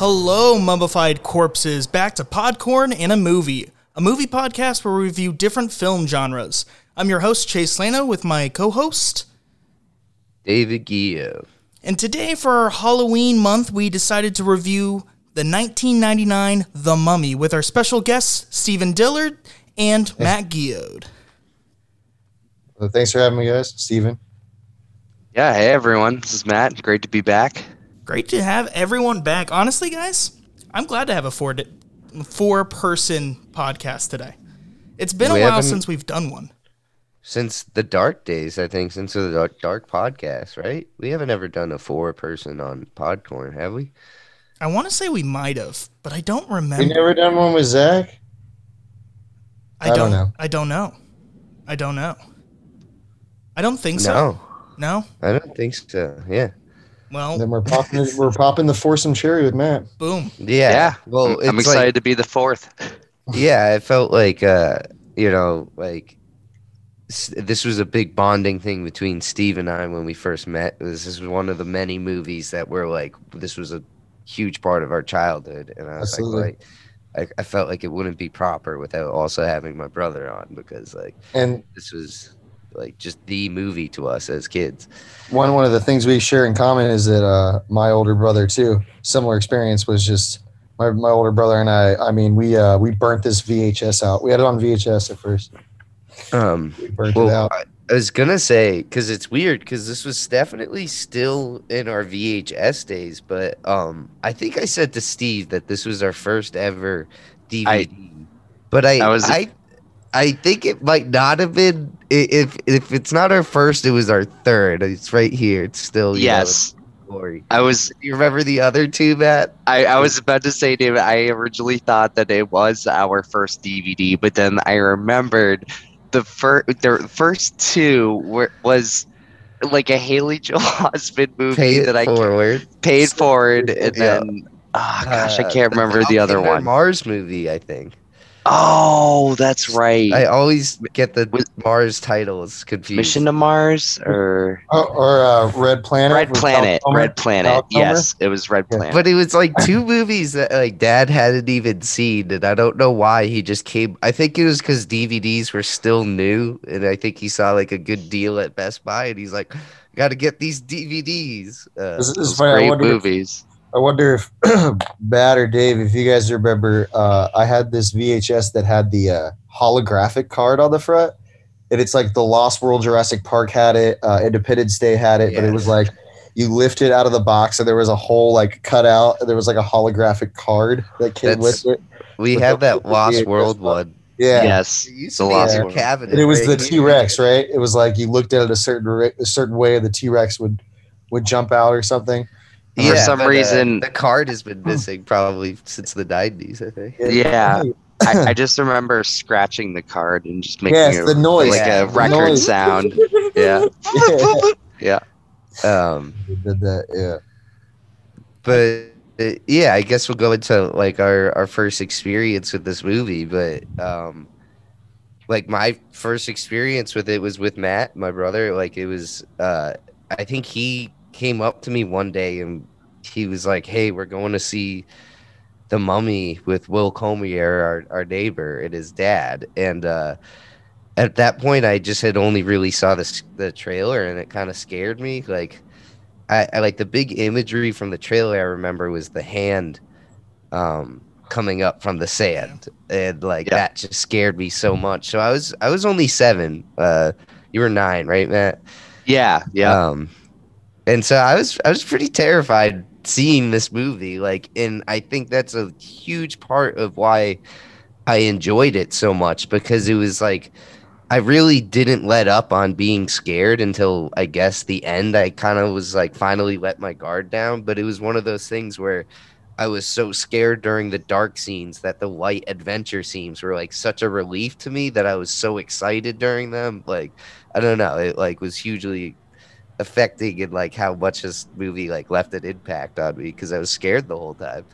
Hello, mummified corpses. Back to Podcorn and a movie, a movie podcast where we review different film genres. I'm your host, Chase Lano, with my co host. David Guiod. And today, for our Halloween month, we decided to review the 1999 The Mummy with our special guests, Steven Dillard and Matt Guiod. Well, thanks for having me, guys. Steven. Yeah, hey everyone. This is Matt. Great to be back. Great to have everyone back. Honestly, guys, I'm glad to have a four four person podcast today. It's been We a while since we've done one. Since the dark days, I think, since the dark, dark podcast, right? We haven't ever done a four person on Podcorn, have we? I want to say we might have, but I don't remember. We remember. never done one with Zach. I I don't don't know. I don't know. I don't know. I don't think so. No, No. I don't think so. Yeah. Well, Then we're popping. we're popping the foursome cherry with Matt. boom. Yeah. Yeah. Well, I'm- I'm excited like- to be the fourth. yeah, I felt like, uh, you know, like this was a big bonding thing between Steve and I when we first met. This is one of the many movies that were like, this was a huge part of our childhood. And I was Absolutely. like, like I, I felt like it wouldn't be proper without also having my brother on because, like, And this was like just the movie to us as kids. one one of the things we share in common is that uh, my older brother too. Similar experience was just my, my older brother and I. I mean, we uh, we burnt this VHS out. We had it on VHS at first. Um, We burnt it out. I, I was gonna say because it's weird because this was definitely still in our VHS days, but um, I think I said to Steve that this was our first ever DVD. but I, I was- I, I think it might not have been. If if it's not our first, it was our third. It's right here. It's still know, Yes. glory. I was You remember the other two, Matt? I, I was about to say, David, I originally thought that it was our first DVD, but then I remembered the first the first two were was like a Haley Joel Osment movie that I forward. paid forward and Yeah. then oh gosh, I Uh, can't remember the other Falcon and one. Mars movie, I think. Oh, that's right. I always get the Was- Mars titles confused. Mission to Mars or Oh, or uh, Red Planet. Red Planet. Val Red Planet. Val Yes, it was Red Planet. But it was like two movies that like dad hadn't even seen, and I don't know why he just came. I think it was because DVDs were still new, and I think he saw like a good deal at Best Buy, and he's like, "Got to get these DVDs." Uh, This, this is funny. Great wonder, if, movies. I wonder if Matt or Dave, if you guys remember, uh, I had this VHS that had the uh, holographic card on the front, and it's like the Lost World Jurassic Park had it, uh, Independence Day had it, but it was like you lift it out of the box, and there was a whole like cut out, and there was like a holographic card that came That's- with it. we with have the- that Lost VHS World stuff. one. Yeah. Yes. It The Lost in World. cabinet. And it was right the. T Rex, right? It was like you looked at it a certain a certain way, and the T Rex would would jump out or something. For some but, uh, reason- the card has been missing probably since the '90s. I think. Yeah. I, I just remember scratching the card and just making Yes, a, the noise. like Yeah, a record noise. sound. Yeah. yeah. Um, did that. Yeah. but uh, yeah, I guess we'll go into like our our first experience with this movie. But um, like my first experience with it was with Matt, my brother. Like it was, uh, I think he came up to me one day and he was like, "Hey, we're going to see." The Mummy with Will Comier, our, our neighbor, and his dad, and uh, at that point, I just had only really saw the the trailer, and it kind of scared me. Like, I, I like the big imagery from the trailer. I remember was the hand, um, coming up from the sand, and like Yeah. that just scared me so much. So I was I was only seven. Uh, you were nine, right, Matt? Yeah. Yeah. Um, and so I was I was pretty terrified seeing this movie. Like, and I think that's a huge part of why I enjoyed it so much because it was like I really didn't let up on being scared until I guess the end. I kind of was like finally let my guard down, but it was one of those things where I was so scared during the dark scenes that the light adventure scenes were like such a relief to me that I was so excited during them. Like I don't know, it like was hugely affecting and like how much this movie like left an impact on me because I was scared the whole time.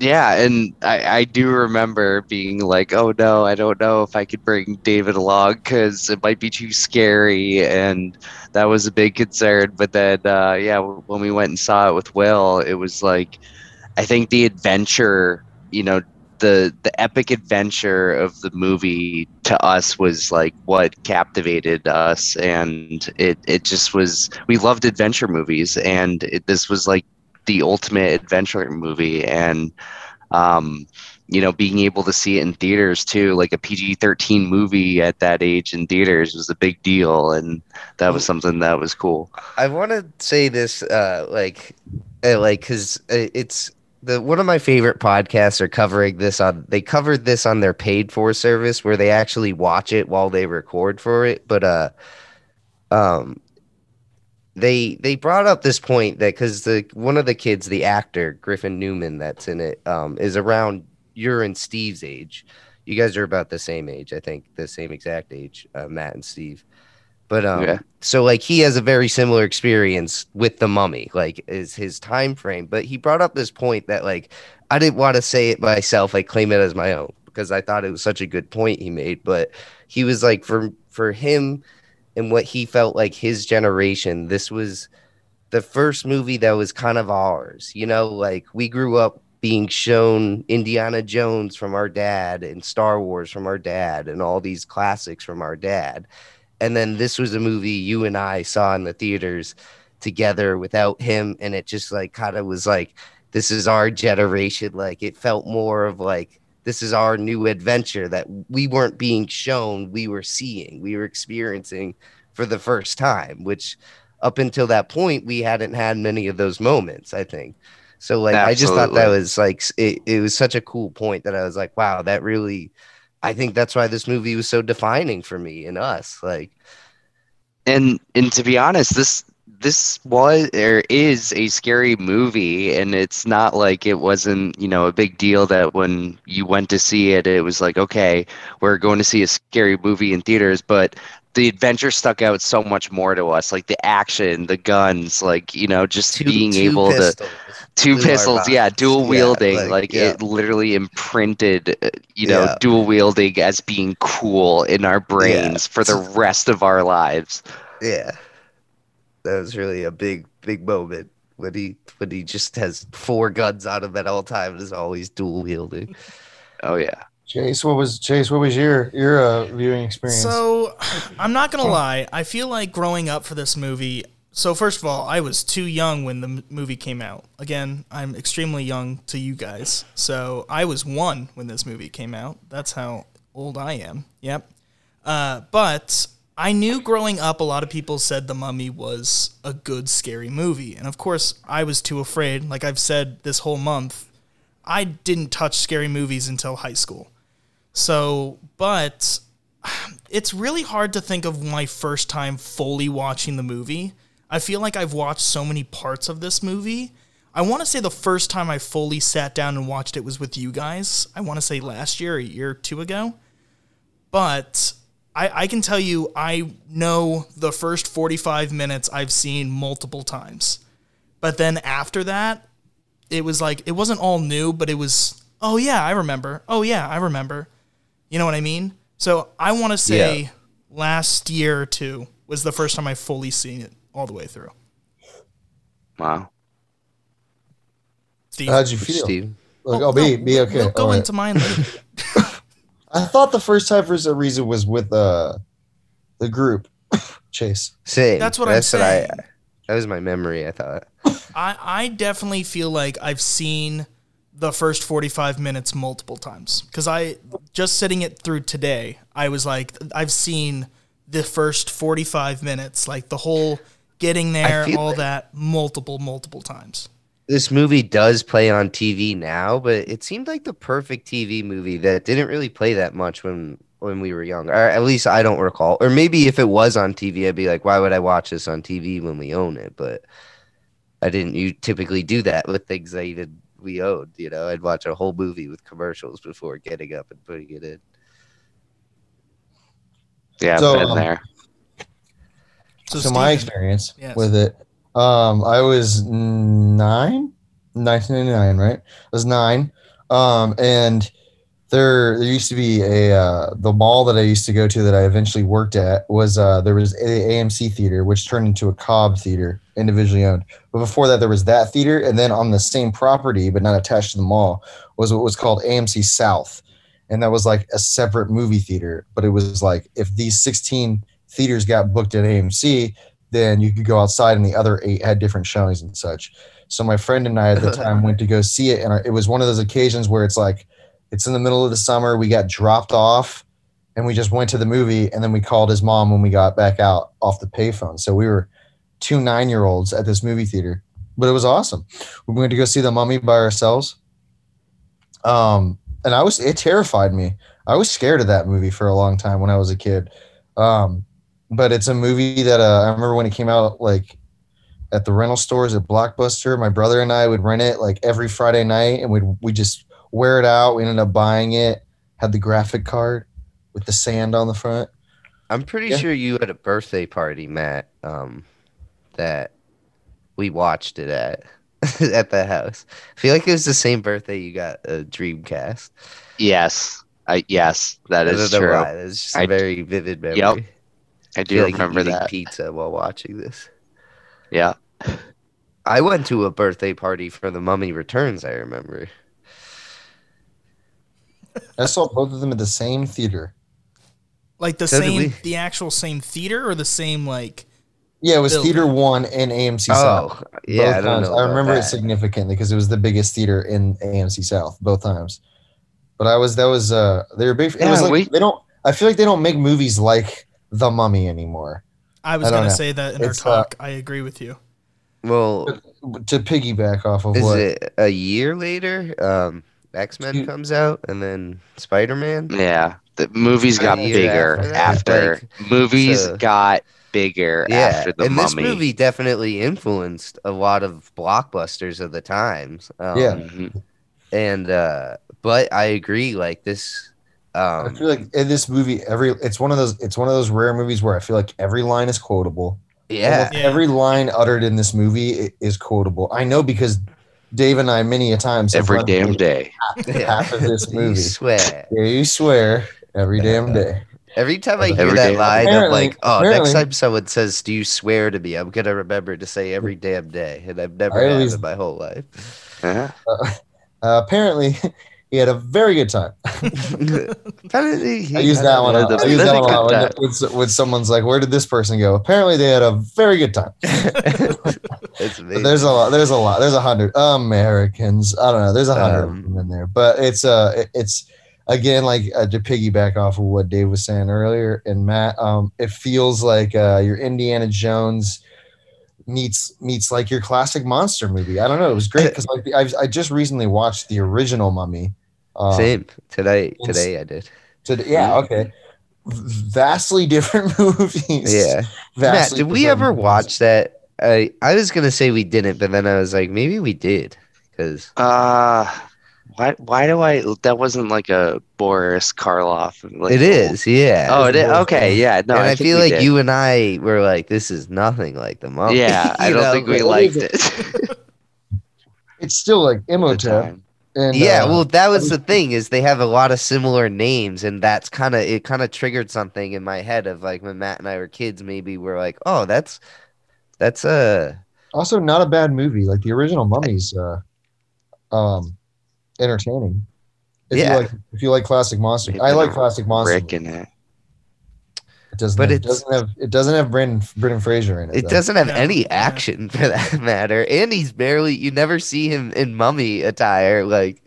Yeah, and I, I do remember being like, oh no, I don't know if I could bring David along because it might be too scary. And that was a big concern. But then, uh, yeah, when we went and saw it with Will, it was like, I think the adventure, you know, the the epic adventure of the movie to us was like what captivated us, and it it just was. We loved adventure movies, and it, this was like the ultimate adventure movie, and um, you know, being able to see it in theaters too, like a PG 13 movie at that age in theaters was a big deal. And that was something that was cool. I want to say this, uh, like, uh, like, cause uh, it's the one of my favorite podcasts are covering this on. They covered this on their paid for service where they actually watch it while they record for it. But uh, um, they they brought up this point that because the one of the kids, the actor Griffin Newman, that's in it, um, is around your and Steve's age. You guys are about the same age, I think, the same exact age, uh, Matt and Steve. But um, Yeah. so like he has a very similar experience with the mummy, like is his time frame. But he brought up this point that like I didn't want to say it myself, like claim it as my own, because I thought it was such a good point he made. But he was like, for for him and what he felt like his generation, this was the first movie that was kind of ours. You know, like we grew up being shown Indiana Jones from our dad and Star Wars from our dad and all these classics from our dad. And then this was a movie you and I saw in the theaters together without him. And it just like kind of was like, this is our generation. Like it felt more of like, this is our new adventure that we weren't being shown, we were seeing, we were experiencing for the first time, which up until that point, we hadn't had many of those moments, I think. So like I just thought that was like it, it was such a cool point that I was like, wow, that really I think that's why this movie was so defining for me and us. Like and and to be honest this this was or is a scary movie and it's not like it wasn't you know a big deal that when you went to see it it was like okay we're going to see a scary movie in theaters but the adventure stuck out so much more to us like the action the guns like you know just two, being two able to two our pistols yeah dual Yeah, wielding like, like, yeah. it literally imprinted uh, you know Yeah. dual wielding as being cool in our brains for the rest of our lives Yeah. That was really a big, big moment when he when he just has four guns on him at all times is always dual wielding. oh yeah Chase, what was Chase? What was your your uh, viewing experience? So, I'm not gonna lie. I feel like growing up for this movie. So first of all, I was too young when the movie came out. Again, I'm extremely young to you guys. So I was one when this movie came out. That's how old I am. Yep. Uh, but I knew growing up, a lot of people said The Mummy was a good, scary movie. And of course, I was too afraid. Like I've said this whole month, I didn't touch scary movies until high school. So, but it's really hard to think of my first time fully watching the movie. I feel like I've watched so many parts of this movie. I want to say the first time I fully sat down and watched it was with you guys. I want to say last year, a year or two ago. But I, I can tell you, I know the first 45 minutes I've seen multiple times. But then after that, it was like, it wasn't all new, but it was, oh yeah, I remember. Oh yeah, I remember. You know what I mean? So I want to say Yeah. last year or two was the first time I fully seen it all the way through. wow Steve, How'd you feel? Steve. Like, Oh, oh, be no, be okay. We'll go all right. into mine. I thought the first time for some reason was with uh the group Chase. Same. That's what I'm What saying. I, that was my memory, I thought. I, I definitely feel like I've seen the first 45 minutes multiple times because I just sitting it through today, I was like, I've seen the first 45 minutes, like the whole getting there, all like- that, multiple, multiple times. This movie does play on TV now, but it seemed like the perfect TV movie that didn't really play that much when when we were young. Or at least I don't recall. Or maybe if it was on TV, I'd be like, why would I watch this on TV when we own it? But I didn't you typically do that with things that even we owned. You know, I'd watch a whole movie with commercials before getting up and putting it in. yeah So, I've been um, there So, So, my experience Yes. with it, um, I was nine, 1999, right? I was nine, um, and there there used to be a uh, the mall that I used to go to that I eventually worked at was uh, there was a AMC theater which turned into a Cobb theater individually owned. But before that there was that theater and then on the same property but not attached to the mall was what was called AMC South. And that was like a separate movie theater, but it was like if these 16 theaters got booked at AMC, then you could go outside and the other eight had different showings and such. So my friend and I at the time went to go see it and it was one of those occasions where it's like it's in the middle of the summer. We got dropped off and we just went to the movie and then we called his mom when we got back out off the payphone. So we were two nine year olds at this movie theater, but it was awesome. We went to go see the mummy by ourselves. Um, and I was, it terrified me. I was scared of that movie for a long time when I was a kid. Um, but it's a movie that uh, I remember when it came out, like at the rental stores at Blockbuster. My brother and I would rent it like every Friday night, and we'd we just wear it out. We ended up buying it. Had the graphic card with the sand on the front. I'm pretty Yeah. sure you had a birthday party, Matt, um, that we watched it at at the house. I feel like it was the same birthday you got a Dreamcast. Yes. I yes, that I is don't know true. why. It's just a I- very vivid memory. Yep, I I do feel like remember eating that. pizza while watching this. Yeah. I went to a birthday party for the Mummy Returns. I remember. I saw both of them at the same theater. Like the So did same, the actual same theater or the same like. Yeah, it was Building. Theater One and AMC South. Oh, yeah, both I don't know. I about remember it significantly because it was the biggest theater in AMC South both times. But I was that was uh they were big. It was like we- they don't. I feel like they don't make movies like The Mummy anymore. I was I gonna know. say that in It's, our uh, talk. I agree with you. Well, To piggyback off of is what it a year later? Um, X Men comes out, and then Spider Man. Yeah. The movies got bigger after after, that? movies so- got bigger Yeah, after the and mummy. this movie definitely influenced a lot of blockbusters of the times. Um, Yeah. And uh, but I agree. Like this. I Um, feel like in this movie, every it's one of those it's one of those rare movies where I feel like every line is quotable. yeah, Yeah. every line uttered in this movie is quotable. I know because Dave and I many a times Every damn day. half of this movie. You swear. Yeah, you swear every damn day. Every time I hear Every that day. line, I'm like, oh, apparently- next time someone says, "Do you swear to me?" I'm gonna remember to say every damn day, and I've never I had always- it my whole life. Uh-huh. Uh, apparently, he had a very good time. Apparently, he I use that one. Yeah, a lot. the I use that one a lot good when, time. when, someone's like, "Where did this person go?" Apparently, they had a very good time. It's there's a lot. There's a lot. There's a hundred Americans. I don't know. There's a hundred Um, of them in there, but it's uh, it- it's again like uh, to piggyback off of what Dave was saying earlier and Matt. Um, it feels like uh, your Indiana Jones meets meets like your classic monster movie. I don't know. It was great because like the- I I just recently watched the original Mummy. Um, Same today. Today I did. To, yeah. Okay. Vastly different movies. Yeah, Matt. Did we ever movies. watch that? I I was gonna say we didn't, but then I was like, maybe we did, because Uh why why do I that wasn't like a Boris Karloff like, it is. Yeah. Oh, it is. Okay, yeah. No, and I, think feel like did. you and I were like, this is nothing like the movie. Yeah, I don't know, think we liked is it. It's still like at Imhotep. And, yeah, uh, well, that was the thing is they have a lot of similar names, and that's kind of it. Kind of triggered something in my head of like when Matt and I were kids. Maybe we're like, oh, that's that's uh also not a bad movie. Like the original Mummy's uh um entertaining. If Yeah. you like if you like classic monster. Maybe I like classic monster. Rick in it. It doesn't But it doesn't have it doesn't have Brendan Brendan Fraser in it. it though. doesn't have No, any action for that matter, and he's barely. You never see him in mummy attire. Like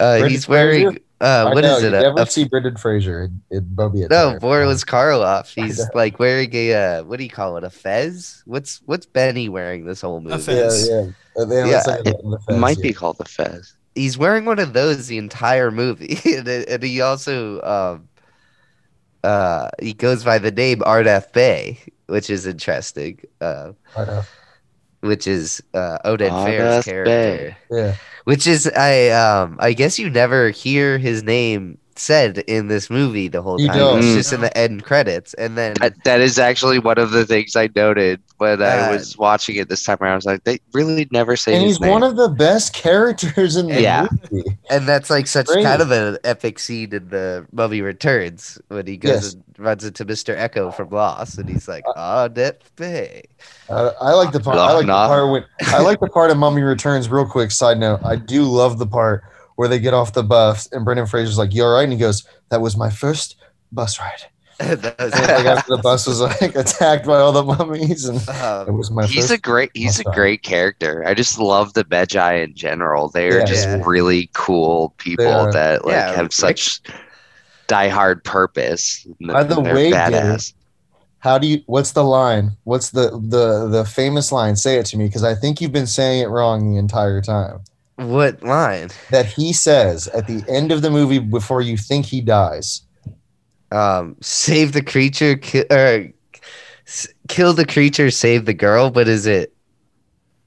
uh, he's wearing Fraser? uh, I what know, is it? You a- never a see Brendan Fraser in, in Bobby No, attire. Boris Karloff. He's like wearing a uh, what do you call it? A fez? What's what's Benny wearing this whole movie? A fez. Yeah, yeah. They- Yeah, like It Fez, might yeah. be called the Fez. He's wearing one of those the entire movie, and, and he also um, uh, he goes by the name Ardeth Bay, which is interesting. Uh, which is uh, Odin Art Fair's F. character. Yeah. Which is I um I guess you never hear his name said in this movie the whole You time. don't. It's just in the end credits, and then That, that is actually one of the things I noted when I Uh, was watching it this time around. I was like, they really never say and his he's name. one of the best characters in the Yeah. movie. and that's like such Great. kind of an epic scene in the Mummy Returns when he goes Yes. Uh, and runs into Mr. Eko from Lost, and he's like, "Ah, Death Bay." Uh, I like the part. I like the Knock, knock. part when I like the part of Mummy Returns. Real quick side note: I do love the part where they get off the bus and Brendan Fraser's like, "You all right?" And he goes, "That was my first bus ride." Like after the bus was like attacked by all the mummies, and it Um, was my he's first. a great he's a That's great character. I just love the Medjai in general. They are Yeah. just Yeah. really cool people are. that like Yeah, have Rick- such diehard purpose. By the way, badass. How do you? What's the line? What's the the the famous line? Say it to me because I think you've been saying it wrong the entire time. What line? That he says at the end of the movie before you think he dies. Um, save the creature, ki- or s- kill the creature, save the girl. But is it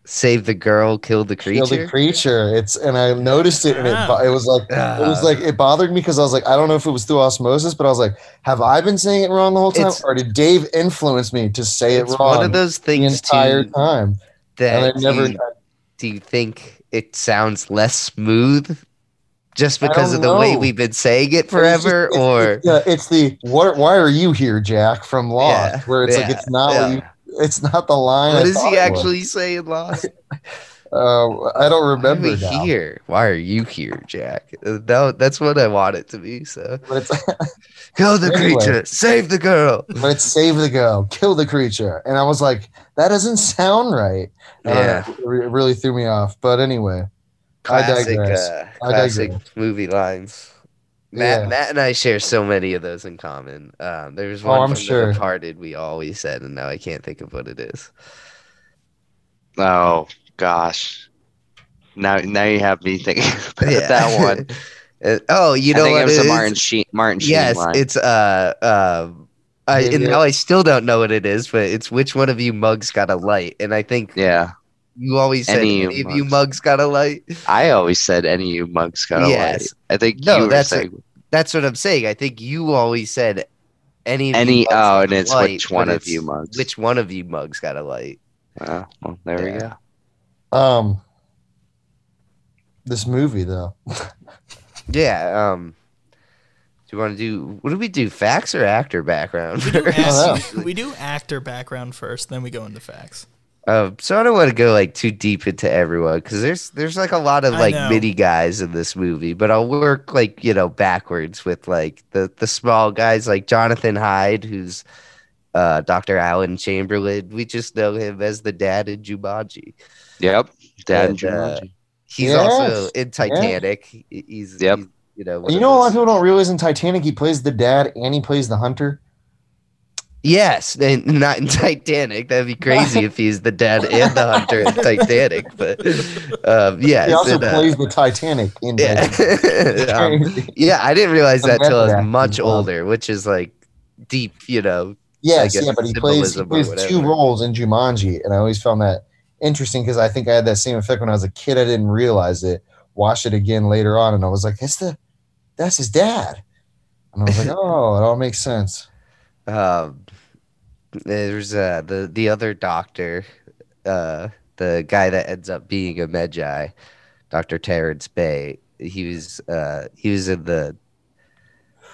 save the girl, kill the creature? Kill the creature. It's and I noticed it and it, it was like it was Ah. like it bothered me because I was like I don't know if it was through osmosis, but I was like, have I been saying it wrong the whole time, or did Dave influence me to say it wrong one of those the things entire too time? that And I never. do you think it sounds less smooth just because of the way we've been saying it It's just- forever, it's- or it's, uh, it's the what? Why are you here, Jack? From Lost, Yeah, where it's like it's not yeah. what you, it's not the line. what I is he was. actually saying, Lost? Uh, I don't remember we now. here? Why are you here, Jack? Uh, No, that's what I want it to be. So But it's, kill the Anyway. creature, save the girl. but it's save the girl, kill the creature, and I was like, that doesn't sound right. Uh, Yeah. it really threw me off. But anyway, I Classic, digress. uh, I classic digress. movie lines. Matt, Yeah. Matt and I share so many of those in common. Um, there was Oh, one I'm from sure. The Departed we always said, and now I can't think of what it is. Oh gosh. Now now you have me thinking about Yeah. that one. Uh, oh, you know I think what it was it a is? Martin Sheen Martin Sheen yes, line. it's uh um. I, and now I still don't know what it is, but it's which one of you mugs got a light, and I think yeah. you always said Any any, you of you mugs. mugs got a light. I always said any of you mugs got a light. I think No, you were that's a- saying That's what I'm saying. I think you always said any of you any mugs oh got and it's light, which one of you mugs. Which one of you mugs got a light? Oh, well, there we go. Um, this movie though, Yeah. Um. Do you want to do? What do we do? Facts or actor background? We do, Oh, we do actor background first, then we go into facts. Um, so I don't want to go like too deep into everyone because there's there's like a lot of like mini guys in this movie, but I'll work like you know backwards with like the the small guys like Jonathan Hyde, who's uh Dr. Alan Chamberlain. We just know him as the dad in Jumanji. Yep. Dad And, and uh, Jumanji. He's Yes, also in Titanic. He- He's Yep. he's, you know one you know a lot of people don't realize in Titanic he plays the dad and he plays the hunter. Yes, and not in Titanic. That'd be crazy if he's the dad and the hunter in Titanic. But um, yes, he also and, uh, plays the Titanic in yeah. Um, yeah, I didn't realize that till I was much older, which is like deep, you know. Yes, guess yeah, but he plays he plays two roles in Jumanji, and I always found that interesting because I think I had that same effect when I was a kid. I didn't realize it. Watched it again later on, and I was like, "That's the, that's his dad," and I was like, "Oh, it all makes sense." Um, there's uh, the the other doctor, uh, the guy that ends up being a Medjai, Doctor Terence Bey. He was uh, he was in the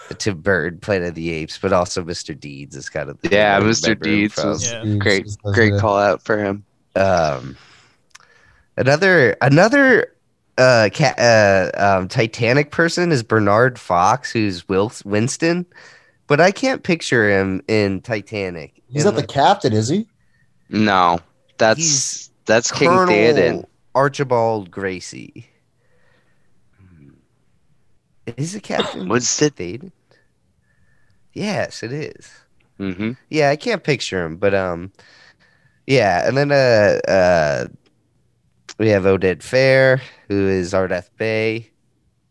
the Tim Burton Planet of the Apes, but also Mr. Deeds is kind of the Yeah, Mr. Deeds was- Yeah. Great, Great call out for him. Um another another uh, ca- uh um titanic person is bernard fox who's Wil- winston but i can't picture him in titanic He's In, not the captain, is he? No, that's He's that's King Colonel Theoden. archibald gracie is the captain Was it? Theoden? yes it is Mm-hmm. Yeah, I can't picture him, but um, yeah, and then uh, uh, we have Oded Fehr, who is Ardeth Bay.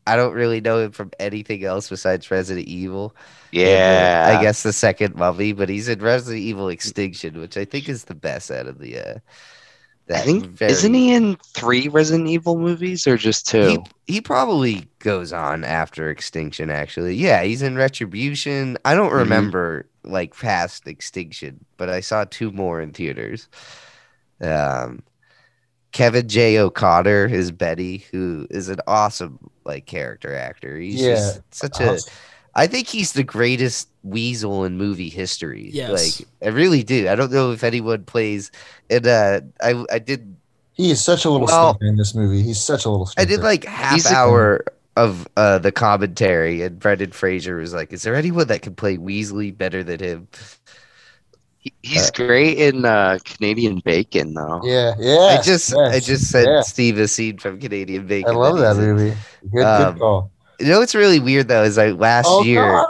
I don't really know him from anything else besides Resident Evil. And, uh, Yeah, I guess the second Mummy, but he's in Resident Evil Extinction, which I think is the best out of the uh, I think very- isn't he in three Resident Evil movies or just two? He, he probably goes on after Extinction. Actually, yeah, he's in Retribution. I don't Mhm. remember like past Extinction, but I saw two more in theaters. Um, Kevin J. O'Connor is Betty, who is an awesome like character actor. He's Yeah. just such a. I think he's the greatest weasel in movie history. Yes. Like I really do. I don't know if anyone plays. And uh, I I did He is such a little Well- in this movie. He's such a little I did like half He's a- hour of uh, the commentary, and Brendan Fraser was like, "Is there anyone that can play Weasley better than him?" He- he's Uh, great in uh, Canadian Bacon, though. Yeah, yeah. I just I just said yeah. Steve a scene from Canadian Bacon. I love that he's in. movie. Good, Um, good call. You know what's really weird though is like last Oh, year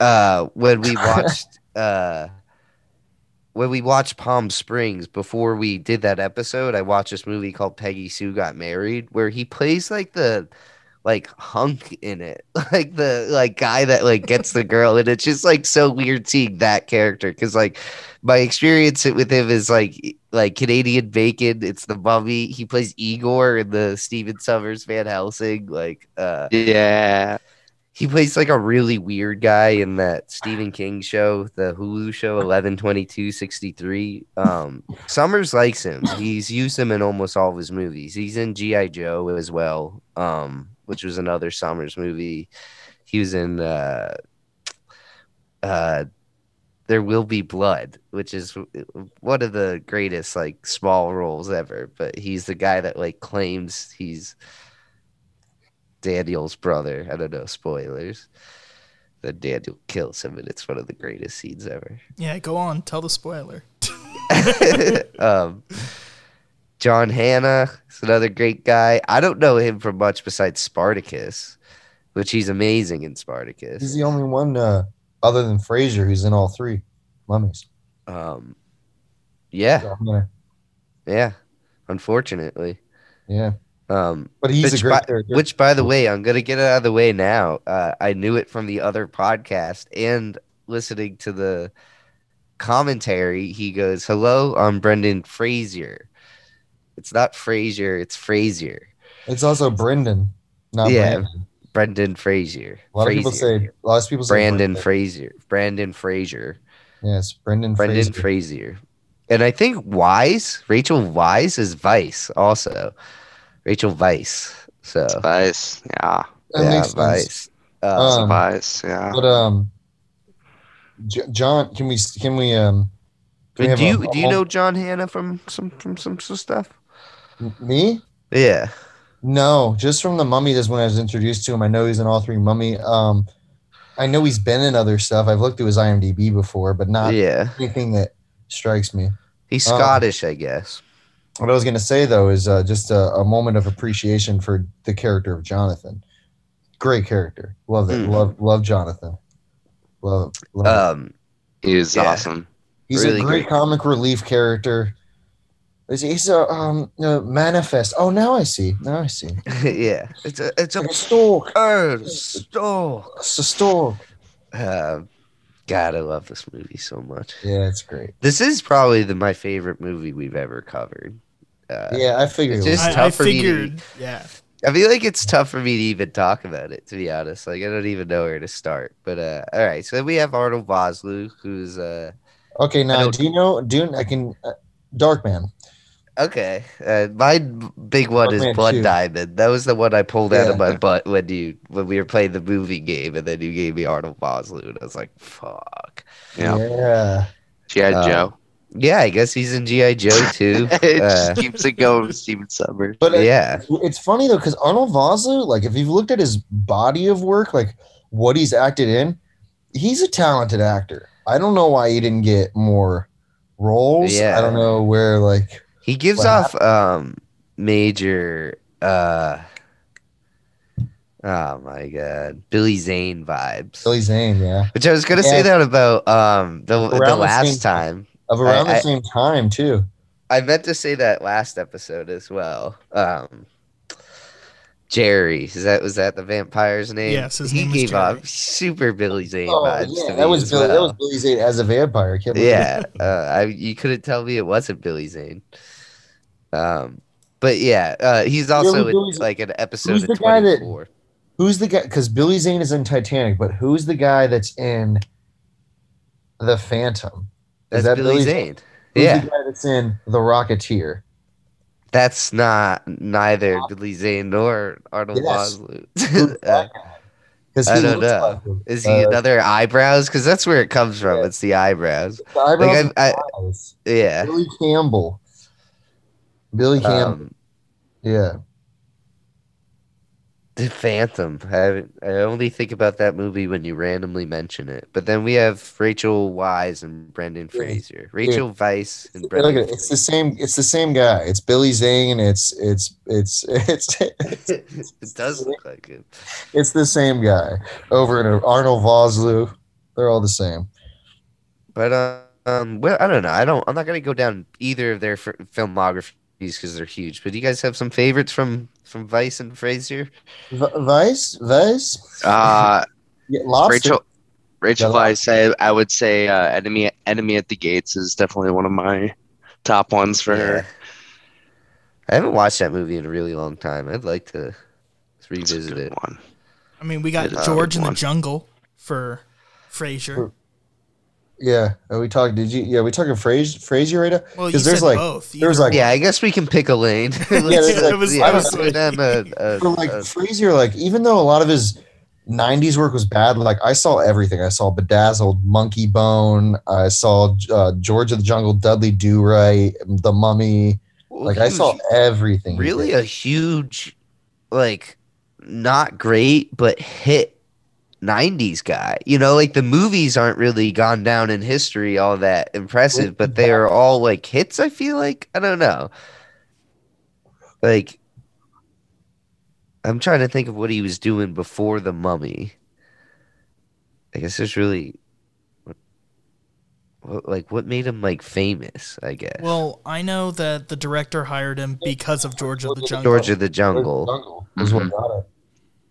uh, when we watched uh, when we watched Palm Springs before we did that episode, I watched this movie called Peggy Sue Got Married, where he plays like the like hunk in it, like the like guy that like gets the girl, and it's just like so weird seeing that character because like my experience with him is like like Canadian Bacon. It's the Mummy. He plays Igor in the Stephen Sommers Van Helsing. Like uh, Yeah. he plays like a really weird guy in that Stephen King show, the Hulu show eleven twenty two sixty three. Um, Sommers likes him. He's used him in almost all of his movies. He's in GI Joe as well, um, which was another Sommers movie. He was in uh, uh, There Will Be Blood, which is one of the greatest like small roles ever. But he's the guy that like claims he's Daniel's brother. I don't know, spoilers. Then Daniel kills him, and it's one of the greatest scenes ever. Yeah, go on. Tell the spoiler. um, John Hannah is another great guy. I don't know him from much besides Spartacus, which he's amazing in Spartacus. He's the only one uh, other than Fraser who's in all three mummies. Um, yeah, Yeah. Unfortunately, yeah. um, But he's which a great by, character. which by the way, I'm gonna get it out of the way now. Uh, I knew it from the other podcast and listening to the commentary. He goes, "Hello, I'm Brendan Frazier." It's not Frazier, it's Frazier. it's also Brendan, not Yeah, Brandon. Brendan Frazier. A lot of people Frazier. say. A lot of people say Brandon Brendan. Frazier. Brandon Frazier. Yes, Brendan. Brendan Fraser. Frazier. And I think Wise, Rachel Wise is Vice also. Rachel Vice. So Vice. Yeah. That yeah, makes. Vice. Uh, Um, Spice. Yeah. But um, J- John, can we can we um? can we have do a- you a do you whole- know John Hannah from some from some, some stuff? Me? Yeah. No, just from the Mummy. That's when I was introduced to him. I know he's in all three Mummy. Um, I know he's been in other stuff. I've looked at his IMDb before, but not yeah. anything that strikes me. He's Oh. Scottish, I guess. What I was going to say though is uh, just a, a moment of appreciation for the character of Jonathan. Great character. Love it. Mm. Love love Jonathan. Love. love it. Um He was yeah. awesome. He's really a great great. comic relief character. He's, he's a um a manifest. Oh, now I see. Now I see. yeah. It's a it's a Like a stork. bird stork. It's a stork. Um, God, I love this movie so much. Yeah, it's great. This is probably the my favorite movie we've ever covered. Uh, Yeah, I figured. it's just- I, I tough for me to- figured. Yeah. I feel like it's tough for me to even talk about it, to be honest. Like I don't even know where to start. But uh, all right, so we have Arnold Vosloo, who's uh, okay, now don't- do you know? Do I can uh, Darkman? Okay. Uh, my big one is Darkman Blood 2. Diamond. That was the one I pulled out of my butt when you when we were playing the movie game, and then you gave me Arnold Vosloo, and I was like, "Fuck." Yeah. Yeah. G.I. Uh, Joe. Yeah, I guess he's in GI Joe too. it Uh, just keeps it going with Stephen Sommers. But uh, yeah, it's funny though because Arnold Vosloo, like if you've looked at his body of work, like what he's acted in, he's a talented actor. I don't know why he didn't get more roles. Yeah. I don't know where like he gives What off um major uh oh my god billy zane vibes Billy Zane, yeah, which i was gonna say that about um the, the Around the same last time. time of around I- the I- same time too. i meant to say that last episode as well um jerry is that was that the vampire's name Yes, his he name was gave Jerry. off super billy zane Oh vibes to yeah, me that was as Billy, that was. Billy Zane as a vampire. I can't believe yeah uh, I, you couldn't tell me it wasn't billy zane Um, but yeah, uh, he's also in, like an episode who's of the guy that- Who's the guy? Because Billy Zane is in Titanic, but who's the guy that's in the Phantom? That's Is that Billy Billy Zane. Who's Yeah, the guy that's in The Rocketeer? that's not neither Billy Zane nor Arnold Yes. Vosloo. Who's that guy? Because I he don't know. like. Is he Uh, another eyebrows? Because that's where it comes from. Yeah. It's the eyebrows. the eyebrows Like, I- eyes. Yeah. Billy Campbell. Billy Campbell. Um, yeah. the Phantom. I, I only think about that movie when you randomly mention it. But then we have Rachel Wise and Brendan Yeah. Fraser. Rachel Weisz and Look Brendan. it. It's the same. It's the same guy. It's Billy Zane. It's it's it's it's it's, it does look like it. it's the same guy over in Arnold Vosloo. They're all the same. But uh, um, well, I don't know. I don't. I'm not gonna go down either of their f- filmographies because they're huge. But do you guys have some favorites from from Vice and Fraser? V- Vice, Vice, Uh, yeah, Lobster. Rachel, Rachel Yeah, Weisz, I, I would say uh, enemy enemy at the gates is definitely one of my top ones for her. I haven't watched that movie in a really long time. I'd like to revisit it. one. I mean, we got Yeah, George in the. Jungle for Frasier. Yeah, are we talking? Did you? Yeah, we talking Fraser, Fraser right now? Well, you Because said there's like both. there's Either like- Yeah, I guess we can pick a lane. there's Let's- like- it was yeah, I was go down a, a, for like a- Frazier, like even though a lot of his '90s work was bad, like I saw everything. I saw Bedazzled, Monkey Bone. I saw uh, George of the Jungle, Dudley Do Right, The Mummy. Like I saw everything. really a huge, like, not great but hit '90s guy. You know, like the movies aren't really gone down in history all that impressive, but they are all like hits. I feel like I don't know. Like, I'm trying to think of what he was doing before the Mummy. I guess there's really. Like what made him like famous? I guess Well, I know that the director hired him because of George of the Jungle. George of the George Jungle. Jungle was what Mhm. got it.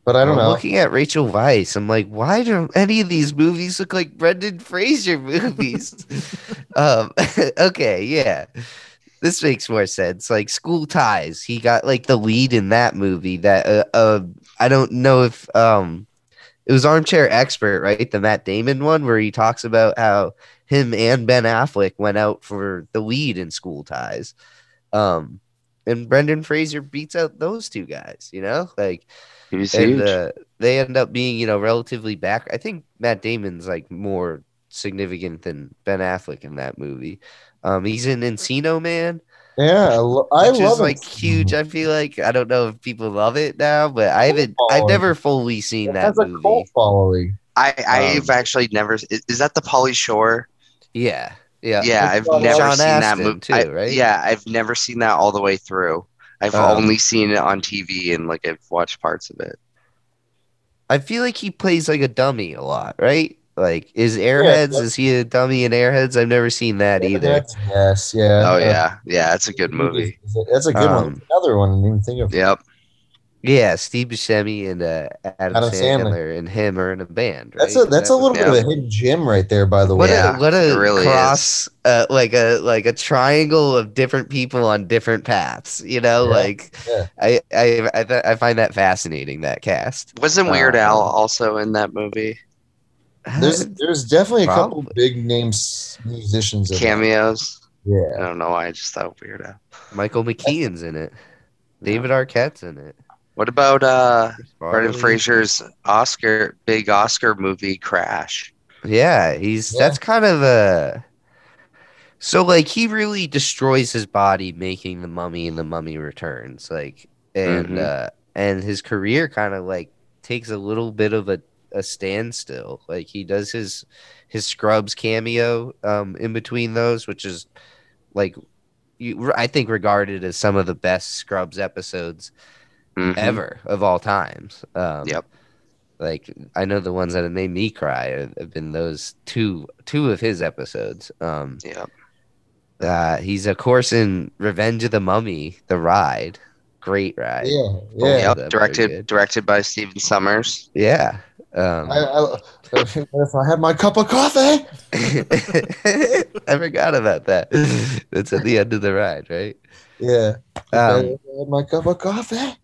But I don't I'm know. Looking at Rachel Weisz, I'm like, why do any of these movies look like Brendan Fraser movies? um, okay, yeah, this makes more sense. Like School Ties, he got like the lead in that movie. That uh, uh I don't know if um, it was Armchair Expert, right? The Matt Damon one where he talks about how him and Ben Affleck went out for the lead in School Ties. Um, and Brendan Fraser beats out those two guys. You know, like He was and huge. uh, they end up being you know relatively back. I think Matt Damon's like more significant than Ben Affleck in that movie. Um, he's in Encino Man, yeah, I, lo- I which love is like it. huge. I feel like I don't know if people love it now, but I haven't. I've never fully seen It that has a cult following. I I've um, actually never. Is, is that the Pauly Shore? Yeah, yeah, Yeah, It's I've never Sean seen that Astin, movie too, I- right? Yeah, I've never seen that all the way through. I've Oh. only seen it on TV and like I've watched parts of it. I feel like he plays like a dummy a lot, right? Like, is Airheads? that's- is he a dummy in Airheads? I've never seen that either. Yes, yeah. Oh yeah, yeah, it's a good movie. That's a good one. Um, Another one I didn't even think of. Yep. Yeah, Steve Buscemi and uh, Adam, Adam Sandler. Sandler. and him are in a band. That's a that's Is a little what- bit of a hidden gem right there, by the What way. Yeah, a what a really cross, uh, like a like a triangle of different people on different paths. You know, Yeah, like yeah. I I I, th- I find that fascinating. That cast. Wasn't Weird Uh, Al also in that movie? There's there's definitely a couple big names musicians. in that. Cameos. Yeah. I don't know why I just thought Weird Al. Michael McKean's in it. David Arquette's in it. What about uh Brendan Farley. Fraser's Oscar big Oscar movie Crash? Yeah, he's Yeah. that's kind of a. So like he really destroys his body making the Mummy and the Mummy Returns, like and Mhm. uh and his career kind of like takes a little bit of a a standstill. Like he does his his Scrubs cameo um in between those, which is like you, I think regarded as some of the best Scrubs episodes Mhm. ever of all times. Um, Yep. Like I know the ones that have made me cry have- have been those two two of his episodes. Um, Yep. uh, he's of course in Revenge of the Mummy, the ride, great ride. Yeah. Yeah. Yep. Directed directed by Stephen Sommers. Yeah. Um, I, I, if I had my cup of coffee? I forgot about that. That's at the end of the ride, right? Yeah. Um, If I had my cup of coffee.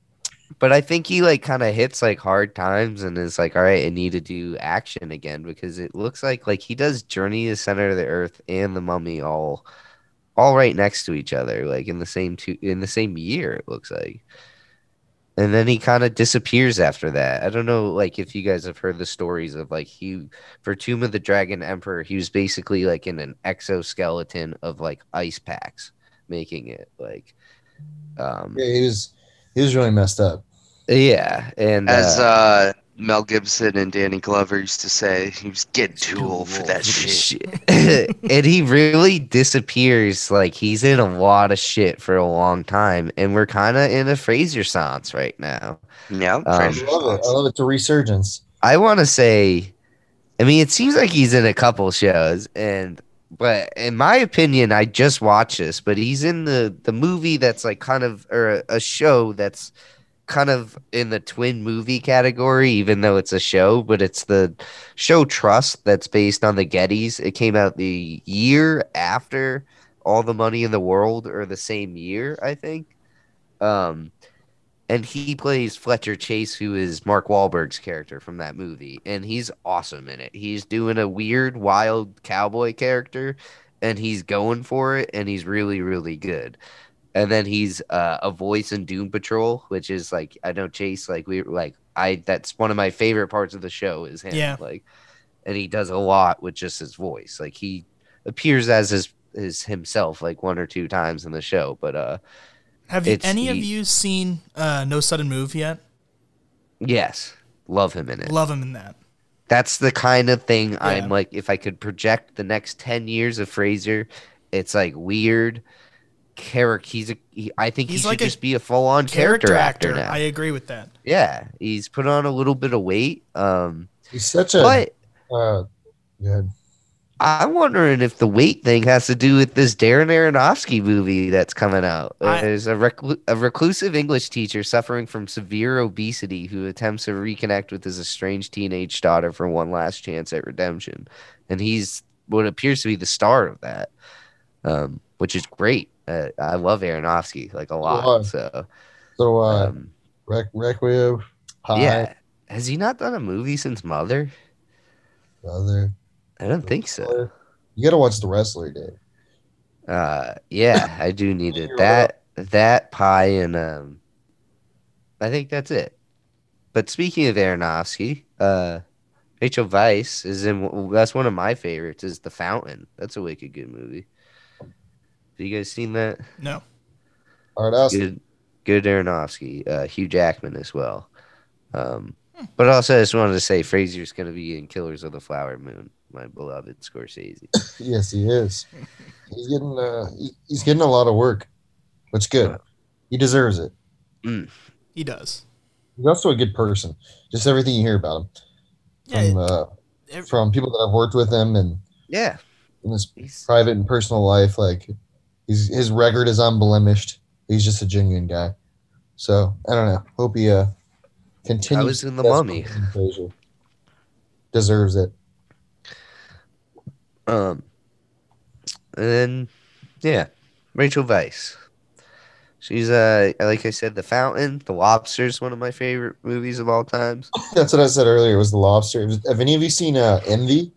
But I think he like kind of hits like hard times and is like, all right, I need to do action again because it looks like like he does Journey to the Center of the Earth and The Mummy all all right next to each other, like in the same two in the same year. It looks like. And then he kind of disappears after that. I don't know, like if you guys have heard the stories of like he for Tomb of the Dragon Emperor, he was basically like in an exoskeleton of like ice packs, making it like, um, Yeah, he was he was really messed up. yeah, and As uh, uh, Mel Gibson and Danny Glover used to say, he was getting too old for that shit. and he really disappears. Like he's in a lot of shit for a long time, and we're kind of in a Fraser Sans right now. Yeah, Um, I love it. I love it. It's a resurgence. I want to say, I mean, it seems like he's in a couple shows, and but in my opinion, I just watched this, but he's in the the movie that's like kind of or a, a show that's kind of in the twin movie category, even though it's a show, but it's the show Trust that's based on the Gettys. It came out the year after All the Money in the World, or the same year, I think. Um, and he plays Fletcher Chase, who is Mark Wahlberg's character from that movie, and he's awesome in it. He's doing a weird, wild cowboy character, and he's going for it, and he's really, really good. And then he's uh, a voice in Doom Patrol, which is like I know Chase, like we like I. That's one of my favorite parts of the show is him. Yeah. like, and he does a lot with just his voice. Like he appears as his his himself like one or two times in the show, but uh. Have you, It's any of you seen uh, No Sudden Move yet? Yes, love him in it. Love him in that. That's the kind of thing Yeah. I'm like. If I could project the next ten years of Fraser, it's like weird character. He's a. He, I think He's he should like a just be a full on character, actor, now. I agree with that. yeah, he's put on a little bit of weight. Um, He's such a. but uh, good. I'm wondering if the weight thing has to do with this Darren Aronofsky movie that's coming out. I- There's a, reclu- a reclusive English teacher suffering from severe obesity who attempts to reconnect with his estranged teenage daughter for one last chance at redemption, and he's what appears to be the star of that, um, which is great. Uh, I love Aronofsky like a lot. on. So, So uh, um, Requ- Requiem. Pi, yeah, has he not done a movie since Mother? Other. I don't think so. You got to watch the wrestler, dude. Uh, yeah, I do need it. That that Pi and um, I think that's it. But speaking of Aronofsky, uh, Rachel Weisz is in. That's one of my favorites. Is The Fountain. That's a wicked good movie. Have you guys seen that? No. All right. Good, good Aronofsky. Uh, Hugh Jackman as well. Um, but also I just wanted to say Fraser's going to be in Killers of the Flower Moon. My beloved Scorsese. Yes, he is. He's getting uh, he- he's getting a lot of work, which is good. He deserves it. He does. He's also a good person. Just everything you hear about him Yeah. from uh, ev- from people that I've worked with him and Yeah, in his he's private and personal life. Like, he's his record is unblemished. He's just a genuine guy. So I don't know. Hope he uh continues. I was in The Mummy. Deserves it. Um, and then, yeah, Rachel Weisz. She's uh, like I said, The Fountain, The Lobster is one of my favorite movies of all times. That's what I said earlier. Was the lobster? Have any of you seen uh, Envy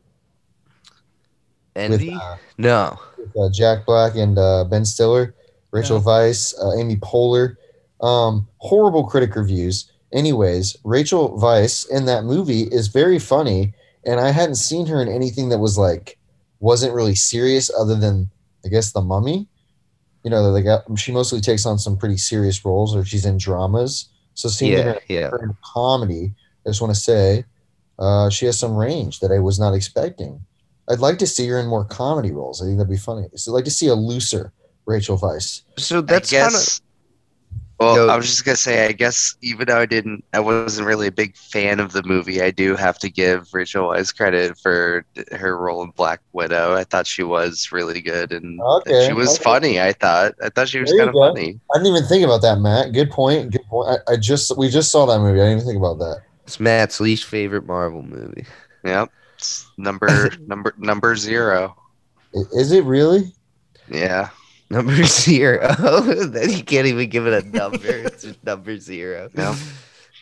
Envy? with, uh, no. with uh, Jack Black and uh, Ben Stiller, Rachel No. Weisz, uh, Amy Poehler? Um, horrible critic reviews. Anyways, Rachel Weisz in that movie is very funny, and I hadn't seen her in anything that was like wasn't really serious, other than I guess The Mummy. You know, like uh, she mostly takes on some pretty serious roles, or she's in dramas. So seeing Yeah, her yeah. her in comedy, I just want to say uh, she has some range that I was not expecting. I'd like to see her in more comedy roles. I think that'd be funny. So I'd like to see a looser Rachel Weisz. So that's I kind of guess. Well, Go- I was just gonna say, I guess even though I didn't, I wasn't really a big fan of the movie. I do have to give Rachel Weisz credit for her role in Black Widow. I thought she was really good, and Okay, she was okay. funny. I thought, I thought she was kind of go. funny. I didn't even think about that, Matt. Good point. Good point. I, I just we just saw that movie. I didn't even think about that. it's Matt's least favorite Marvel movie. Yep. It's number number number zero. Is it really? Yeah. Number zero. then you can't even give it a number. it's just number zero. Yeah.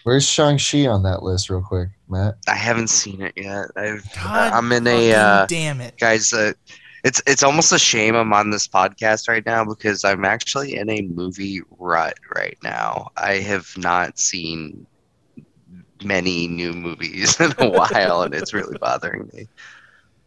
Where's Shang-Chi on that list, real quick, Matt? I haven't seen it yet. I've, God I'm in a uh, damn it. guys. Uh, it's it's almost a shame I'm on this podcast right now because I'm actually in a movie rut right now. I have not seen many new movies in a while, and it's really bothering me.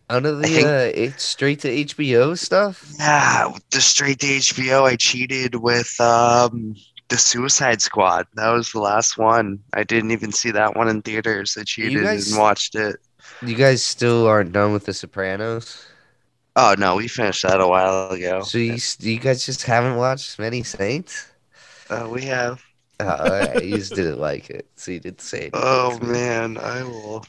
Out of the uh, straight to HBO stuff. Yeah, the straight to HBO. I cheated with um the Suicide Squad. That was the last one. I didn't even see that one in theaters. I cheated guys- and watched it. You guys still aren't done with The Sopranos, Oh no, we finished that a while ago. so you you guys just haven't watched Many Saints. Uh, we have. Oh, right. you just didn't like it, so you didn't say it. Oh man, I will.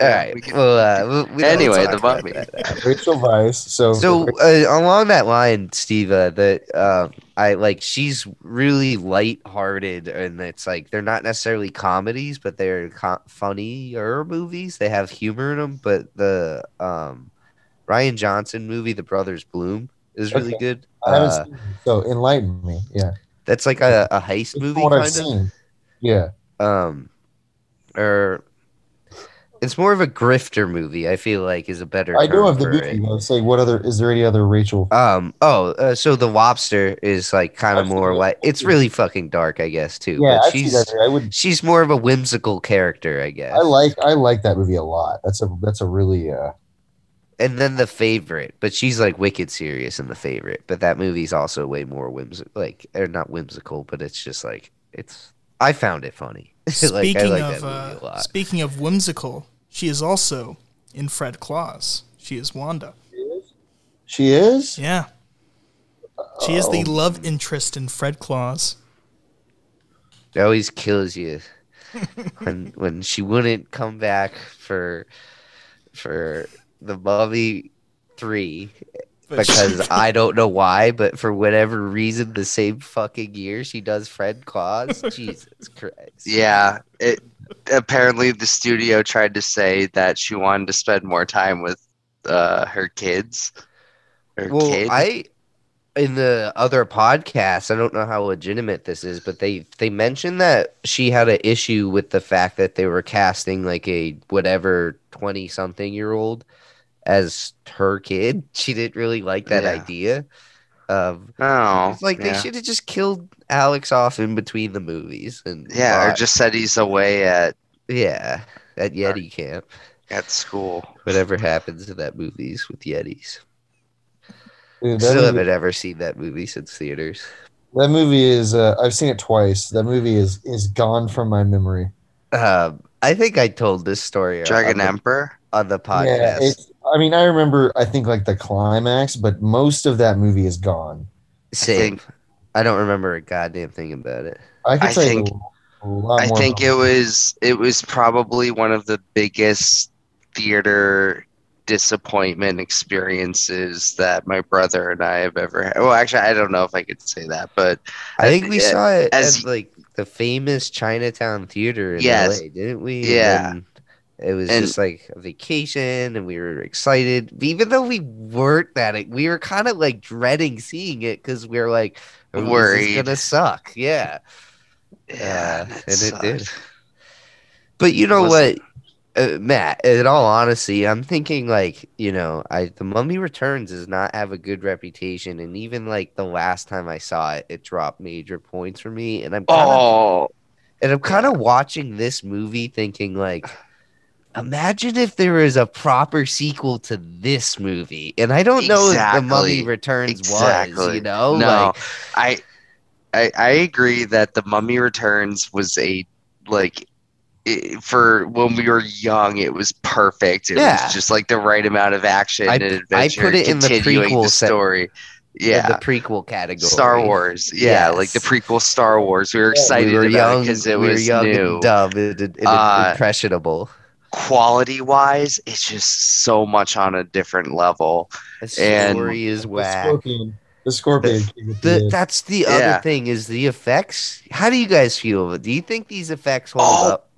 All Yeah, right. we can- well, uh, we- we Anyway, the about Mummy. Rachel Weisz. So, So uh, along that line, Steve, uh, that um, I like, she's really light-hearted, and it's like they're not necessarily comedies, but they're co- funnier movies. They have humor in them. But the um, Rian Johnson movie, The Brothers Bloom, is really Okay. good. I Uh, seen it, so enlighten me. Yeah, that's like a, a heist It's movie, what kind I've of. seen. Yeah, Um, or it's more of a grifter movie. I feel like is a better. I know of the movie. it. but Let's say, what other? Is there any other Rachel? Um. Oh. Uh, so the Lobster is like kind of more like it's really fucking dark, I guess too. yeah, but she's that. I would. she's more of a whimsical character, I guess. I like. I like that movie a lot. That's a. That's a really. uh And then the favorite, but she's like wicked serious in the favorite. But that movie's also way more whimsical, like or not whimsical, but it's just like it's. I found it funny. like I Speaking like of that movie a uh, speaking of whimsical, she is also in Fred Claus. She is Wanda. She is. She is? Yeah. She is the Oh. love interest in Fred Claus. It always kills you when when she wouldn't come back for for the Mummy three But because I don't know why, but for whatever reason, the same fucking year she does Fred Claus. Jesus Christ! Yeah, it apparently the studio tried to say that she wanted to spend more time with uh, her kids. Her Well, kid. I in the other podcast, I don't know how legitimate this is, but they they mentioned that she had an issue with the fact that they were casting like a whatever twenty something year old as her kid. She didn't really like that Yeah. idea. of oh, it's like they yeah. should have just killed Alex off in between the movies, and Yeah, or just said he's away at yeah at Yeti camp. at school. Whatever happens in that movies with Yetis. Dude, Still movie, haven't ever seen that movie since theaters. that movie is. Uh, I've seen it twice. That movie is is gone from my memory. Um, I think I told this story Dragon on the, Emperor. on the Yeah, podcast. it's. I mean, I remember. I think like the climax, but most of that movie is gone. Same. think- I don't remember a goddamn thing about it. I could I tell think- a lot I think about it was it was probably one of the biggest theater disappointment experiences that my brother and I have ever had. Well, actually, I don't know if I could say that, but I think we Uh, saw it as- at like the famous Chinatown Theater in Yes. LA, didn't we? Yeah. then It was And- just like a vacation, and we were excited, even though we weren't that. We were kind of like dreading seeing it because we were like, "Oh, Worried. gonna suck." Yeah, yeah, Uh, and it did. But you know what, uh, Matt? In all honesty, I'm thinking like you know, I the Mummy Returns does not have a good reputation, and even like the last time I saw it, it dropped major points for me, and I'm kind of Oh, and I'm kind of watching this movie thinking like. Imagine if there was a proper sequel to this movie, and I don't know if the Mummy Exactly. Returns was. exactly. You know, no, like I, I, I agree that the Mummy Returns was a like. It, for when we were young, it was perfect. It Yeah. was just like the right amount of action I- and adventure. I put it in the prequel the story. in Yeah, the prequel category, Star Wars. Yeah, like the prequel Star Wars. We were excited we were about young it because it we were was young new. and dumb and, and Uh, impressionable. Quality wise, it's just so much on a different level. The and- story is the whack. scorpion. The scorpion. king the The, that's the Yeah. other thing is the effects. How do you guys feel? Do you think these effects hold Oh, up?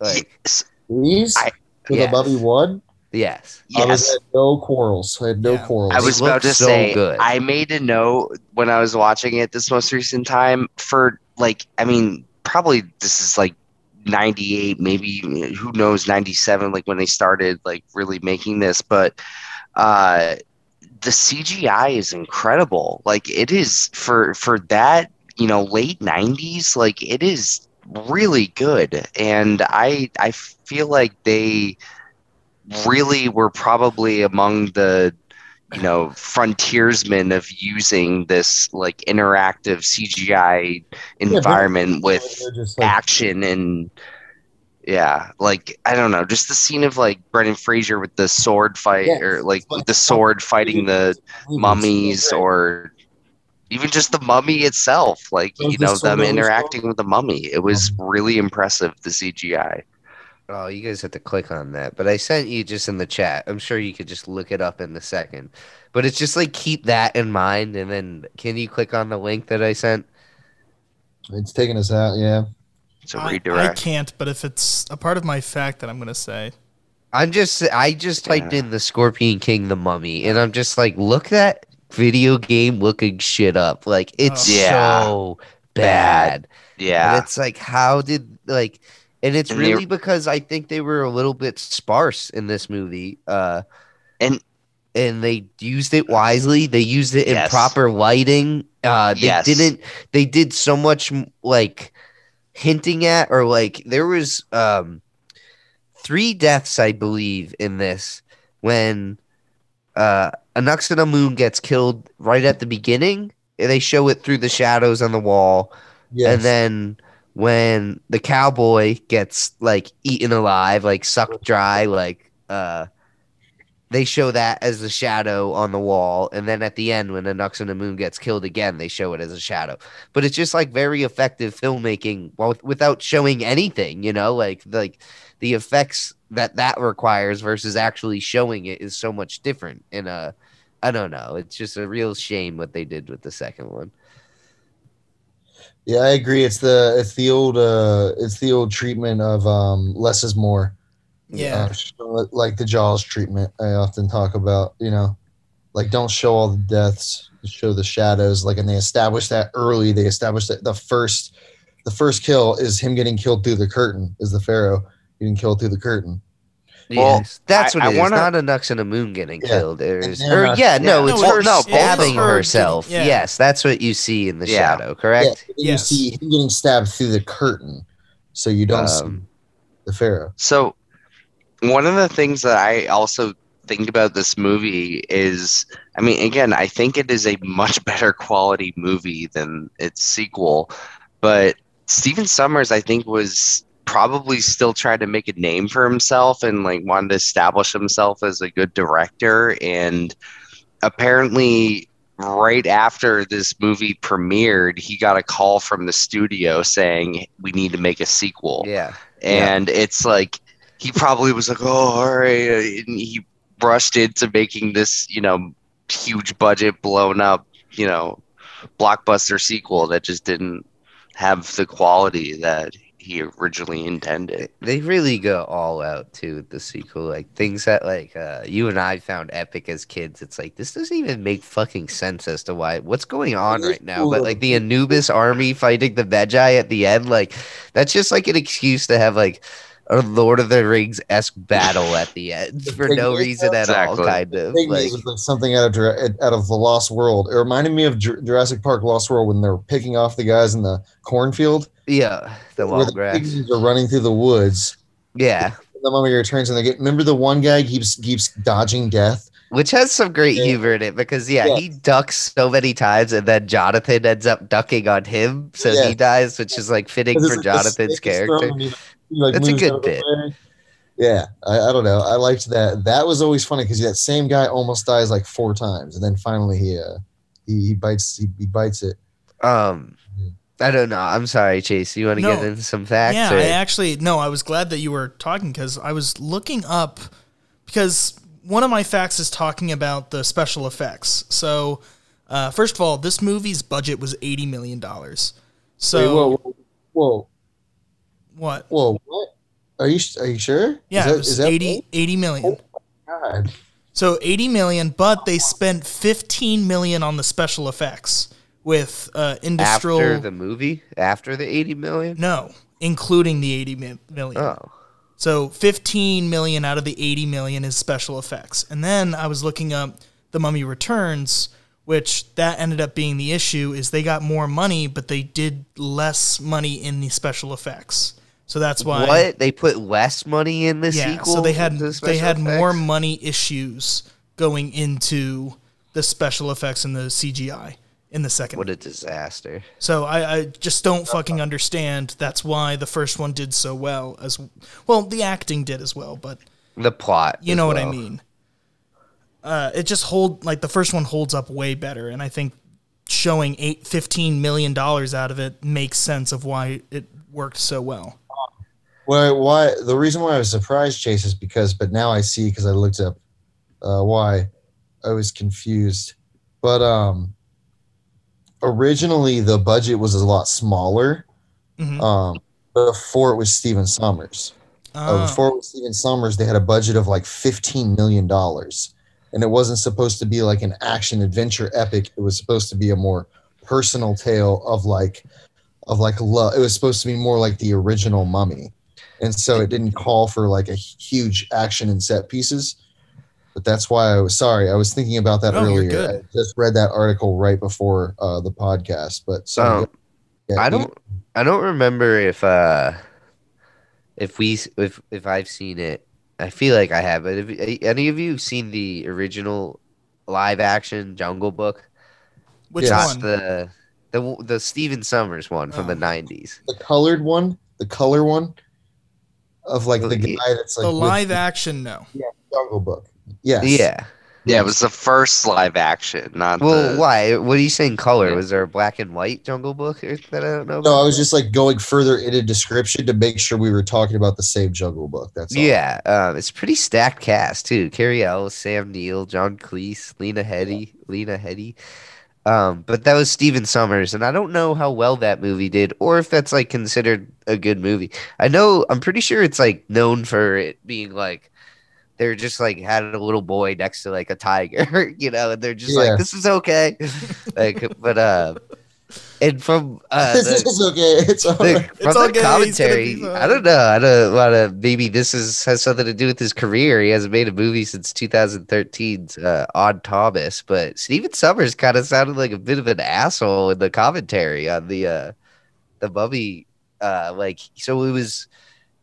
Like, Yes. These I- for yes. the Mummy one. Yes. I was Yes. had no quarrels. I had no Yeah. quarrels. I was It about to so say good. I made a note when I was watching it this most recent time for like I mean probably this is like 98 maybe who knows 97 like when they started like really making this but uh the CGI is incredible. Like it is for for that you know late 90s like it is really good. And I I feel like they really were probably among the you know frontiersmen of using this like interactive CGI environment with just like- action and yeah like I don't know just the scene of like Brendan Fraser with the sword fight Yes, or like like with the sword fighting the mummies or even just the mummy itself like you know them interacting with the mummy. It was really impressive the CGI Oh, you guys have to click on that. But I sent you just in the chat. I'm sure you could just look it up in a second. But it's just like keep that in mind and then can you click on the link that I sent? It's taking us out. Yeah. to I, I can't, but if it's a part of my fact that I'm going to say, I'm just I just typed Yeah. in the Scorpion King the Mummy and I'm just like look that video game looking shit up. Like it's Oh. So Bad. bad. yeah And it's like how did like and it's And they- really because I think they were a little bit sparse in this movie. Uh And- and they used it wisely. They used it in proper lighting. Uh they Yes. didn't they did so much like hinting at or like there was um three deaths I believe in this when uh Anck-su-namun gets killed right at the beginning. They show it through the shadows on the wall. Yes. And then when the cowboy gets like eaten alive, like sucked dry, like uh they show that as a shadow on the wall, and then at the end when Anck-su-namun gets killed again, they show it as a shadow. But it's just like very effective filmmaking, while without showing anything, you know, like like the effects that that requires versus actually showing it is so much different. And uh, I don't know, it's just a real shame what they did with the second one. Yeah, I agree. It's the it's the old uh it's the old treatment of um less is more. yeah, Uh, like the Jaws treatment I often talk about, you know. Like don't show all the deaths, show the shadows. Like and they established that early. They established that the first the first kill is him getting killed through the curtain, is the Pharaoh getting killed through the curtain. Well, yes, that's I- what I it is. wanna- Not a Nux and a Moon getting Yeah. killed. There's, or not- yeah, no, it's No, her no, stabbing her herself. getting- yeah. Yes, that's what you see in the Yeah. shadow. Correct. Yeah, you Yes. see him getting stabbed through the curtain. So you don't see Um, the Pharaoh. So, one of the things that I also think about this movie is I mean, again, I think it is a much better quality movie than its sequel, but Stephen Sommers, I think, was probably still trying to make a name for himself and like wanted to establish himself as a good director. And apparently, right after this movie premiered, he got a call from the studio saying, We need to make a sequel yeah. and it's like he probably was like, "Oh, all right," and he rushed into making this, you know, huge budget, blown up, you know, blockbuster sequel that just didn't have the quality that he originally intended. They really go all out too with the sequel. Like things that like uh, you and I found epic as kids. It's like this doesn't even make fucking sense as to why what's going on right now. But like the Anubis army fighting the Medjai at the end, like that's just like an excuse to have like a Lord of the Rings esque battle at the end for no reason at all. Exactly. Kind of like Maze was like something out of out of the Lost World. It reminded me of Jurassic Park Lost World when they're picking off the guys in the cornfield. yeah, the long the grass. pygmies are running through the woods. Yeah, The mummy returns and they get. Remember the one guy keeps keeps dodging death. Which has some great Yeah. humor in it because yeah, Yeah. he ducks so many times and then Jonathan ends up ducking on him, so Yeah. he dies, which is like fitting for Jonathan's snake is thrown character. And he, he, like, That's a good out of the bit. Yeah, I, I don't know. I liked that. That was always funny because that same guy almost dies like four times, and then finally he uh he, he bites he, he bites it. Um, I don't know. I'm sorry, Chase. You want to No. get into some facts? yeah. or- I actually no. I was glad that you were talking because I was looking up because one of my facts is talking about the special effects. So, uh, first of all, this movie's budget was eighty million dollars. So Wait, whoa, whoa, whoa, what? whoa, what? Are you are you sure? Yeah, Is that- it was is that 80, right? 80 million. God. So 80 million, but they spent 15 million on the special effects with uh, industrial. After the movie, after the eighty million. no, including the 80 million. Oh, So 15 million out of the 80 million is special effects. And then I was looking up The Mummy Returns, which that ended up being the issue is they got more money, but they did less money in the special effects. So that's why what? They put less money in the yeah, sequel. so they had to they had more money issues going into the special effects and the CGI in the second. What a disaster! So I, I just don't fucking understand. That's why the first one did so well as well. The acting did as well, but The plot. you know what I mean. Uh, it just hold like the first one holds up way better, and I think showing eight fifteen million dollars out of it makes sense of why it worked so well. Why? Why? The reason why I was surprised, Chase, is because, but now I see because I looked up uh, why I was confused. But um, originally the budget was a lot smaller. Mhm. Um, before it was Stephen Sommers. Uh, Ah, before it was Stephen Sommers, they had a budget of like fifteen million dollars, and it wasn't supposed to be like an action adventure epic. It was supposed to be a more personal tale of like, of like love. It was supposed to be more like the original Mummy, and so it didn't call for like a huge action and set pieces. But that's why I was sorry. I was thinking about that No, earlier. I just read that article right before uh, the podcast. But so Um, yeah, I don't. I don't remember if uh, if we if if I've seen it. I feel like I have. But have any of you seen the original live action Jungle Book? which Yeah. Not one? the the the Stephen Sommers one from Oh. the nineties. the colored one, the color one of like the The- guy that's like the with live action, no. yeah, Jungle Book. Yes. Yeah. Yeah, it was the first live action, not Well, the. why? What are you saying? Color? Yeah. Was there a black and white Jungle Book or, that I don't know? No. I was just like going further in into description to make sure we were talking about the same Jungle Book. That's all. Yeah, um, it's pretty stacked cast too. Cary Elwes, Sam Neill, John Cleese, Lena Headey, Lena Headey. Um, but that was Stephen Sommers, and I don't know how well that movie did, or if that's like considered a good movie. I know I'm pretty sure it's like known for it being like they're just like had a little boy next to like a tiger, you know, and they're just Yeah. like, this is okay. like, but uh, and from uh, this the- is okay. It's all the, right. from It's the okay, he's gonna be commentary. I don't know. I don't want to. Maybe this is has something to do with his career. He hasn't made a movie since 2013's uh, Odd Thomas, but Stephen Sommers kind of sounded like a bit of an asshole in the commentary on the uh, the Mummy. Uh, like, so it was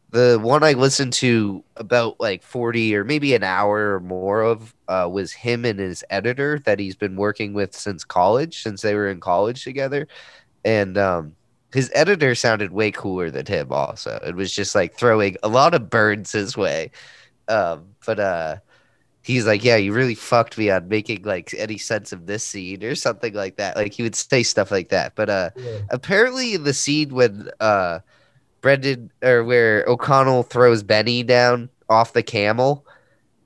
the one I listened to about like 40 or maybe an hour or more of uh, was him and his editor that he's been working with since college, since they were in college together. And um, his editor sounded way cooler than him, also. It was just like throwing a lot of birds his way. Um, but uh, he's like, Yeah, you really fucked me on making like any sense of this scene or something like that. Like he would say stuff like that. But uh, Yeah. apparently in the scene when uh Brendan or where O'Connell throws Benny down off the camel,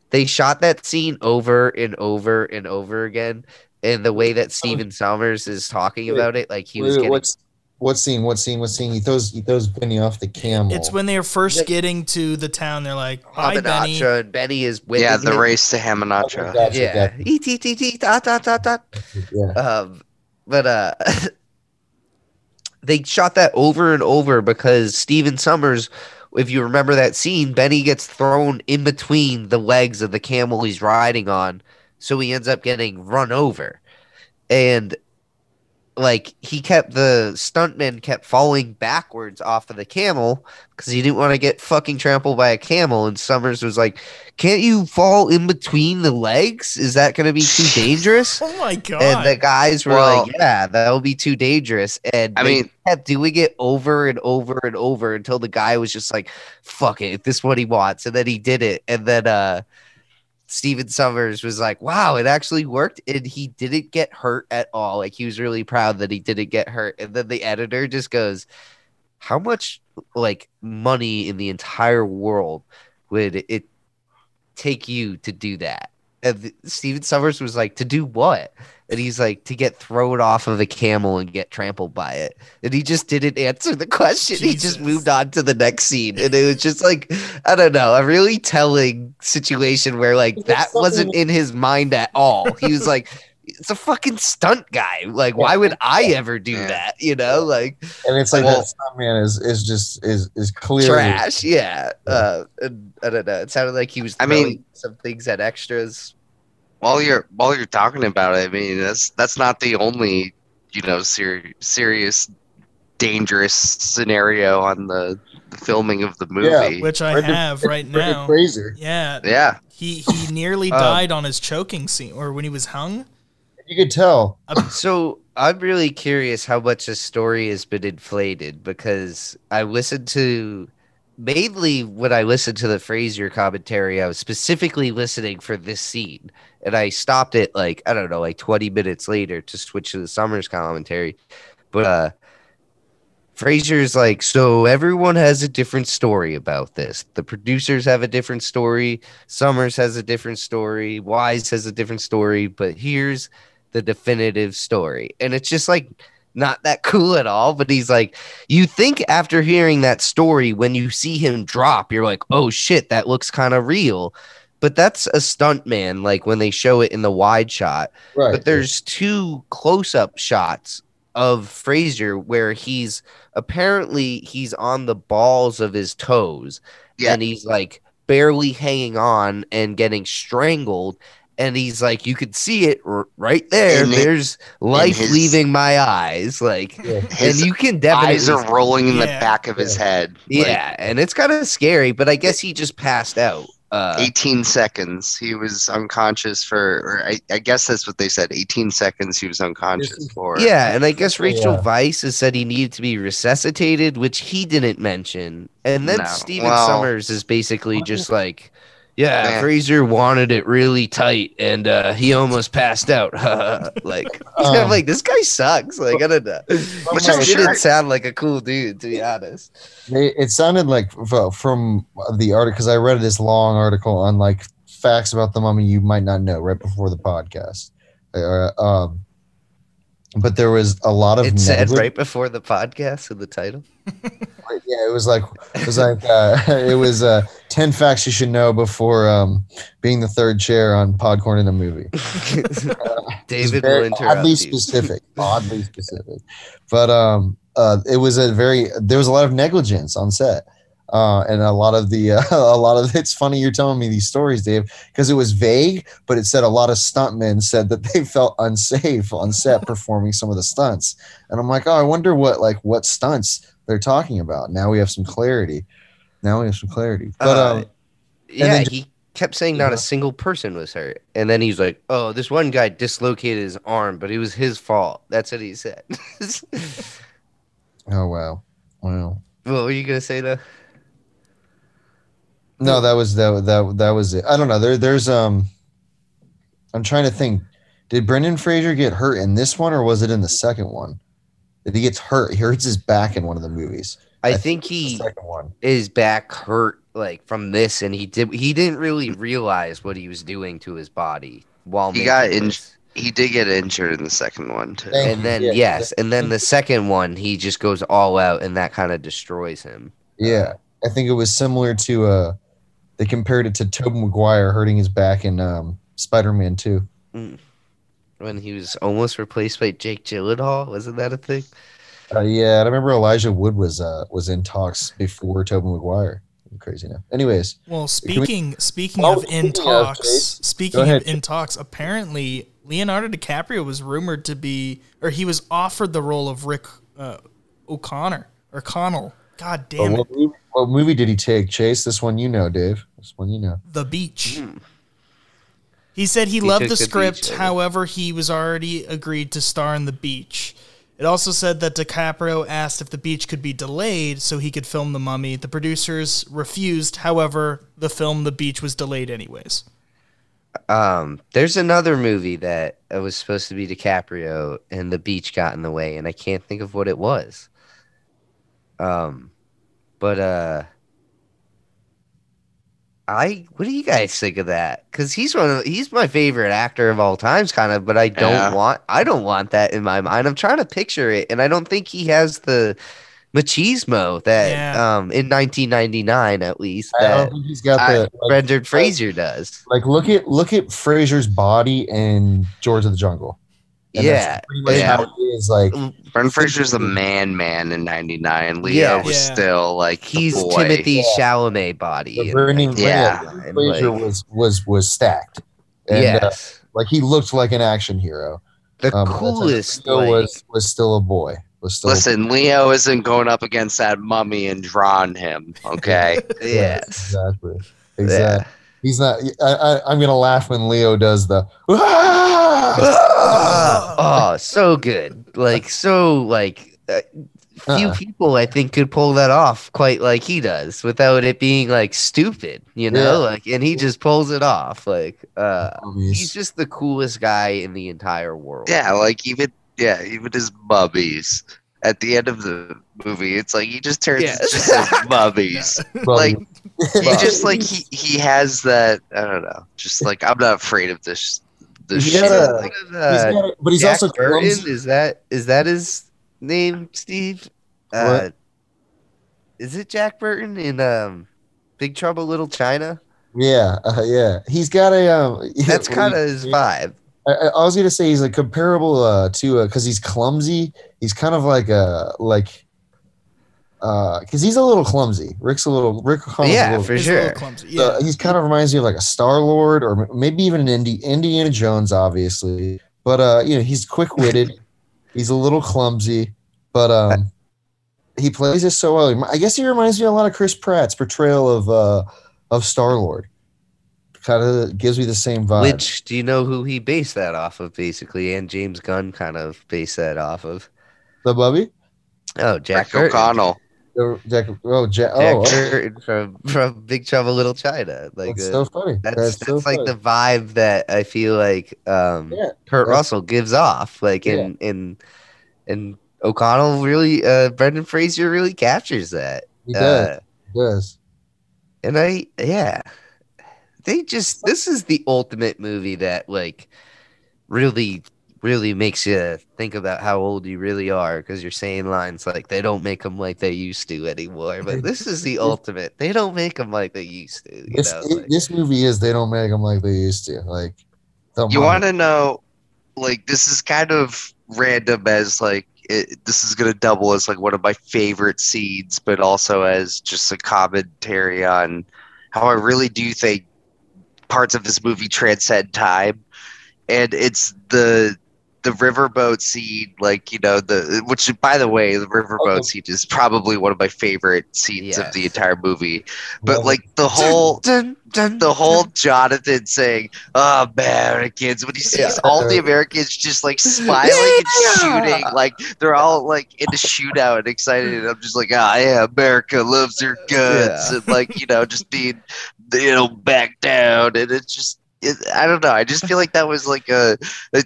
they shot that scene over and over and over again. And the way that Stephen Sommers is talking Wait, about it, like he Wait, was getting what's what scene? What scene? What scene? He throws he throws Benny off the camel. It's when they're first Yeah. getting to the town. They're like, "Hi, Benny." And Benny is with yeah, the him. race to Hamunaptra. Gotcha, Yeah, gotcha. E T T T dot dot dot dot. yeah. Um, but uh, they shot that over and over because Stephen Sommers, if you remember that scene, Benny gets thrown in between the legs of the camel he's riding on, so he ends up getting run over, and like he kept the stuntman kept falling backwards off of the camel because he didn't want to get fucking trampled by a camel and Sommers was like can't you fall in between the legs is that going to be too dangerous Oh my god! and the guys were Well- like, "Yeah, that'll be too dangerous." And I mean- kept doing it over and over and over until the guy was just like, "Fuck it, if this is what he wants," and then he did it. And then uh, Stephen Sommers was like, "Wow, it actually worked," and he didn't get hurt at all. Like he was really proud that he didn't get hurt. And then the editor just goes, "How much like money in the entire world would it take you to do that?" And th- Stephen Sommers was like, to do what? And he's like, to get thrown off of a camel and get trampled by it. And he just didn't answer the question. He just moved on to the next scene. And it was just like, I don't know, a really telling situation where like There's that wasn't in his mind at all. He was like, it's a fucking stunt guy. Like, why would I ever do Yeah. that? You know, like and it's like Well- that stuntman is is just is is clearly trash. Yeah. Uh, and I don't know. It sounded like he was. I mean- some things at extras. while you're while you're talking about it, I mean that's that's not the only you know ser- serious dangerous scenario on the, the filming of the movie. which I Brendan- have right Brendan now. Fraser. Yeah, yeah, he he nearly Um, died on his choking scene, or when he was hung. You could tell. So I'm really curious how much the story has been inflated because I listened to mainly when I listened to the Fraser commentary, I was specifically listening for this scene. And I stopped it like, I don't know, like 20 minutes later to switch to the Sommers commentary. But uh Fraser's like, so everyone has a different story about this. The producers have a different story. Sommers has a different story. Weisz has a different story. But here's the definitive story. And it's just like not that cool at all. But he's like, you think after hearing that story, when you see him drop, you're like, oh shit, that looks kind of real. But that's a stunt man, like when they show it in the wide shot. Right. But there's two close up shots of Fraser where he's apparently he's on the balls of his toes Yeah. and he's like barely hanging on and getting strangled and he's like you could see it r- right there In it- there's life his- leaving my eyes like Yeah. and you can definitely eyes are rolling in the back of his head. Like, yeah and it's kind of scary but i guess he just passed out uh 18 seconds. He was unconscious for, or I, I guess that's what they said. 18 seconds he was unconscious for. Yeah, and I guess Rachel Yeah. Weisz has said he needed to be resuscitated, which he didn't mention. And then No. Stephen Well- Sommers is basically just like, yeah, Yeah. Fraser wanted it really tight, and uh, he almost passed out. like, I'm Um, like this guy sucks. Like, I don't know. Which Just I'm didn't sound like a cool dude, to be honest. They, it sounded like from the article because I read this long article on like facts about the mummy you might not know right before the podcast. Uh, um, but there was a lot of It said neglig- right before the podcast in the title. Yeah, it was like it was like uh, it was uh, ten facts you should know before um, being the third chair on Podcorn in a movie. It's David very will oddly you. specific oddly specific but um uh it was a very there was a lot of negligence on set uh and a lot of the uh, a lot of it's funny you're telling me these stories dave because it was vague but it said a lot of stuntmen said that they felt unsafe on set performing some of the stunts and i'm like oh i wonder what like what stunts they're talking about now we have some clarity now we have some clarity but Uh, um yeah, he kept saying not Yeah. a single person was hurt. And then he's like, oh, this one guy dislocated his arm, but it was his fault. That's what he said. oh wow wow what were you going to say, though? No, that was that that that was it. I don't know. There there's um I'm trying to think. Did Brendan Fraser get hurt in this one or was it in the second one? Did he gets hurt? He hurts his back in one of the movies. I, I think The he second one. his back hurt like from this, and he did he didn't really realize what he was doing to his body while He got in- He did get injured in the second one too. Thank And you. then Yeah. yes, and then the second one he just goes all out, and that kind of destroys him. Yeah. I think it was similar to uh they compared it to Tobey Maguire hurting his back in um Spider-Man 2. When he was almost replaced by Jake Gyllenhaal, wasn't that a thing? Uh, yeah, I remember Elijah Wood was uh was in talks before Tobey Maguire. Crazy now. Anyways, Well, we- speaking speaking Oh, of in talks, Chase, speaking of in talks, apparently Leonardo DiCaprio was rumored to be, or he was offered the role of Rick uh, O'Connor or Connell. God damn it, what, movie, what movie did he take? Chase, this one you know, Dave. This one you know. The Beach. Hmm. He said he, He loved the The script, Beach, however, he was already agreed to star in The Beach. It also said that DiCaprio asked if The Beach could be delayed so he could film The Mummy. The producers refused, however, the film The Beach was delayed anyways. Um, there's another movie that uh, was supposed to be DiCaprio, and the beach got in the way, and I can't think of what it was. Um, but uh, I what do you guys think of that? Because he's one of he's my favorite actor of all times, kind of. But I don't Yeah. want I don't want that in my mind. I'm trying to picture it, and I don't think he has the machismo that Yeah. um in 1999 at least I don't that think he's got I- the like, Brendan Fraser does. like look at look at Fraser's body in George of the Jungle. And that's Yeah, pretty much yeah. how he is like Brendan Fraser's the man man in '99. Leo Yeah. was Yeah. still like the he's boy. Timothy Yeah. Chalamet body. the burning Yeah. yeah, And, Fraser like, was was was stacked. And uh, yes, like he looked like an action hero. the Um, coolest. Leo like- was was still a boy. Was still Listen, Leo isn't going up against that mummy and drawing him. Okay. yes. exactly. Yeah. Exactly. He's not. I, I, I'm gonna laugh when Leo does the. oh, so good. Like so like uh, few Uh-uh. people I think could pull that off quite like he does without it being like stupid, you know? Yeah. Like and he just pulls it off. Like uh Movies. he's just the coolest guy in the entire world. yeah, like even yeah, even his mummies. At the end of the movie, it's like he just turns Yeah. into mummies. Like he just like he he has that I don't know, just like I'm not afraid of this this He shit. had a- like, he's Uh, got it, but he's Jack also Burton, is that is that his name, Steve? Uh, What? is it Jack Burton in um Big Trouble Little China? Yeah, uh, yeah. He's got a. Um, That's kind of his vibe. I, I I was gonna say he's like comparable uh, to because he's clumsy. He's kind of like a like. Because he's a little clumsy. Rick's a little. Rick. O'Connell's a Yeah, little, for He's a little sure. clumsy. So Yeah. he's kind of reminds me of like a Star Lord or maybe even an Indi- Indiana Jones, obviously. But uh, you know, he's quick witted. he's a little clumsy, but um, he plays it so well. I guess he reminds me a lot of Chris Pratt's portrayal of uh of Star Lord. Kind of gives me the same vibe. Which do you know who he based that off of, basically? And James Gunn kind of based that off of. the Bubby? Oh, Jack Rick O'Connell. Jack. Oh, Jack. Jack Oh, okay. From from Big Trouble Little China. Like that's uh, so funny. that's That's, that's, so like funny. the vibe that I feel like um Yeah, Kurt Russell gives off. Like in in and O'Connell really uh Brendan Fraser really captures that. he does. Uh, he does. and I yeah. They just this is the ultimate movie that like really really makes you think about how old you really are because you're saying lines like they don't make them like they used to anymore but this is the ultimate they don't make them like they used to you This, know it- like- this movie is. They don't make them like they used to. Like. the You want to know, like, this is kind of random as like it, this is gonna double as like one of my favorite scenes, but also as just a commentary on how I really do think parts of this movie transcend time, and it's the the riverboat scene, like you know the which by the way, the riverboat Okay. scene is probably one of my favorite scenes of the entire movie. But Love like the whole Dun, dun, the whole. Jonathan saying, "Oh, Americans," when he sees Yeah. all the Americans just like smiling and shooting, like they're all like in a shootout and excited, and I'm just like, "Ah, yeah, America loves their guns," Yeah. and like you know, just being, you know, back down, and it's just, it, I don't know, I just feel like that was like a. a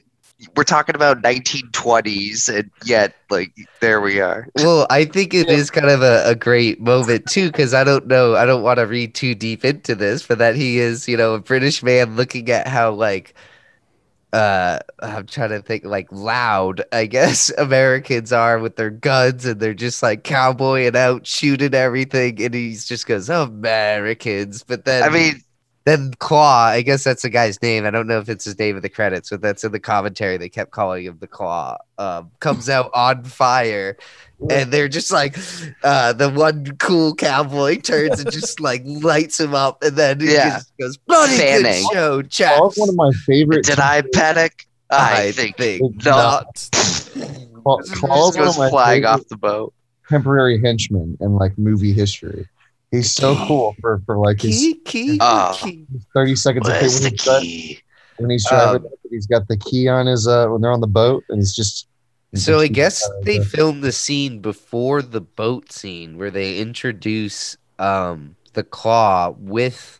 we're talking about 1920s, and yet, like, there we are. well i think it is kind of a, a great moment too because i don't know i don't want to read too deep into this but that he is you know a british man looking at how like uh i'm trying to think like loud i guess americans are with their guns and they're just like cowboying out shooting everything and he just goes oh americans but then I mean, then claw i guess that's the guy's name i don't know if it's his name in the credits but that's in the commentary they kept calling him the claw um, comes out on fire and they're just like uh the one cool cowboy turns and just like lights him up and then he Yeah. just goes bloody good show That chaps was one of my favorite. did I panic? I, I think, think not. Claw- Claw's one goes of my flying favorite off the boat. temporary henchman in like movie history. He's so cool for, for like his, key key Uh, key thirty seconds of fame when he's, dri- key? when he's driving. Um, he's got the key on his uh when they're on the boat, and he's just. So I guess they the- filmed the scene before the boat scene where they introduce um the claw with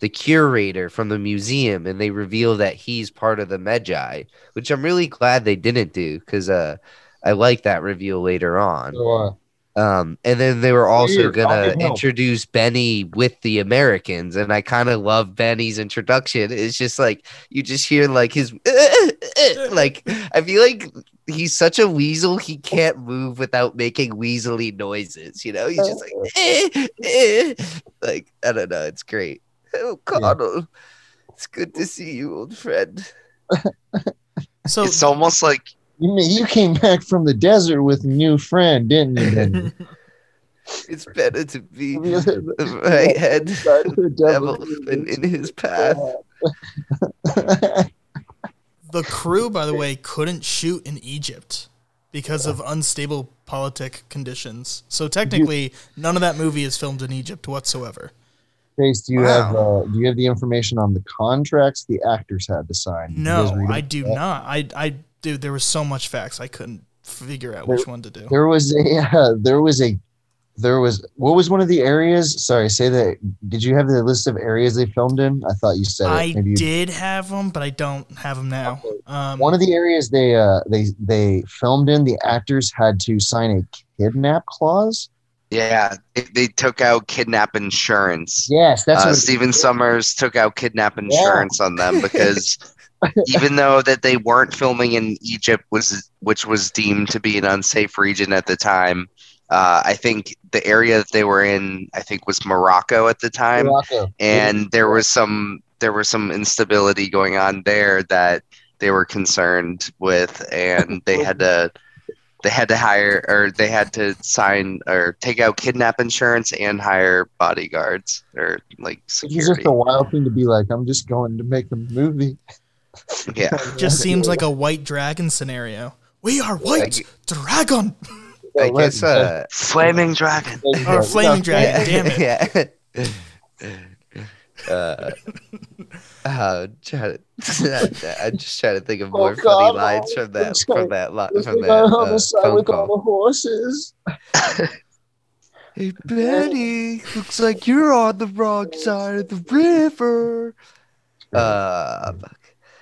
the curator from the museum and they reveal that he's part of the Medjai, which I'm really glad they didn't do because uh I like that reveal later on. So, uh, Um, and then they were also Weird. gonna I'll help. introduce Benny with the Americans, and I kind of love Benny's introduction. It's just like you just hear like his like I feel like he's such a weasel he can't move without making weaselly noises. You know, he's just like "Eh, eh." like I don't know. It's great. Oh, Connell, it's good to see you, old friend. So It's almost like You you came back from the desert with a new friend, didn't you? Benny? It's better to be the the right head devil than in his path. the crew, by the way, couldn't shoot in Egypt because of unstable politic conditions. So technically, none of that movie is filmed in Egypt whatsoever. Face, do you have uh, do you have the information on the contracts the actors had to sign? Did you guys No, I do that? not. I, I, dude, there was so much facts I couldn't figure out which one to do. There was a uh, there was a there was what was one of the areas? Sorry, say that. Did you have the list of areas they filmed in? I thought you said. I Maybe you- did have them, but I don't have them now. Um, One of the areas they uh they they filmed in, the actors had to sign a kidnap clause. yeah, they, they took out kidnap insurance. Yes, that's uh, what Stephen Sommers took out kidnap insurance on them because even though that they weren't filming in Egypt, was which was deemed to be an unsafe region at the time. Uh, I think the area that they were in, I think, was Morocco at the time, Morocco. and there was some there was some instability going on there that they were concerned with, and they had to they had to hire or they had to sign or take out kidnap insurance and hire bodyguards or like It's just a wild thing to be like. I'm just going to make a movie. Yeah. just seems like a white dragon scenario. We are white dragon I Yeah, guess uh Flaming dragon. or flaming dragon. Damn it! yeah. uh, uh, try to, I'm just trying to think of more Oh, funny God, lines from that It's from that li- It's from that guy on uh, the side phone with all call. the horses. Hey Benny, looks like you're on the wrong side of the river. Uh,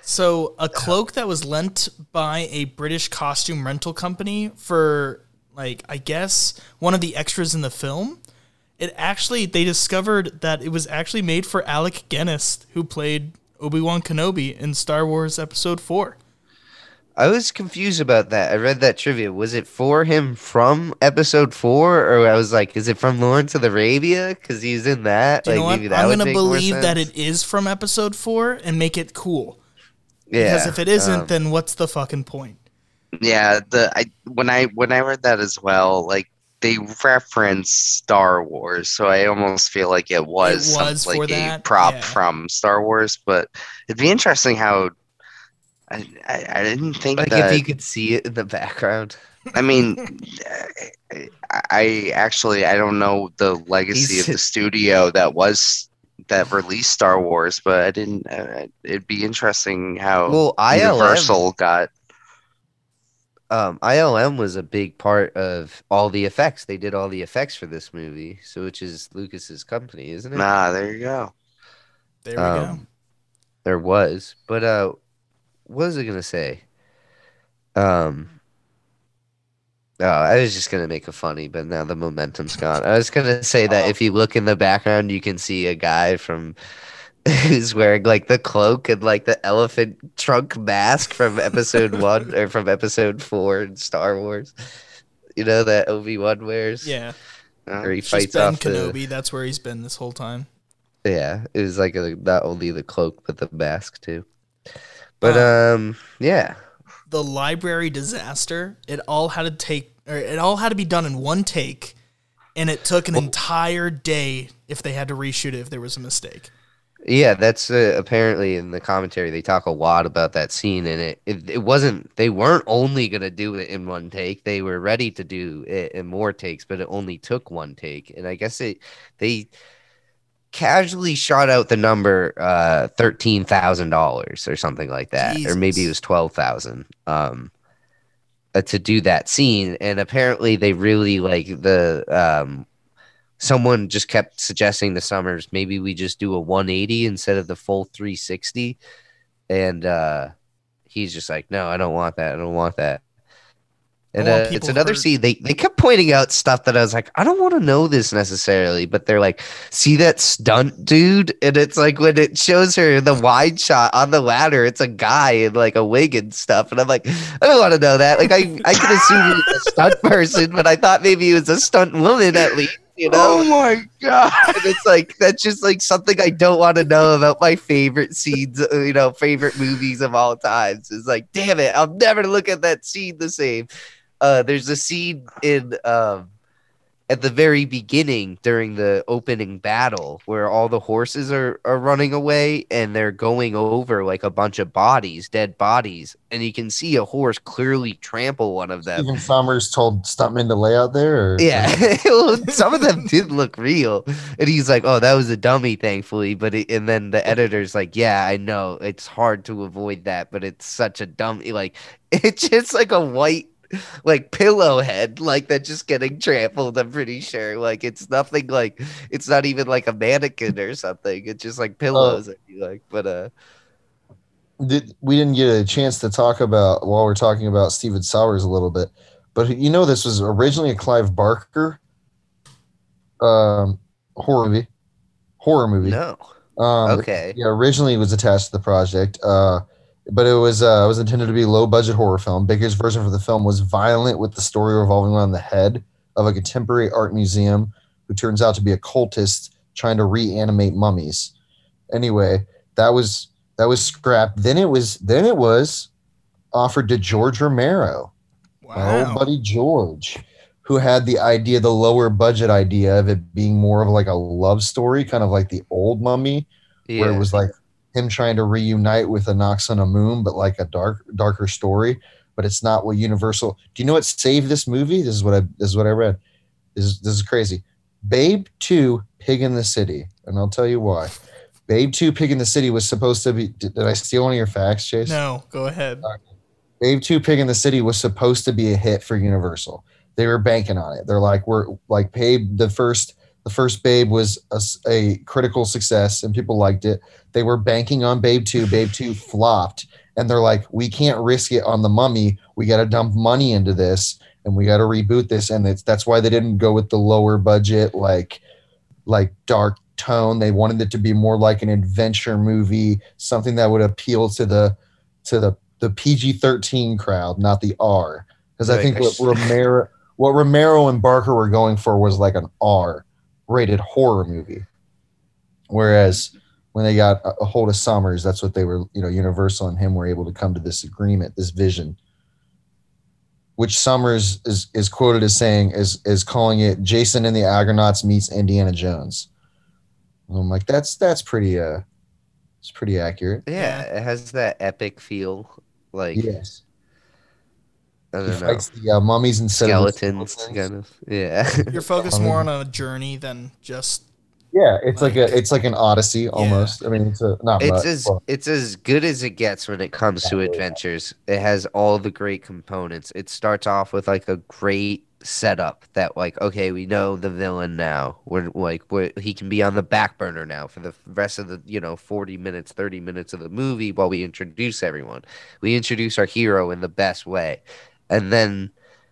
So, a uh-huh. cloak that was lent by a British costume rental company for, like, I guess one of the extras in the film. It actually, they discovered that it was actually made for Alec Guinness, who played Obi Wan Kenobi in Star Wars Episode 4. I was confused about that. I read that trivia. Was it for him from episode four, or I was like, is it from Lawrence of Arabia? Because he's in that. Do you like know what? maybe that I'm going to believe that it is from Episode 4 and make it cool. Yeah, Because if it isn't, um, then what's the fucking point? Yeah, the I when I when I read that as well, like they reference Star Wars, so I almost feel like it was, some- was for like a that? prop Yeah. from Star Wars. But it'd be interesting how I I, I didn't think like that. if you could see it in the background. I mean, I, I actually I don't know the legacy He's- of the studio that was that released Star Wars, but I didn't. Uh, it'd be interesting how Well, ILM, Universal got. um, ILM was a big part of all the effects. They did all the effects for this movie, so which is Lucas's company, isn't it? Nah, there you go. There we go. um, There was, but uh, what was I gonna say? Um, oh, I was just gonna make a funny, but now the momentum's gone. I was gonna say that Oh. if you look in the background, you can see a guy from who's wearing like the cloak and like the elephant trunk mask from episode one or from episode four in Star Wars. You know that Obi Wan wears. Yeah. Or he It's just fights off the Kenobi. That's where he's been this whole time. Yeah, it was like a, not only the cloak but the mask too. But Uh, um, yeah, the library disaster, it all had to take or it all had to be done in one take and it took an entire day if they had to reshoot it if there was a mistake. yeah. That's uh, apparently in the commentary they talk a lot about that scene, and it, it it wasn't they weren't only gonna do it in one take. They were ready to do it in more takes, but it only took one take. And I guess it they casually shot out the number uh thirteen thousand dollars or something like that, or maybe it was twelve thousand. Um, uh, to do that scene, and apparently they really like the um. Someone just kept suggesting the Sommers maybe we just do a 180 instead of the full 360, and uh, he's just like, no, I don't want that. I don't want that. And uh, it's another scene. They they kept pointing out stuff that I was like, I don't want to know this necessarily, but they're like, see that stunt dude, and it's like when it shows her the wide shot on the ladder, it's a guy in like a wig and stuff, and I'm like, I don't want to know that. Like I I can assume he was a stunt person, but I thought maybe he was a stunt woman at least, you know. Oh my god! and it's like that's just like something I don't want to know about my favorite scenes, uh, you know, favorite movies of all times. It's like, damn it, I'll never look at that scene the same. Uh, there's a scene in um, at the very beginning during the opening battle where all the horses are, are running away and they're going over like a bunch of bodies, dead bodies, and you can see a horse clearly trample one of them. Even Sommers told Stuntman to lay out there. Or, Yeah, well, some of them did look real, and he's like, "Oh, that was a dummy, thankfully." But it, and then the editor's like, "Yeah, I know it's hard to avoid that, but it's such a dummy. Like it's just like a white, like pillow head, like that just getting trampled. I'm pretty sure. Like it's nothing like it's not even like a mannequin or something. It's just like pillows. I feel like, but uh, Did, we didn't get a chance to talk about while we're talking about Stephen Sommers a little bit, but you know this was originally a Clive Barker um, horror movie. Horror movie. no, Um, okay, Yeah, originally it was attached to the project, uh, but it was uh, it was intended to be a low budget horror film. Barker's version for the film was violent, with the story revolving around the head of a contemporary art museum who turns out to be a cultist trying to reanimate mummies. Anyway, that was that was scrapped. Then it was then it was offered to George Romero, my Wow. old buddy George, who had the idea, the lower budget idea of it being more of like a love story, kind of like the old mummy yeah, where it was like him trying to reunite with Anck-su-namun, but like a dark, darker story. But it's not what Universal. Do you know what saved this movie? This is what I. This is what I read. This is this is crazy. Babe Two, Pig in the City, and I'll tell you why. Babe Two, Pig in the City was supposed to be. Did, did I steal one of your facts, Chase? No, go ahead. Babe Two, Pig in the City was supposed to be a hit for Universal. They were banking on it. They're like, we're like, Babe. The first, the first Babe was a critical success, and people liked it. They were banking on Babe Two. Babe Two flopped, and they're like, we can't risk it on the Mummy. We got to dump money into this, and we got to reboot this. And it's that's why they didn't go with the lower budget, like, like dark tone. They wanted it to be more like an adventure movie, something that would appeal to the to the the PG thirteen crowd, not the R. Because I think what Romero what Romero and Barker were going for was like an R rated horror movie. Whereas when they got a a hold of Sommers, that's what they were, you know, Universal and him were able to come to this agreement, this vision. Which Sommers is is quoted as saying is is calling it Jason and the Argonauts meets Indiana Jones. And I'm like, that's that's pretty uh it's pretty accurate. yeah, it has that epic feel. Like Yes. I don't know. fights the uh, mummies instead of skeletons skeletons. kind of yeah You're focused more on a journey than just. Yeah, it's like, a it's like an odyssey almost. I mean, it's a not it's much. as well, it's as good as it gets when it comes to adventures. It has all the great components. It starts off with like a great setup that like okay we know the villain now. We're like we're, he can be on the back burner now for the rest of the you know 40 minutes 30 minutes of the movie while we introduce everyone. We introduce our hero in the best way. And then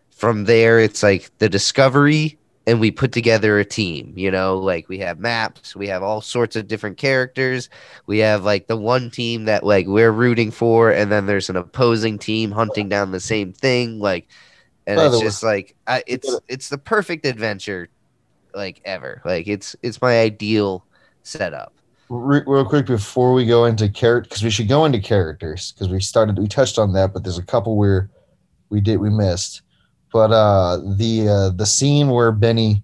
from there it's like the discovery and we put together a team you know like we have maps we have all sorts of different characters. We have like the one team that like we're rooting for and then there's an opposing team hunting down the same thing like and it's just like I, it's it's the perfect adventure like ever. Like it's it's my ideal setup. Real quick before we go into character, because we should go into characters because we started we touched on that, but there's a couple where we did we missed. But uh, the uh, the scene where Benny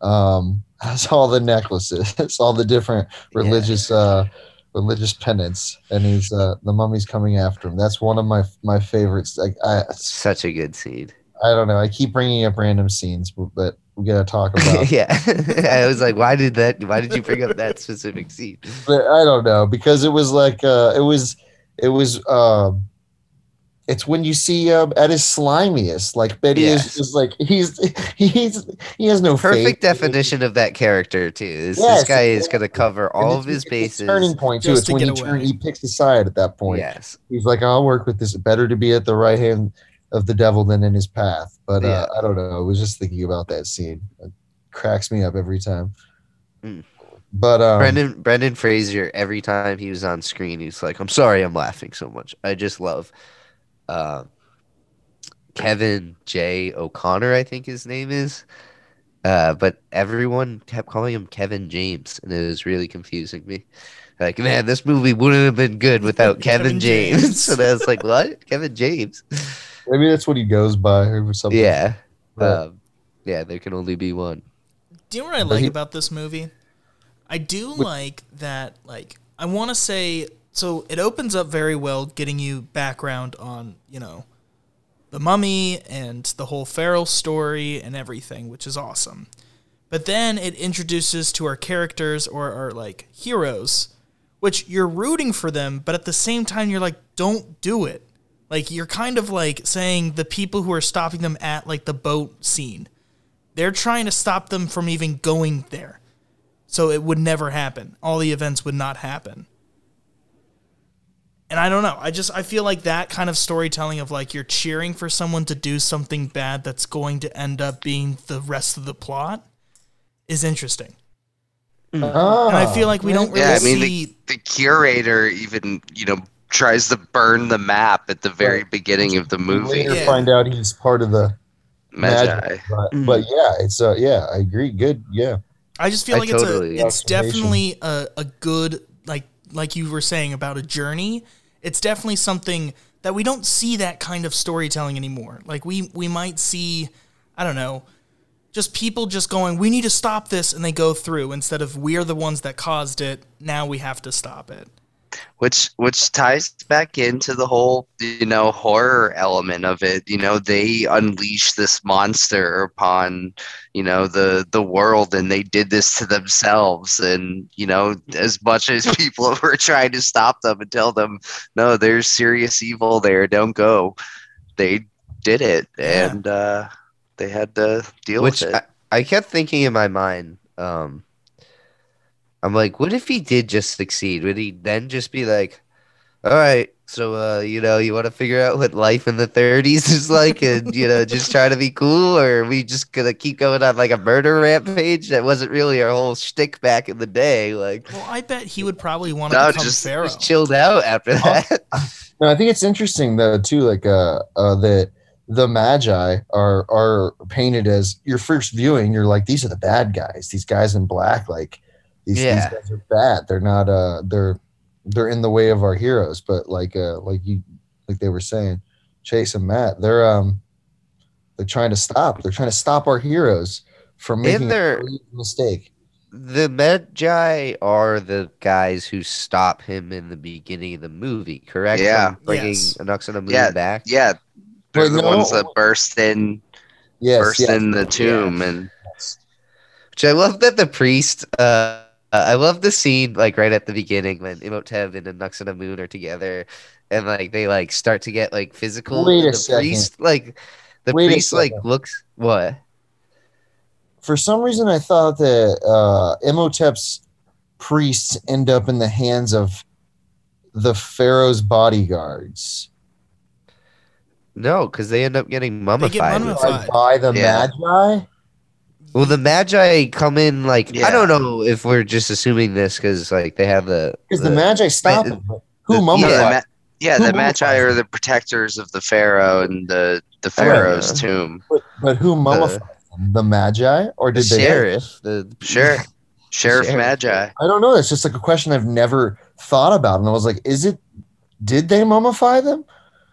um, has all the necklaces, all the different Yeah. religious uh, religious penance, and he's uh, the mummy's coming after him. That's one of my my favorites. Like I, such a good scene I don't know. I keep bringing up random scenes, but, but we gotta talk about. yeah i was like why did that why did you bring up that specific scene but I don't know because it was like uh, it was it was um it's when you see um, at his slimiest like Benny Yes. is just like he's he's he has no perfect faith. definition of that character too is Yes, this guy is going to cover all of his it's bases turning point too. just It's to when he get turn, he picks a side at that point. yes He's like, I'll work with this. Better to be at the right hand of the devil than in his path. But uh, I don't know. I was just thinking about that scene. It cracks me up every time. Mm. But um, Brendan Brendan Fraser every time he was on screen, he's like, "I'm sorry, I'm laughing so much. I just love." Uh, Kevin J O'Connor, I think his name is, uh, but everyone kept calling him Kevin James, and it was really confusing me. Like, man, this movie wouldn't have been good without Kevin, Kevin James. James. and I was like, "What? Kevin James?" maybe that's what he goes by or something. Yeah, Right. um, yeah. There can only be one. Do you know what I But like he- about this movie? I do like that. Like, I want to say, so it opens up very well, getting you background on, you know, the mummy and the whole Pharaoh story and everything, which is awesome. But then it introduces to our characters or our like heroes, which you're rooting for them, but at the same time you're like, don't do it. Like you're kind of like saying the people who are stopping them at like the boat scene they're trying to stop them from even going there. So it would never happen. All the events would not happen. And I don't know. I just I feel like that kind of storytelling of like you're cheering for someone to do something bad that's going to end up being the rest of the plot is interesting. Ah, And I feel like we don't really Yeah, I mean, see the curator even you know tries to burn the map at the very Right. beginning of the movie. later Yeah. find out he's part of the Medjai. Medjai. But, Mm. but yeah, it's uh yeah, I agree. Good, yeah. I just feel I like totally- it's a it's definitely a, a good like like you were saying about a journey. It's definitely something that we don't see that kind of storytelling anymore. Like we we might see I don't know, just people just going, "We need to stop this," and they go through instead of we're the ones that caused it. Now we have to stop it. Which which ties back into the whole you know horror element of it. You know they unleash this monster upon you know the the world and they did this to themselves. And you know as much as people were trying to stop them and tell them no there's serious evil there. Don't go they did it. Yeah. and uh they had to deal Which with it. I, I kept thinking in my mind, um, I'm like, what if he did just succeed? Would he then just be like, all right, so uh, you know, you want to figure out what life in the 30s is like, and you know, just try to be cool, or are we just gonna keep going on like a murder rampage? That wasn't really our whole shtick back in the day. Like, Well, I bet he would probably want to No, become just- pharaoh. just chilled out after that. No, I think it's interesting though too, like uh, uh that the Medjai are are painted as your first viewing. You're like, these are the bad guys. These guys in black, like these, Yeah. these guys are bad. They're not. Uh, they're they're in the way of our heroes. But like uh, like you like they were saying, Chase and Matt, they're um they're trying to stop. They're trying to stop our heroes from And making a mistake. the Medjai are the guys who stop him in the beginning of the movie, correct? Yeah. From bringing Yes. Anck-su-namun Yeah, back. yeah they're But the no- ones that burst in Yes, burst yes, in the tomb and. Which I love that the priest. Uh, I love the scene like right at the beginning when Imhotep and Anck-su-namun are together, and like they like start to get like physical. Wait and a the second. priest like the Wait priest like looks what? for some reason I thought that uh, Imhotep's priests end up in the hands of the pharaoh's bodyguards No, because they end up getting mummified. mummified. by the Yeah. Medjai. Well, the Medjai come in like Yeah. I don't know if we're just assuming this because like they have the Because the, Medjai stop him. but Who the- mummified? Yeah. ma- yeah, the Medjai are the protectors of the Pharaoh and the the Oh, yeah. Pharaoh's tomb. But, but who mummified them? The Medjai, or the did they? sheriff. The Sure, Sheriff Sheriff. Medjai. I don't know. That's just like a question I've never thought about, and I was like, is it? Did they mummify them?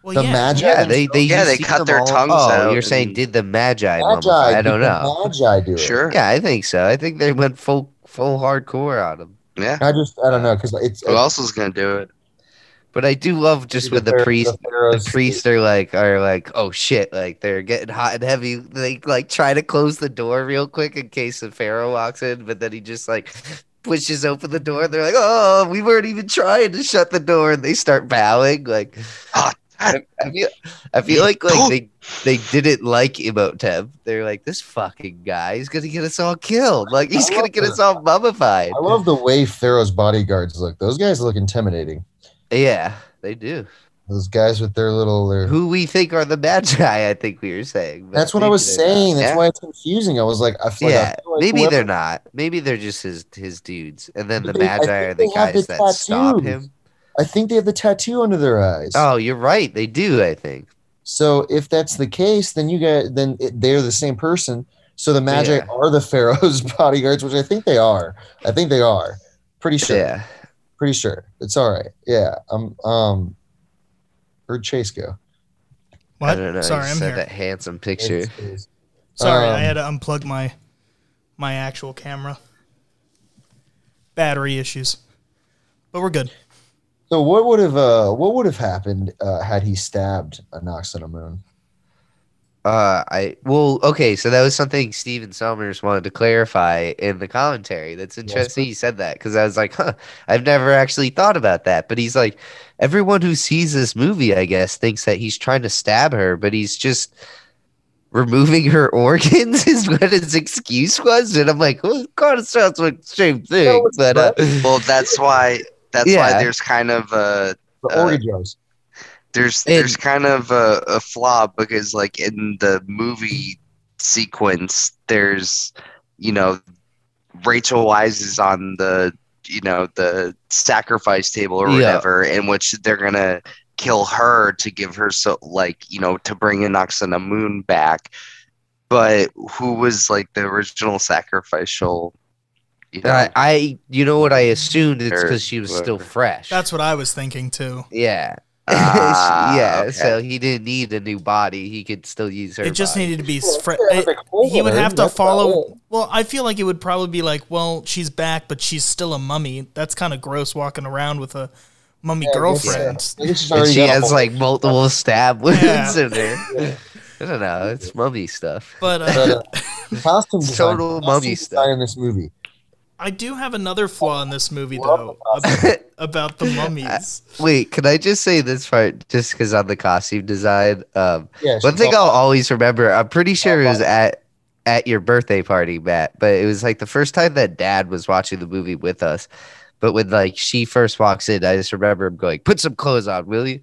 Well, the yeah. Medjai. Yeah, they they Yeah, they cut their all- tongues oh, out you're saying did the Medjai? Medjai. mummify? I don't the know. Medjai do it. Sure. Yeah, I think so. I think they went full full hardcore on them. Yeah. I just I don't know because it's Who else is gonna do it? But I do love just when the pharaoh- priest the pharaohs- priests are like are like oh shit like they're getting hot and heavy they like try to close the door real quick in case the pharaoh walks in but then he just like pushes open the door they're like oh we weren't even trying to shut the door and they start bowing like Ah, I, I feel I feel like like they they didn't like Imhotep they're like this fucking guy he's gonna get us all killed like he's gonna get the- us all mummified I love the way Pharaoh's bodyguards look. Those guys look intimidating. yeah they do Those guys with their little. Their, Who we think are the Medjai? I think we were saying. that's what I was they're not. saying. That's Yeah. why it's confusing. I was like, I feel like, I yeah, feel like maybe whoever- they're not. Maybe they're just his his dudes, and then the But they- I Medjai are the guys the that stop him. I think they have the tattoo under their eyes. Oh, you're right. They do. I think. So if that's the case, then you get then it, they're the same person. So the Medjai Yeah. are the Pharaoh's bodyguards, which I think they are. I think they are. Pretty sure. Yeah. Pretty sure. It's all right. Yeah. Um. Um. Where'd Chase go? What? I don't know. Sorry, you I'm said here. that handsome picture. It's- it's- Sorry, I Um, had to unplug my my actual camera. Battery issues, but we're good. So what would have uh what would have happened uh, had he stabbed Anck-su-namun? Uh, I well, okay. So that was something Stephen Sommers wanted to clarify in the commentary. That's interesting. He said that because I was like, huh, I've never actually thought about that. But he's like, everyone who sees this movie, I guess, thinks that he's trying to stab her, but he's just removing her organs is what his excuse was. And I'm like, well, it kind of sounds like the same thing. No, but uh, Well, that's why. That's Yeah. why there's kind of a The Uh, there's there's kind of a, a flaw because like in the movie sequence there's you know Rachel Weisz is on the you know the sacrifice table or Yeah. whatever in which they're gonna kill her to give her so like you know to bring Anck-su-namun back but who was like the original sacrificial you know I, I, you know what I assumed it's because she was still fresh. That's what I was thinking too. yeah. Ah, yeah, okay. so he didn't need a new body. He could still use her. It just body. needed to be. Well, Fre- yeah, it- he would have to follow. Well, I feel like it would probably be like, well, she's back, but she's still a mummy. That's kind of gross walking around with a mummy Yeah, I guess so. girlfriend. I guess she's And she has like multiple stab wounds Yeah. in there. Yeah. I don't know. It's mummy stuff. But uh, But, uh, costume design, Total costume mummy design stuff. in this movie. I do have another flaw in this movie, Love though, about, about the mummies. Wait, can I just say this part just because on the costume design? Um, Yeah, one thing I'll always remember, I'm pretty sure it was at at your birthday party, Matt, but it was like the first time that dad was watching the movie with us. But when like she first walks in, I just remember him going, "Put some clothes on, will you?"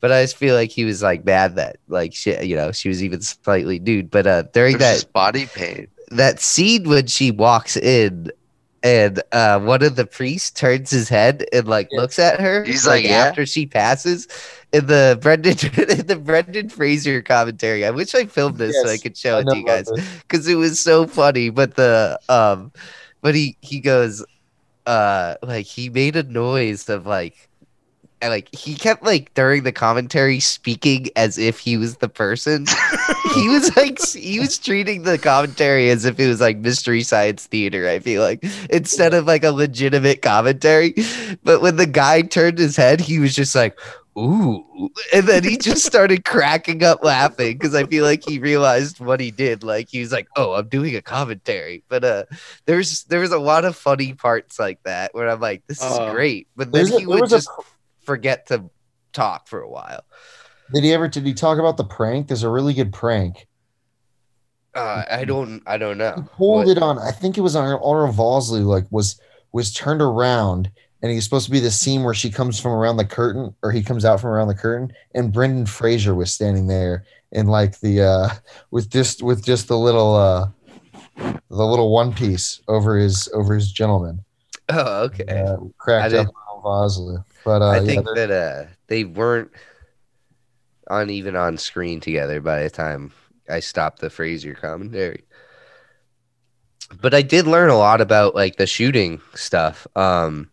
But I just feel like he was like mad that like she, you know, she was even slightly nude. But uh, during there's that body paint that scene when she walks in and uh one of the priests turns his head and like Yeah. looks at her He's like, "Yeah?" after she passes in the Brendan in the Brendan Fraser commentary. I wish I filmed this so I could show I it to you guys because it was so funny. But the um but he he goes uh like he made a noise of like like he kept like during the commentary speaking as if he was the person. He was like he was treating the commentary as if it was like mystery science theater i feel like instead of like a legitimate commentary. But when the guy turned his head he was just like ooh and then he just started cracking up laughing because i feel like he realized what he did. Like he was like oh i'm doing a commentary. But uh there's there was a lot of funny parts like that where i'm like this is Uh, great. But then There's a- he would a just forget to talk for a while Did he ever? Did he talk about the prank? There's a really good prank. uh, i don't i don't know He pulled What- it on. I think it was on Arnold Vosloo. Like was was turned around, and he's supposed to be the scene where she comes from around the curtain, or he comes out from around the curtain, and Brendan Fraser was standing there in like the uh with just with just the little uh the little one piece over his over his gentleman. oh okay Uh, cracked I up on Vosloo. But uh, I think there- that uh, they weren't on even on screen together by the time I stopped the Fraser commentary. But I did learn a lot about like the shooting stuff. Um,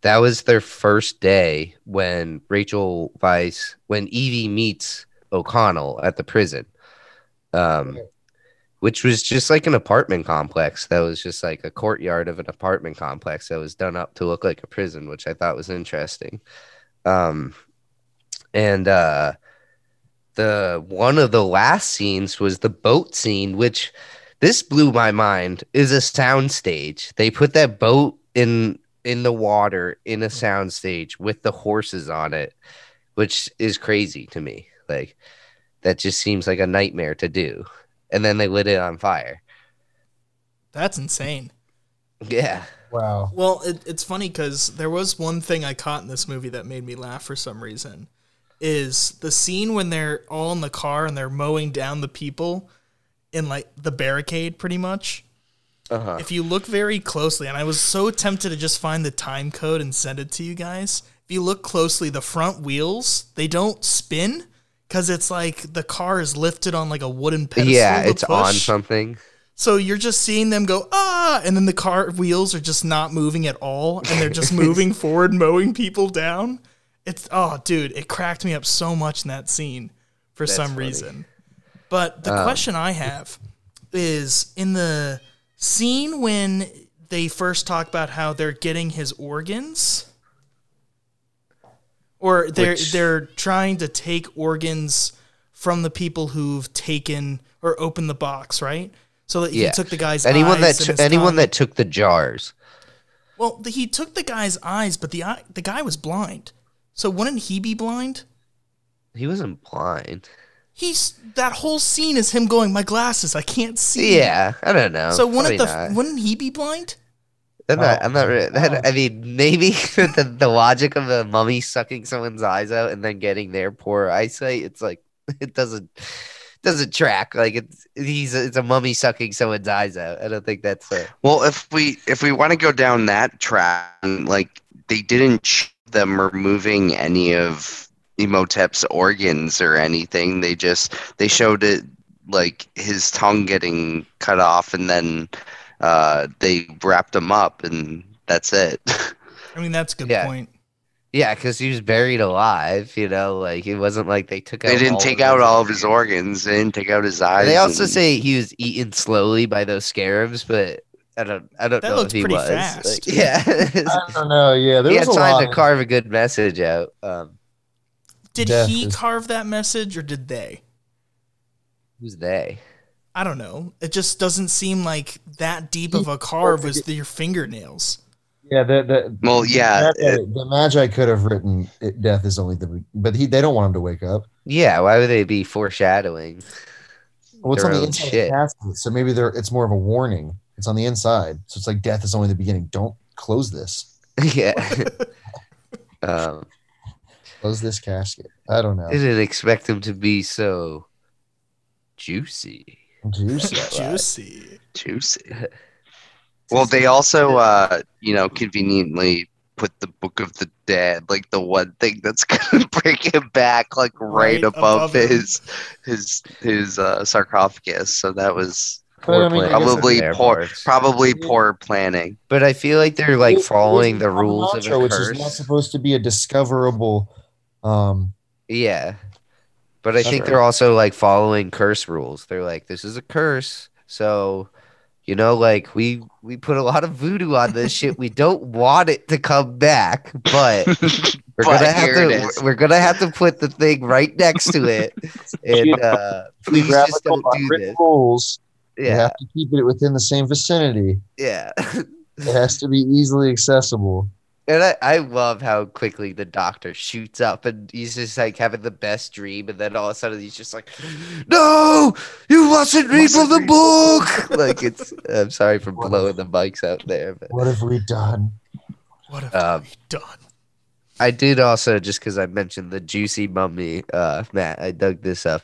that was their first day when Rachel Weisz, when Evie meets O'Connell at the prison, um. Which was just like an apartment complex. That was just like a courtyard of an apartment complex that was done up to look like a prison, which I thought was interesting. Um, and uh, the one of the last scenes was the boat scene, which this blew my mind. Is a sound stage. They put that boat in in the water in a sound stage with the horses on it, which is crazy to me. Like that just seems like a nightmare to do. And then they lit it on fire. That's insane. Yeah. wow. Well, it, it's funny because there was one thing I caught in this movie that made me laugh for some reason. is the scene when they're all in the car and they're mowing down the people in like the barricade pretty much. Uh-huh. If you look very closely, and I was so tempted to just find the time code and send it to you guys. If you look closely, the front wheels, they don't spin because it's like the car is lifted on like a wooden pedestal. Yeah, it's on something. So you're just seeing them go ah, and then the car wheels are just not moving at all, and they're just moving forward, mowing people down. It's oh, dude, it cracked me up so much in that scene for That's some funny. reason. But the Um, question I have is in the scene when they first talk about how they're getting his organs, or they're Which- they're trying to take organs from the people who've taken or opened the box, right? So that he Yeah. took the guy's Anyone eyes that t- anyone tongue. that took the jars. well, the, he took the guy's eyes, but the eye, the guy was blind. So wouldn't he be blind? He wasn't blind. He's that whole scene is him going, "My glasses, I can't see." Yeah, I don't know. So wouldn't the not. wouldn't he be blind? I'm not. Oh. I'm not. re- Oh. I mean, maybe the, the logic of a mummy sucking someone's eyes out and then getting their poor eyesight. It's like it doesn't doesn't track. Like it's he's it's a mummy sucking someone's eyes out. I don't think that's a, Well, if we if we want to go down that track, like they didn't show them removing any of Imhotep's organs or anything. They just they showed it like his tongue getting cut off, and then uh, they wrapped him up, and that's it. I mean, that's a good Yeah. point. yeah, because he was buried alive. You know, like it wasn't like they took out. they didn't all take of out his all of his organs. They didn't take out his eyes. They also and- say he was eaten slowly by those scarabs, but I don't. I don't That know looked if he was. fast. Like, yeah, I don't know. Yeah, there he was had a time lot. to carve a good message out. Um, Did he is- carve that message or did they? who's they? I don't know. It just doesn't seem like that deep of a carve was your fingernails. yeah, the, the, Well, yeah, the, Medjai- the Medjai could have written it, "Death is only the," but he they don't want him to wake up. Yeah, why would they be foreshadowing? Well, it's on the inside shit. of the casket, so maybe there it's more of a warning. It's on the inside, so it's like death is only the beginning. Don't close this. yeah. um, Close this casket. I don't know. didn't expect him to be so juicy. Juicy. Juicy. Juicy. Well, they also, uh, you know, conveniently put the Book of the Dead, like the one thing that's gonna bring him back, like right, Right above, above his his his uh, sarcophagus. So that was But, I mean, probably poor, parts. probably Yeah. poor planning. But I feel like they're like following the is rules of Mantra, a which is not supposed to be a discoverable. Um, Yeah. But I think they're also like following curse rules. They're like, this is a curse. So, you know, like we we put a lot of voodoo on this shit. We don't want it to come back, but we're But gonna have here it is. to we're gonna have to put the thing right next to it. And uh please just don't do this. rules. You have to keep it within the same vicinity. yeah. It has to be easily accessible. And I, I love how quickly the doctor shoots up and he's just like having the best dream and then all of a sudden he's just like No! You mustn't read from the book! like it's I'm sorry for blowing the mics out there but What have we done? What have Um, we done? I did also just because I mentioned the juicy mummy uh Matt I dug this up.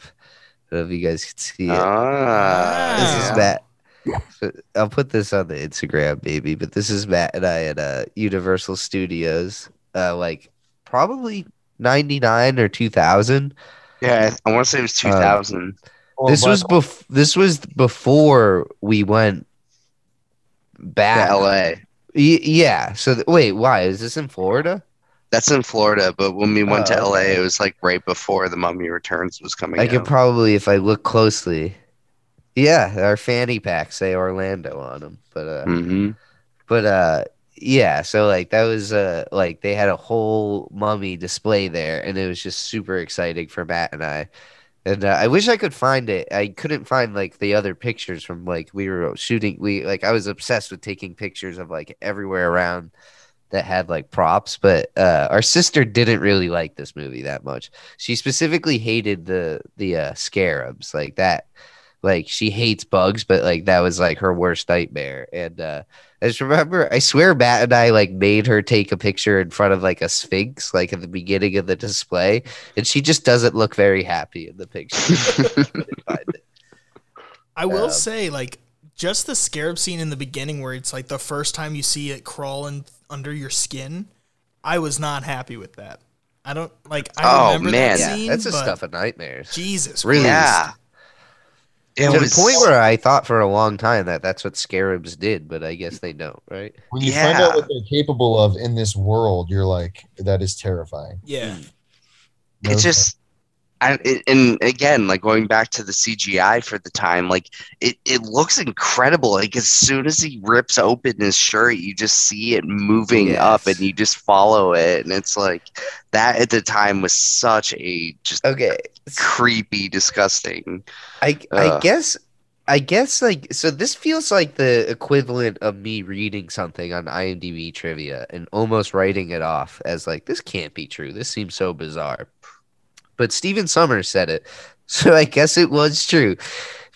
I don't know if you guys can see it. Ah, this is Matt So, I'll put this on the Instagram baby but this is Matt and I at uh Universal Studios uh like probably 99 or 2000 yeah. I want to say it was two thousand. Well, this was bef- this was before we went back. to L.A. Y- yeah. So th- wait, why is this in Florida? That's in Florida, but when we went to Oh, LA, okay. it was like right before the Mummy Returns was coming I out. could probably, if I look closely. Yeah, our fanny packs say Orlando on them, but uh, hmm but uh, yeah. So like that was uh, like they had a whole mummy display there, and it was just super exciting for Matt and I. And uh, I wish I could find it. I couldn't find like the other pictures from like we were shooting. We like I was obsessed with taking pictures of like everywhere around that had like props. But uh, our sister didn't really like this movie that much. She specifically hated the the uh, scarabs like that. Like she hates bugs, but like that was like her worst nightmare. And uh, I just remember, I swear, Matt and I like made her take a picture in front of like a sphinx, like at the beginning of the display, and she just doesn't look very happy in the picture. I will Um, say, like, just the scarab scene in the beginning, where it's like the first time you see it crawling under your skin. I was not happy with that. I don't like. I Oh, remember man. that yeah, that's the stuff of nightmares. Jesus, Really? Christ. Yeah. It to was the point where I thought for a long time that that's what scarabs did, but I guess they don't, right? When you find out what they're capable of in this world, you're like, that is terrifying. Yeah, hmm. No it's just I, it, and again like going back to the cgi for the time like it, it looks incredible like as soon as he rips open his shirt you just see it moving up and you just follow it and it's like that at the time was such a just Okay. Creepy disgusting I I uh. guess I guess like so this feels like the equivalent of me reading something on IMDb trivia and almost writing it off as like this can't be true. This seems so bizarre. But Stephen Sommers said it. So I guess it was true.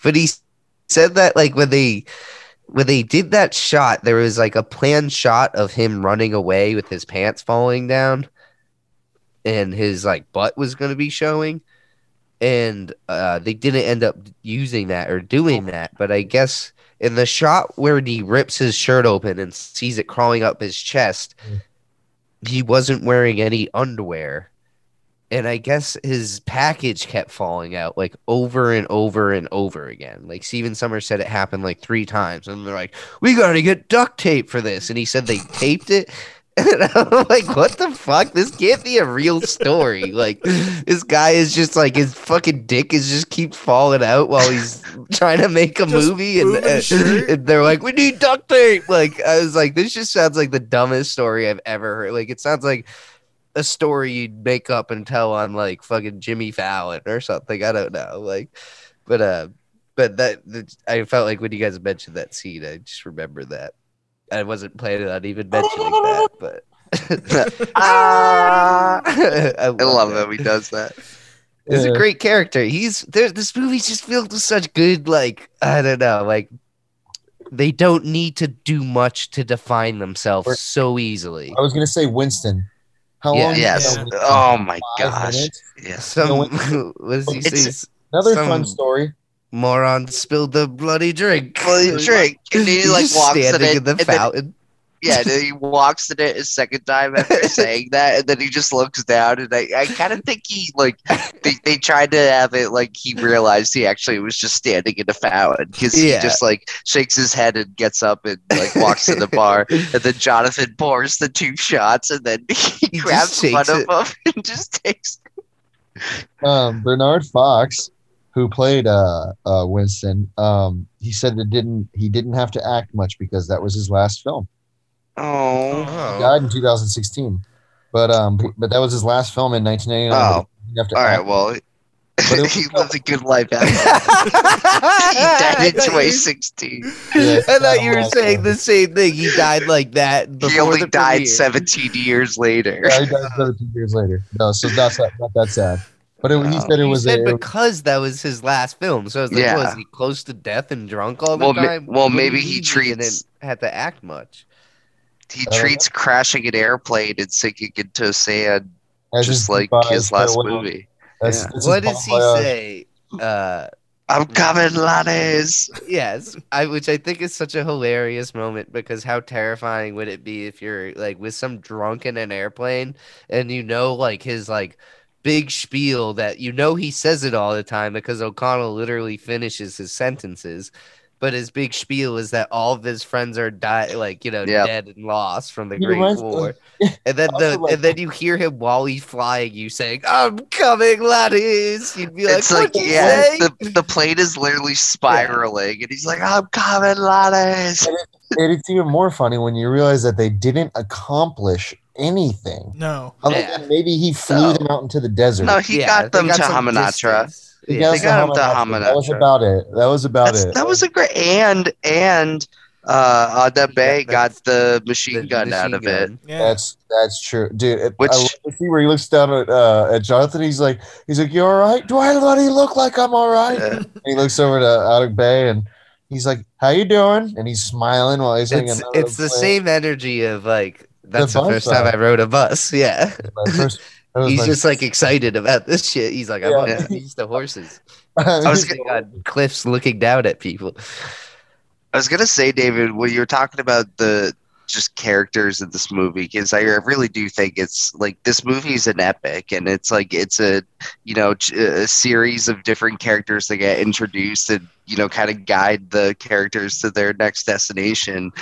But he said that like when they when they did that shot there was like a planned shot of him running away with his pants falling down and his like butt was going to be showing and uh, they didn't end up using that or doing that. But I guess in the shot where he rips his shirt open and sees it crawling up his chest, he wasn't wearing any underwear. And I guess his package kept falling out like over and over and over again. Like Stephen Sommers said it happened like three times. And they're like, we got to get duct tape for this. And he said they taped it. And I'm like, what the fuck? This can't be a real story. Like, this guy is just like his fucking dick is just keeps falling out while he's trying to make a Just movie, and, moving and they're like, we need duct tape. Like, I was like, this just sounds like the dumbest story I've ever heard. Like, it sounds like a story you'd make up and tell on like fucking Jimmy Fallon or something. I don't know. Like, but uh, but that, that I felt like when you guys mentioned that scene, I just remember that. I wasn't planning on even mentioning that, but ah I, i love that he does that He's a great character. He's there. This movie's just filled with such good, like I don't know, like they don't need to do much to define themselves Or- so easily. I was gonna say Winston. How Yeah. long? yes that oh my Five gosh minutes? yes Some No, what does he It's- say? Another Some- fun story. Moron spilled the bloody drink. Bloody drink. And he, He's like, just walks in standing it, in the and then- fountain. Yeah, and then he walks in it a second time after saying that, and then he just looks down, and I, I kind of think he like they, they tried to have it like he realized he actually was just standing in a fountain because he just like shakes his head and gets up and like walks to the bar, and then Jonathan pours the two shots, and then he, He grabs one shakes of them and just takes. Um, Bernard Fox, who played uh, uh, Winston, um, he said it didn't. He didn't have to act much because that was his last film. Oh, He died in 2016, but um, but that was his last film in 1989. Oh. He didn't have to all right. act. Well, But it- he lived a good life after. that. he died in 2016. Yeah, I thought you were saying the same thing. He died like that. He only the died premiere. 17 years later. Yeah, he died 17 years later. No, so that's not, not that sad. But it, he said it You was said a, because that was his last film. So I was like, Yeah. was he close to death and drunk all the Well, ma- time? well, maybe you he mean treats- didn't have to act much. He Uh, treats crashing an airplane and sinking into sand as just like goodbye, his last farewell. movie. That's, Yeah. What does he voyage. say? Uh, I'm coming, laddies. yes, I which I think is such a hilarious moment because how terrifying would it be if you're like with some drunk in an airplane and you know like his like big spiel that you know he says it all the time because O'Connell literally finishes his sentences. But his big spiel is that all of his friends are die like you know Yep. dead and lost from the He Great reminds- War, and then the like- and then you hear him while he's flying, you saying, "I'm coming, laddies." You'd be like, It's like, "What you yeah, say?" the, the plane is literally spiraling, and he's like, I'm coming, laddies. And it's even more funny when you realize that they didn't accomplish anything. No. Other Yeah. than maybe he flew No. them out into the desert. No, he Yeah, got they them to Hamunaptra. He Yeah. got they us got him to That was about it. That was about That's, it. that was a great and and uh, on that bay, Yeah, got the machine The gun out machine of it. Yeah. That's that's true, dude. It, Which- I love to see where he looks down at uh, at Jonathan. He's like, he's like, "You all right? Do I bloody look like I'm all right?" Yeah. And he looks over to Ardeth Bay and he's like, "How you doing?" And he's smiling while he's hanging. It's it's the same energy of like that's the, bus first time ride. I rode a bus. Yeah. my first- He's my- just like excited about this shit. He's like, I'm Yeah. on used to horses. I was Sitting on cliffs looking down at people. I was gonna say, David, when you were talking about the just characters in this movie, because I really do think it's like this movie is an epic, and it's like it's a you know a series of different characters that get introduced and you know kind of guide the characters to their next destination.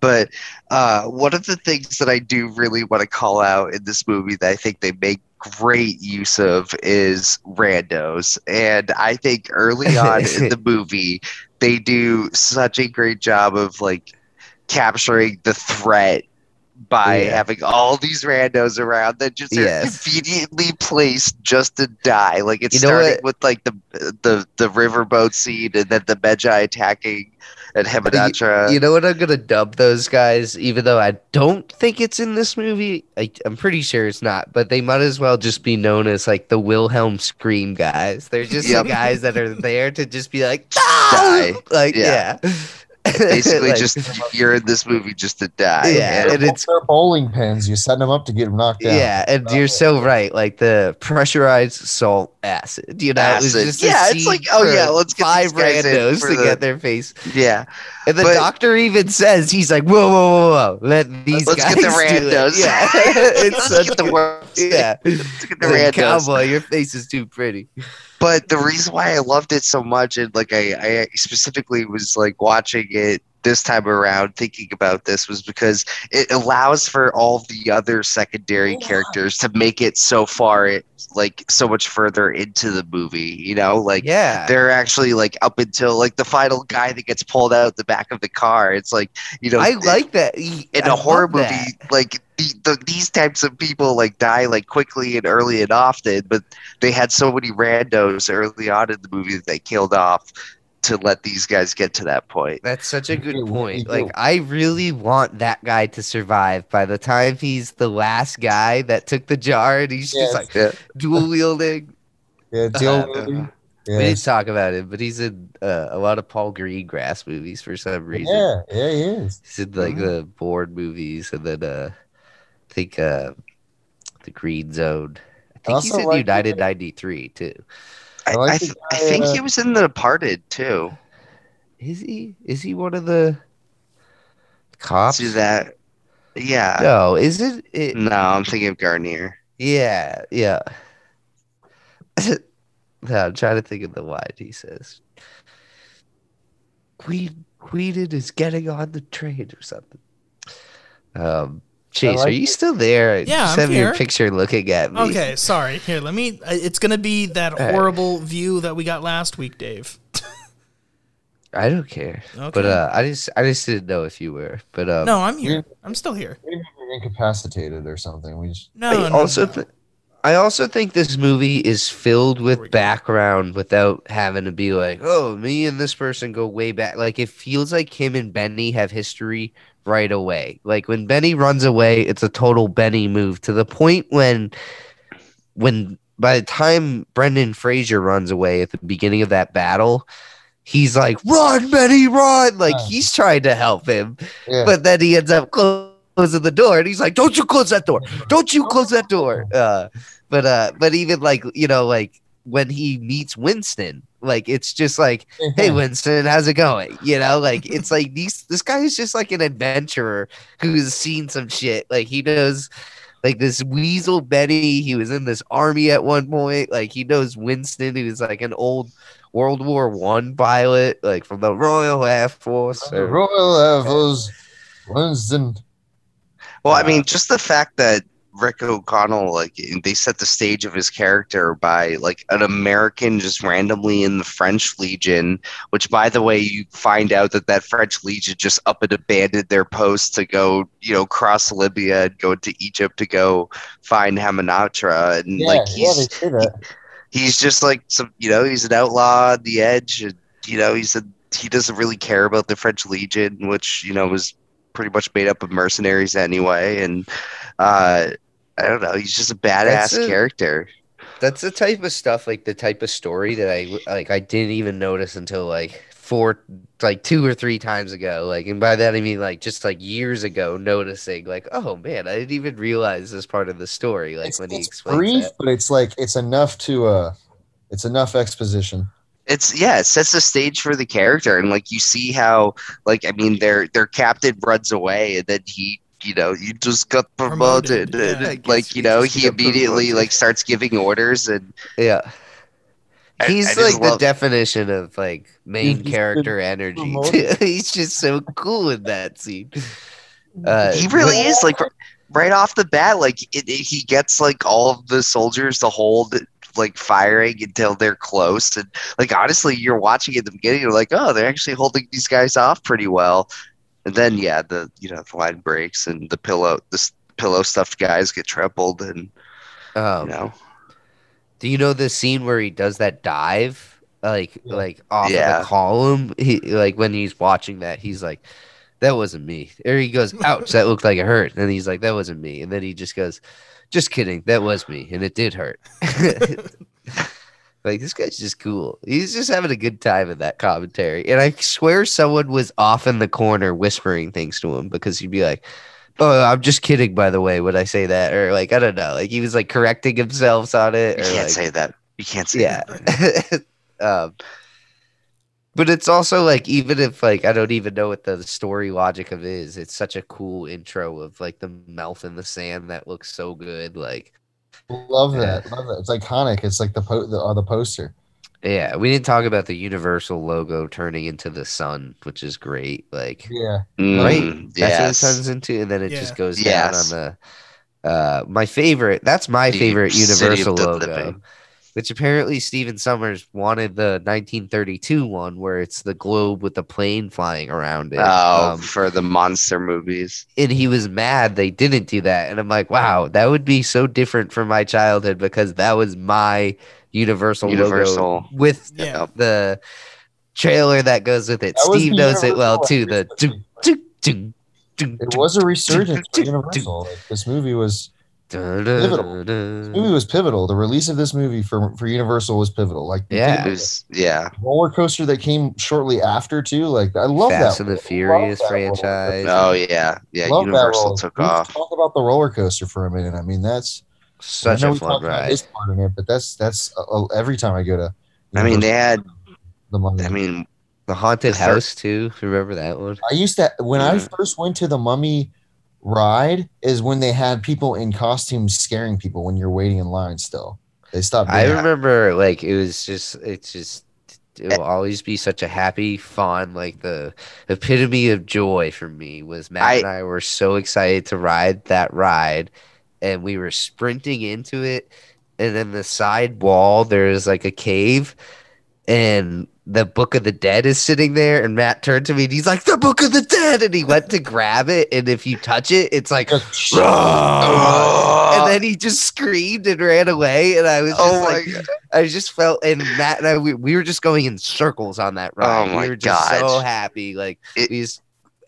But uh, one of the things that I do really want to call out in this movie that I think they make great use of is randos, and I think early on in the movie they do such a great job of like capturing the threat by Yeah. having all these randos around that just are Yes. conveniently placed just to die. Like it's You know starting what? with like the the the riverboat scene and then the Medjai attacking and Hamunaptra. you know what I'm gonna dub those guys, even though I don't think it's in this movie. I, I'm pretty sure it's not, but they might as well just be known as like the Wilhelm scream guys. They're just Yep. the guys that are there to just be like Die. like Yeah. yeah, Basically, Like, just you're in this movie just to die. Yeah, And- and it's they're bowling pins. You're setting them up to get them knocked down. Yeah, and you're so right. Like the pressurized salt acid, you know, it was just Yeah, it's like, oh, yeah, let's get five in randos to the- get their face. yeah. And the But- doctor even says he's like, whoa, whoa, whoa, whoa, let these Let's guys get the do it." randos. Yeah, it's Let's such get the worst. yeah. Let's get the randos. Cowboy, your face is too pretty. But the reason why I loved it so much, and like I, I specifically was like watching it this time around, thinking about this, was because it allows for all the other secondary characters to make it so far, it like so much further into the movie. You know, like Yeah, they're actually like up until like the final guy that gets pulled out the back of the car. It's like you know, I like that. In I a horror movie, that. like the, the, these types of people like die like quickly and early and often, but they had so many randos early on in the movie that they killed off to let these guys get to that point. That's such a good point. Like, I really want that guy to survive. By the time he's the last guy that took the jar, and he's Yes. just like Yeah. dual wielding. Yeah, Jill Uh, Willoughby. We didn't talk about him, but he's in uh, a lot of Paul Greengrass movies for some reason. Yeah, yeah, he is. He's in like the Bourne movies, and then uh, I think uh, the Green Zone. I think he's in like United the- '93 too. I, I like I, the th- I think uh, he was in The Departed too. Is he? Is he one of the cops? Do that. Yeah. No, is it? it No, I'm thinking of Garnier. Yeah, yeah. no, I'm trying to think of the line he says. Queen Queenan is getting on the train or something. Um Chase, like are you still there? I Yeah, just I'm have your picture looking at me. Okay, sorry. Here, let me. uh, It's gonna be that Alright. horrible view that we got last week, Dave. I don't care. Okay. But uh I just I just didn't know if you were. But um no, I'm here. I'm still here. Maybe we're incapacitated or something. We just No, I no, also no. thi- I also think this movie is filled with background without having to be like, oh, me and this person go way back. Like it feels like him and Benny have history right away. Like when Benny runs away, it's a total Benny move to the point when when by the time Brendan Fraser runs away at the beginning of that battle, he's like, run, Benny, run. Like he's trying to help him. yeah. But then he ends up closing the door and he's like, Don't you close that door. Don't you close that door. Uh but uh but even like you know, like when he meets Winston, like it's just like, Hey Winston, how's it going? You know, like it's like these this guy is just like an adventurer who's seen some shit. Like he knows like this weasel Benny, he was in this army at one point. Like he knows Winston, who was like an old World War One pilot, like from the Royal Air Force. The or- Royal Air Force, Winston. Well, I Uh, mean, just the fact that Rick O'Connell, like, they set the stage of his character by, like, an American just randomly in the French Legion, which, by the way, you find out that that French Legion just up and abandoned their post to go, you know, cross Libya and go to Egypt to go find Hamunaptra. And, Yeah, like, he's, say that. he's just like some, you know, he's an outlaw on the edge. And, you know, he's a he doesn't really care about the French Legion, which you know was pretty much made up of mercenaries anyway, and uh, I don't know, he's just a That's badass a- character. That's the type of stuff, like the type of story that I like. I didn't even notice until like four, like two or three times ago. Like, and by that I mean like just like years ago, noticing like, oh man, I didn't even realize this part of the story. Like it's, when he it's explains brief, that. but it's like it's enough to uh, it's enough exposition. it's yeah it sets the stage for the character and like you see how like i mean their their captain runs away and then he you know you just got promoted, Promoted, yeah. and, I guess like you know he immediately promoted. like starts giving orders and Yeah. I- He's I like the love- definition of like main He's- he's character energy. he's just so cool in that scene. Uh, he really but- is like right off the bat like it, it- he gets like all of the soldiers to hold like firing until they're close and like honestly you're watching at the beginning you're like oh they're actually holding these guys off pretty well and then yeah the you know the line breaks and the pillow this pillow stuffed guys get trampled and Um, you know Do you know the scene where he does that dive, like Yeah. like off Yeah. of the column? He like when he's watching that, he's like, "That wasn't me." Or he goes, "Ouch, that looked like it hurt." And he's like, "That wasn't me." And then he just goes, "Just kidding, that was me, and it did hurt." like this guy's just cool. He's just having a good time in that commentary, and I swear someone was off in the corner whispering things to him because he'd be like. Oh, I'm just kidding, by the way, when I say that. Or like, I don't know. Like he was like correcting himself on it. you can't like, say that you can't say yeah. that um, but it's also like even if like I don't even know what the story logic of is, it's such a cool intro of like the mouth in the sand that looks so good. Like, Love that. Love that. It's iconic. It's like the po- the, uh, the poster. yeah, we didn't talk about the Universal logo turning into the sun, which is great. Like, Yeah. right? Mm, That's yes. what it turns into, and then it just goes Yes. down on the. Uh, my favorite. That's my The favorite City of Universal the logo. Living. Which apparently Stephen Sommers wanted the 1932 one where it's the globe with the plane flying around it. oh Um, for the monster movies and he was mad they didn't do that. And I'm like, wow, that would be so different from my childhood because that was my Universal, Universal. logo with Yeah. the trailer that goes with it. That Steve the knows it well too. The resurgence. ding, ding, ding, It was a resurgence for ding, Universal. Like, this movie was dun, pivotal. this movie was pivotal. The release of this movie for for Universal was pivotal. Like Yeah. it was yeah roller coaster that came shortly after too. Like I love Fast that. and the Furious franchise. oh yeah yeah Love universal roller- took Let's off Talk about the roller coaster for a minute. I mean, that's Such I know a fun ride. His part in it, but that's that's uh, uh, every time I go to. i mean they had the Mummy. i mean The haunted The third- house too. Remember that one? I used to when I first went to the Mummy ride is when they had people in costumes scaring people when you're waiting in line. Still, they stopped. I that. remember like it was just it's just it will always be such a happy, fun, like the epitome of joy for me was Matt I- and I were so excited to ride that ride and we were sprinting into it and then the side wall there's like a cave and the book of the dead is sitting there and Matt turned to me and he's like the book of the dead and he went to grab it and if you touch it it's like Oh. and then he just screamed and ran away and I was just oh like god I just felt, and Matt and I, we, we were just going in circles on that oh ride. Oh my we were just so happy. Like It- we just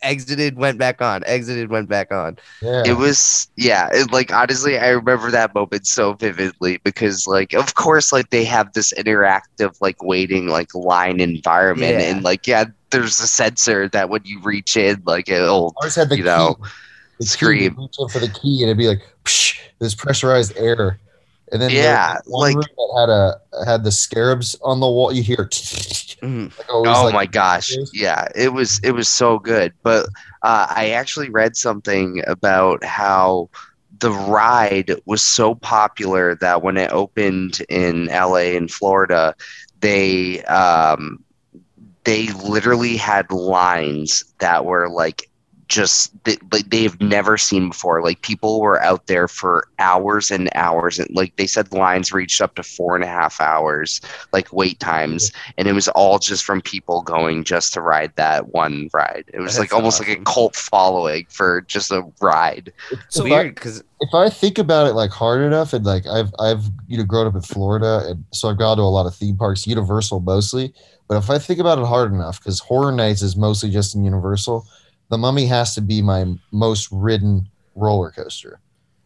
exited, went back on, exited, went back on. Yeah. it was yeah it, like honestly i remember that moment so vividly because like of course like they have this interactive like waiting like line environment Yeah. and like yeah there's a sensor that when you reach in like it'll Ours had the you key. know, The scream. you'd reach in for the key, and it'd be like Psh, this pressurized air. And then Yeah, like- that had a had the scarabs on the wall. You hear Mhm. like always, oh like, my gosh. Yeah it was it was so good. But uh, i actually read something about how the ride was so popular that when it opened in la and florida they um they literally had lines that were like just that like they've never seen before. Like people were out there for hours and hours, and like they said, lines reached up to four and a half hours, like wait times, and it was all just from people going just to ride that one ride. It was That's like almost like a cult following for just a ride. So- weird because if I think about it like hard enough, and like I've I've you know grown up in Florida, and so I've gone to a lot of theme parks, Universal mostly. But if I think about it hard enough, because Horror Nights is mostly just in Universal, the Mummy has to be my most ridden roller coaster.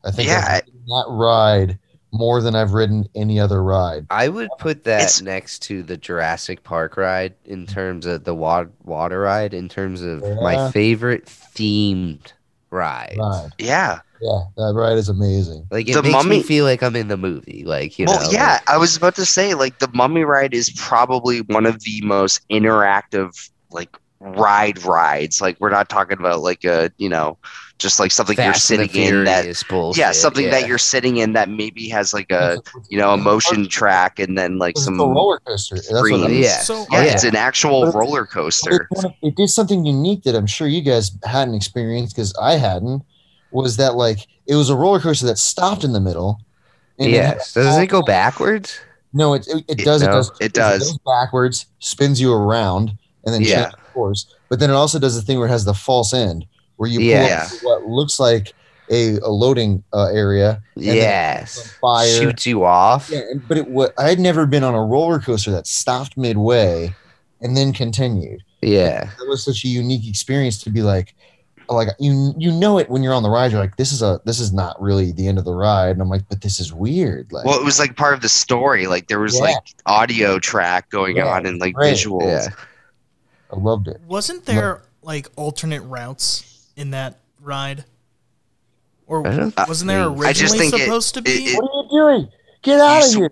I think Yeah. I've ridden that ride more than I've ridden any other ride. I would put that It's- next to the Jurassic Park ride in terms of the water water ride. In terms of Yeah. my favorite themed ride. Ride, Yeah. yeah, that ride is amazing. Like it The makes Mummy- me feel like I'm in the movie. Like you well, know. yeah, like- I was about to say like the Mummy ride is probably one of the most interactive like ride rides. Like we're not talking about like a you know just like something you're Fast and the sitting in that Furious bullshit, yeah something yeah. that you're sitting in that maybe has like a you know a motion track and then like some roller coaster. That's what screens. it is. Yeah. So yeah, Yeah. it's an actual But- roller coaster. It, it did something unique that I'm sure you guys hadn't experienced because I hadn't. Was that like it was a roller coaster that stopped in the middle? and it Yes. Doesn't it go backwards? No, it it, it It- does. It no, does. it does. goes backwards, spins you around, and then Yeah. changes course. But then it also does the thing where it has the false end, where you pull Yeah. what looks like a, a loading uh, area, Yes. fire. Shoots you off. Yeah, but it I had never been on a roller coaster that stopped midway and then continued. Yeah. That was such a unique experience to be like, like you you know it when you're on the ride. You're like, this is a this is not really the end of the ride, and I'm like, but this is weird. Like, Well, it was like part of the story. Like there was Yeah. like audio track going Yeah, on and like great. visuals. Yeah. I loved it. wasn't there like alternate routes in that ride? Or I don't wasn't there originally I just think it- supposed to be? it- What are you doing? Get out of You here!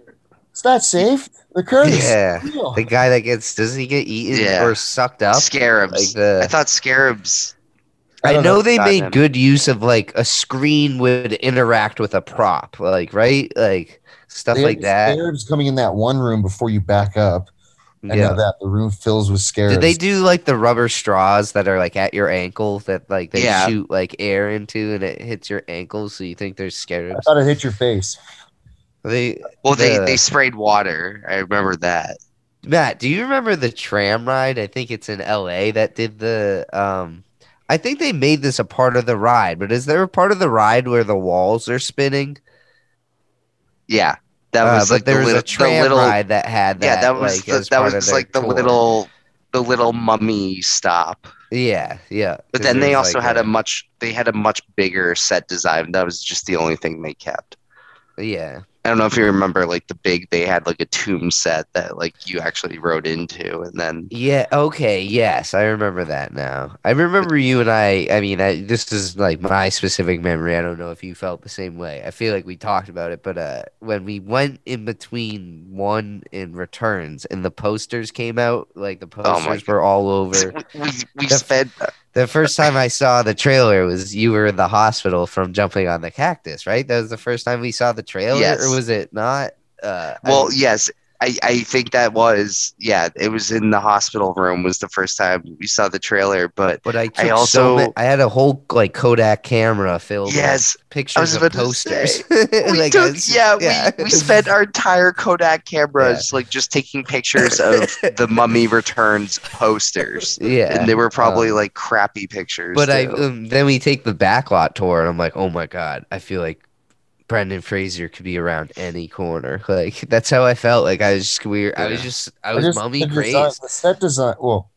It's not safe. The curve Yeah. real. The guy that gets doesn't he get eaten Yeah. or sucked up? Scarabs. Like the I thought scarabs. I I, don't know, know. they Got made him. good use of like a screen would interact with a prop, like right, like stuff They had like that. Scarabs coming in that one room before you back up. I Yeah. know that the room fills with scarabs. Did they do like the rubber straws that are like at your ankle that like they Yeah. shoot like air into and it hits your ankle so you think there's scared. I thought it hit your face. They Well, they, The- they sprayed water. I remember that. Matt, do you remember the tram ride? I think it's in LA that did the um I think they made this a part of the ride, but is there a part of the ride where the walls are spinning? Yeah, that Uh, was like there the was little, a tram little ride that had that. yeah, that was like, the, that was like the tour. little the little mummy stop. Yeah, yeah. But then they also like, had a much they had a much bigger set design. That was just the only thing they kept. yeah. I don't know if you remember like the big they had like a tomb set that like you actually rode into and then Yeah. Okay. Yes, I remember that now. I remember you and I. I mean, I, this is like my specific memory. I don't know if you felt the same way. I feel like we talked about it, but uh, when we went in between one and returns, and the posters came out, like the Oh posters were all over. we we, we The- spent The first time I saw the trailer was you were in the hospital from jumping on the cactus, right? That was the first time we saw the trailer, Yes. or was it not? Uh, I- well yes I, I think that was yeah it was in the hospital room was the first time we saw the trailer but but I, I so also- ma- I had a whole like Kodak camera filled with yes pictures of posters. say, we Like, took, it's- yeah, We, we spent our entire Kodak cameras like just taking pictures of the Mummy Returns posters, yeah. and they were probably Um, like crappy pictures. But I um, then we take the backlot tour, and I'm like, oh my god, I feel like Brendan Fraser could be around any corner. Like that's how I felt. Like I was just weird. I was just I I was just- mummy the design- crazed. the set design. Well,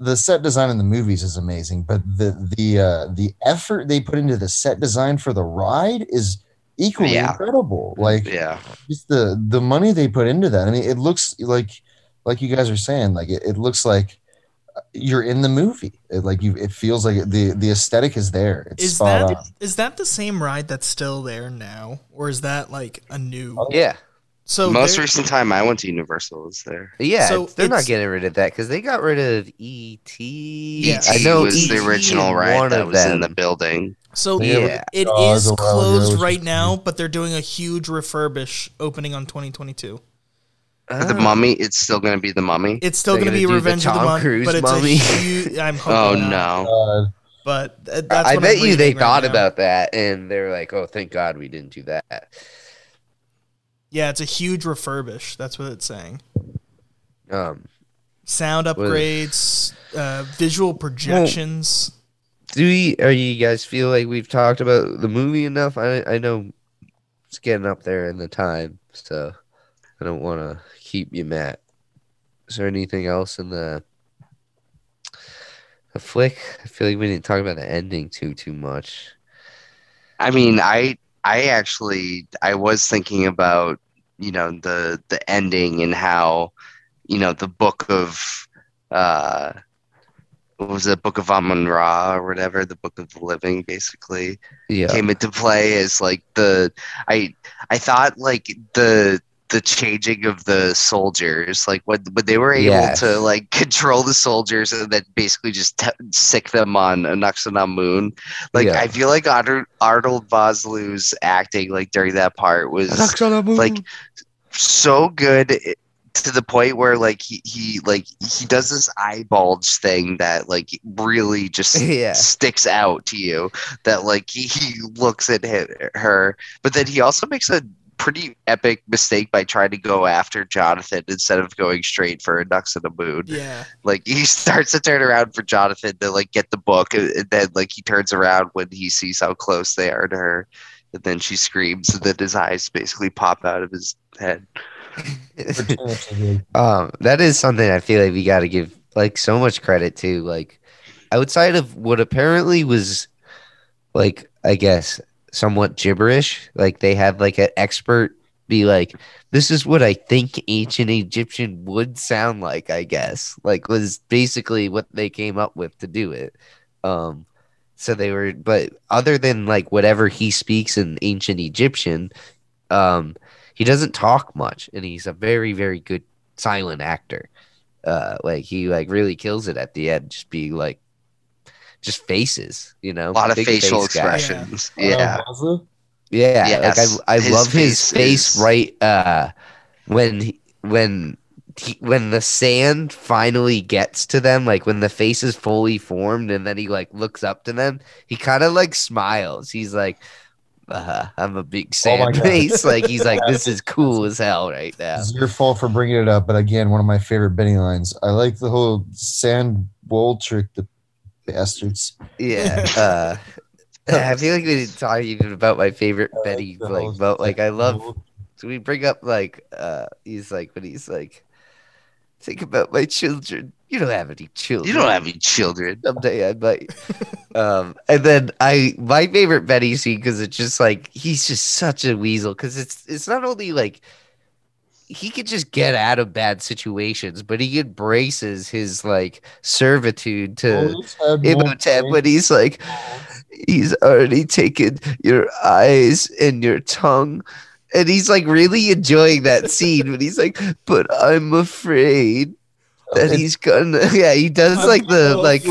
the set design in the movies is amazing, but the the uh, the effort they put into the set design for the ride is equally Yeah. incredible. Like yeah, just the the money they put into that. I mean, it looks like like you guys are saying, like it, it looks like you're in the movie. It, like you, it feels like the the aesthetic is there. It's Is spot that on. is that the same ride that's still there now, or is that like a new? Oh, Yeah, So most recent time I went to Universal was there. yeah. So they're not getting rid of that because they got rid of ET. Yeah. I know was E.T. the original ride that of was in the building. So Yeah. it Jaws is around closed right now, but they're doing a huge refurbish opening on 2022. But the Oh. Mummy, it's still going to be the Mummy. It's still going to gonna be do the Revenge of the Tom Mummy, Cruise but it's Mummy. a huge. I'm hoping Oh not. no! But th- that's I what bet I'm you they right thought now. about that and they're like, "Oh, thank God we didn't do that." Yeah, it's a huge refurbish. That's what it's saying. Um, Sound Well- upgrades, uh, visual projections. do we? Are you guys feel like we've talked about the movie enough? I I know it's getting up there in the time, so I don't want to keep you, Matt. Is there anything else in the the flick? I feel like we didn't talk about the ending too too much. I mean, I I actually I was thinking about you know the the ending and how you know the book of uh what was it book of Amun Ra or whatever the book of the living basically Yeah, came into play as like the I I thought like the the changing of the soldiers like when when they were able Yes. to like control the soldiers and then basically just t- sick them on Anck-su-namun like Yeah. I feel like Arnold, Arnold Vosloo's acting like during that part was like so good eh, to the point where like he, he like he does this eye bulge thing that like really just Yeah. sticks out to you that like he, he looks at hi- her but then he also makes a pretty epic mistake by trying to go after jonathan instead of going straight for a ducks in the moon Yeah. like he starts to turn around for jonathan to like get the book and and then like he turns around when he sees how close they are to her and then she screams and then his eyes basically pop out of his head um, that is something I feel like we got to give like so much credit to. Like outside of what apparently was like, I guess somewhat gibberish. Like they had like an expert be like, "This is what I think ancient Egyptian would sound like." I guess like was basically what they came up with to do it. Um, so they were, but other than like whatever he speaks in ancient Egyptian, um, he doesn't talk much, and he's a very, very good silent actor. Uh, like he like really kills it at the end, just being like, just faces, you know, a lot of facial face guy. expressions yeah Yeah, Yes, like I, I his love his face face is- right uh when he, when he, when the sand finally gets to them, like when the face is fully formed, and then he like looks up to them, he kind of like smiles. He's like, uh, "I'm a big Oh sand God. face." like he's like, "This is cool as hell right now." It's your fault for bringing it up, but again, one of my favorite Benny lines. I like the whole sand bowl trick, the bastards. Yeah. Uh, I feel like we didn't talk even about my favorite I like Benny the like, whole- but like I love So we bring up like uh he's like when he's like think about my children. You don't have any children. you don't have any children someday I might. um and then I my favorite Benny scene because it's just like he's just such a weasel because it's it's not only like he could just get out of bad situations, but he embraces his like servitude to Imhotep when he's like he's already taken your eyes and your tongue. And he's like really enjoying that scene, but he's like, but I'm afraid that he's gonna yeah, he does I'm like the like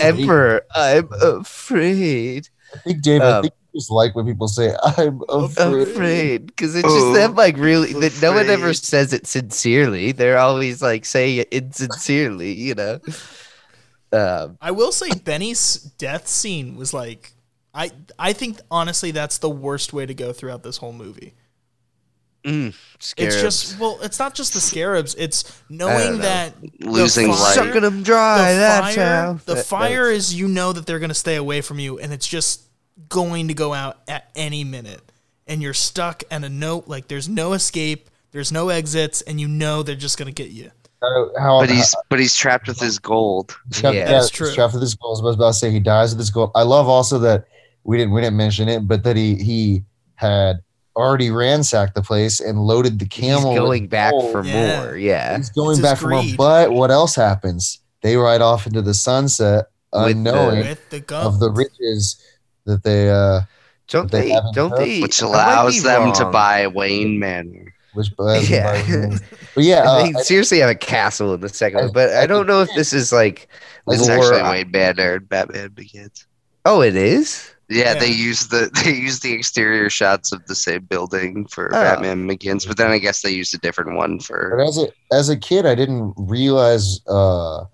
emperor. I'm afraid. I think Dave, I um, think you just like when people say I'm afraid. Afraid. Because it's Oh, just them like really that no one ever says it sincerely. They're always like saying it insincerely, you know. Um I will say Benny's death scene was like I I think honestly that's the worst way to go throughout this whole movie. mm, scarabs. It's just well, it's not just the scarabs. It's know. knowing that losing fire- life sucking them dry. the that's fire, how. the that- fire that's- is you know that they're going to stay away from you, and it's just going to go out at any minute, and you're stuck. And a note like there's no escape, there's no exits, and you know they're just going to get you. How, how, but he's but he's trapped with his gold he's got- Yeah, that's he's true. trapped with this goal. I was about to say he dies with this goal. I love also that we didn't we didn't mention it, but that he he had already ransacked the place and loaded the camel. with going back gold. for Yeah. more. Yeah. He's going It's back for more. But what else happens? They ride off into the sunset, With the- unknowing With the gun of the riches that they uh Don't They they? Don't done- they? which allows be them to buy Wayne Manor which Yeah. but yeah, uh, they seriously have a castle in the second I- one, but I I don't know if this is like it's lore. actually Wayne Manor and Batman Begins Oh, it is. Yeah, they Yeah. used the they used the exterior shots of the same building for Oh. Batman Begins, but then I guess they used a different one But for. as a as a kid, I didn't realize uh,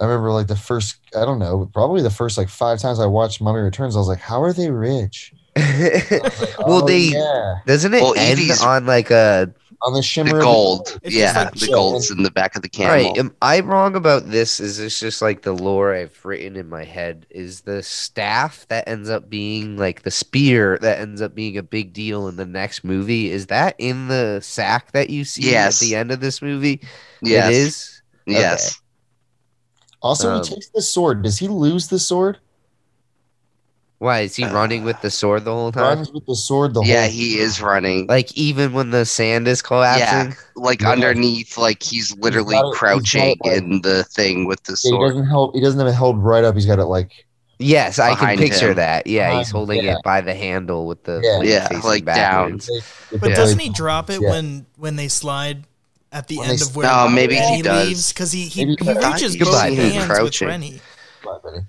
I remember like the first, I don't know, probably the first like five times I watched Mummy Returns, I was like, how are they rich? Like, well, "Oh, they yeah, doesn't it Well, end Evie's- on like a on the shimmer The gold. It's Yeah, like the shit. gold's in the back of the camel. Right. Am I wrong about this? Is this just like the lore I've written in my head? Is the staff that ends up being like the spear that ends up being a big deal in the next movie? Is that in the sack that you see Yes. at the end of this movie? yes. It is. Yes. Also, Um, he takes the sword. Does he lose the sword? Why is he running with the sword the whole time? Runs with the sword the Yeah, whole. he is running. Like even when the sand is collapsing. like Yeah. underneath, like he's literally got it- he's crouching it, like- in the thing with the Yeah, he sword. doesn't hold. He doesn't have it held right up. He's got it like Yes, I can picture him. that. Yeah, he's holding yeah. it by the handle with the Yeah. blade Yeah, facing like down. But Yeah. doesn't he drop it Yeah. when when they slide at the When end they of where Oh, maybe Rennie he does. leaves because he he, he reaches thought both he was hands with crouching. Rennie.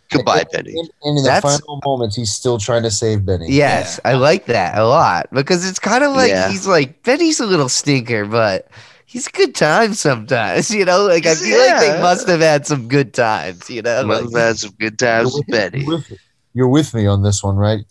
Goodbye, And- Benny. And, and in the That's- final moments, he's still trying to save Benny. Yes, I like that a lot because it's kind of like Yeah. he's like Benny's a little stinker, but he's a good time sometimes. You know, like I feel like they must have had some good times. You know, Must like, have had some good times with Benny. With, you're with me on this one, right?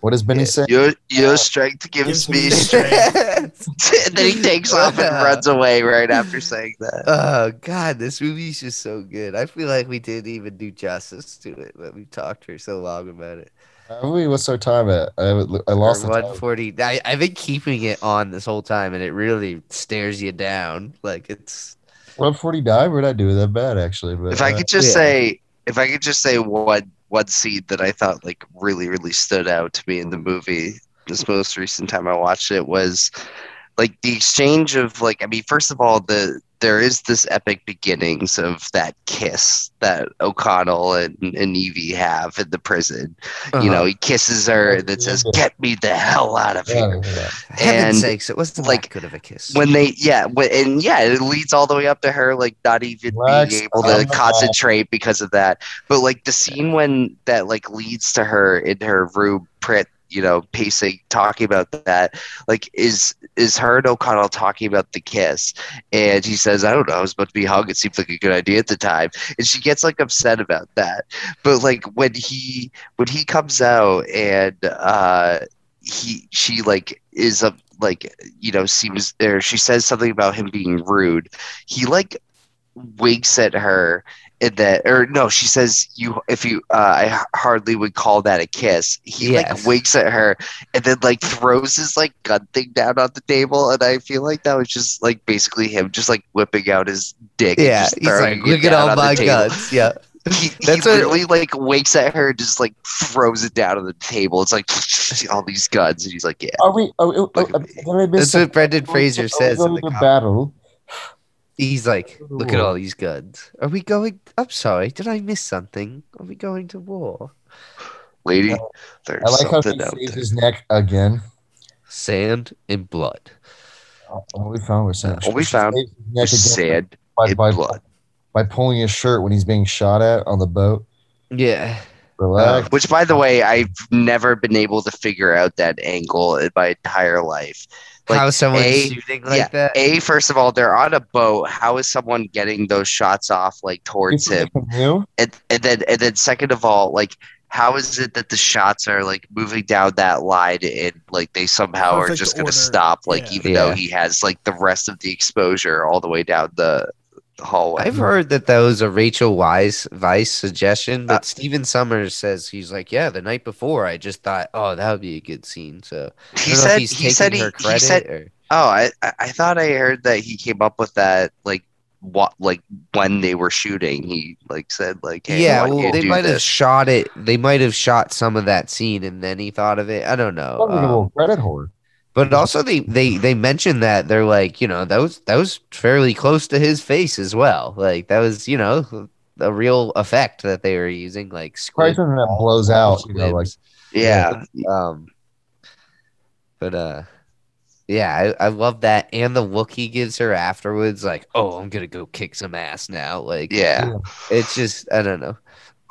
What does Benny Yeah. say? Your your strength gives Gives me me strength. and then he takes off and runs away right after saying that. oh God, this movie's just so good. I feel like we didn't even do justice to it, but we talked for so long about it. Uh, wait, what's our time at? I, I lost the One time. I I've been keeping it on this whole time, and it really stares you down. Like it's 140 died. Where'd I do that bad, actually? But If I uh, could just yeah. say, if I could just say one one scene that I thought like really really stood out to me in the movie, this most recent time I watched it was like the exchange of like I mean, first of all, the there is this epic beginnings of that kiss that O'Connell and, and Evie have in the prison. You uh-huh. know, he kisses her and then says, "Get me the hell out of here." yeah. Heaven's and, sakes, it wasn't like, good of a kiss. when they yeah when, and yeah it leads all the way up to her like not even Lex, being able to the concentrate because of that but like the scene when that like leads to her in her room print you know pacing talking about that like is is her and o'connell talking about the kiss? And he says i don't know i was about to be hung it seemed like a good idea at the time. And she gets like upset about that. But like when he when he comes out and uh he she like is a like you know seems there she says something about him being rude. He like winks at her and that or no she says you if you uh, i h- hardly would call that a kiss he Yes. like winks at her and then like throws his like gun thing down on the table and i feel like that was just like basically him just like whipping out his dick and yeah, just he's like, look at all my guns. Yeah, he, he That's what- literally like winks at her and just like throws it down on the table it's like all these guns and he's like yeah Are we? Are we Look at uh, me. did I that's what Brendan Fraser are says in the battle. He's like, look at all these guns. Are we going? I'm sorry, did I miss something? Are we going to war? lady Uh, there's I like how she something out saves there his neck again. Sand and blood. Oh, What we found was sand. What we found neck There's again sand by, and by, blood by pulling his shirt when he's being shot at on the boat. Yeah, Relax. Which, by the way, I've never been able to figure out that angle in my entire life. Like, how someone's A- shooting like yeah, that? A, first of all, they're on a boat. How is someone getting those shots off like towards him? You? And, and then, and then, second of all, like, how is it that the shots are like moving down that line and like they somehow are Perfect just going to stop? Like, Yeah. even though he has like the rest of the exposure all the way down the hallway. I've heard that that was a Rachel Weisz Weisz suggestion, but Uh, Stephen Sommers says he's like, yeah, the night before I just thought, oh, that would be a good scene. So he don't know if said he said he, he said or Oh, I I I thought I heard that he came up with that like what like when they were shooting. He like said like, hey, yeah, well, they do might have shot it. They might have shot some of that scene, and then he thought of it. I don't know. What a um, little Reddit whore. But also, they they they mentioned that they're like, you know, that was that was fairly close to his face as well. Like that was, you know, a real effect that they were using, like squib. something that blows out. You know, like squibs. Yeah, Um, but uh, yeah, I, I love that, and the look he gives her afterwards, like, oh, I'm gonna go kick some ass now. Like, yeah. it's just, I don't know.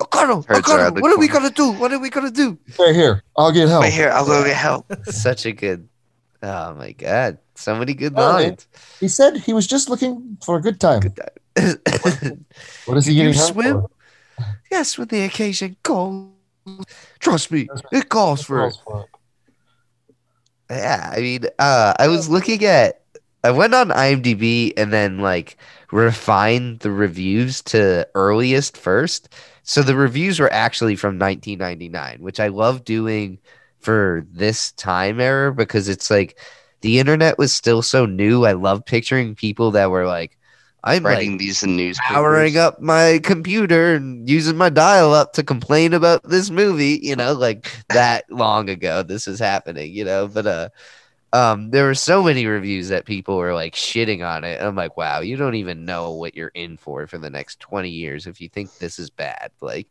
O'Connell, Hurts O'Connell, around the what are we gonna do? What are we gonna do? right here, I'll get help. Wait here, I'll go get help. Such a good. Oh my god, so many good Oh, lines. He said he was just looking for a good time. Good time. What is he You getting hung swim? for? yes, when the occasion calls. Trust me, it calls for it. Yeah, I mean, uh, I was looking at, I went on IMDb and then like refined the reviews to earliest first. So the reviews were actually from 1999, which I love doing for this time era because it's like the internet was still so new. I love picturing people that were like, I'm Writing like these in newspapers. powering up my computer and using my dial up to complain about this movie, you know, like that long ago this is happening, you know, but uh um there were so many reviews that people were like shitting on it. I'm like, wow, you don't even know what you're in for for the next 20 years if you think this is bad. Like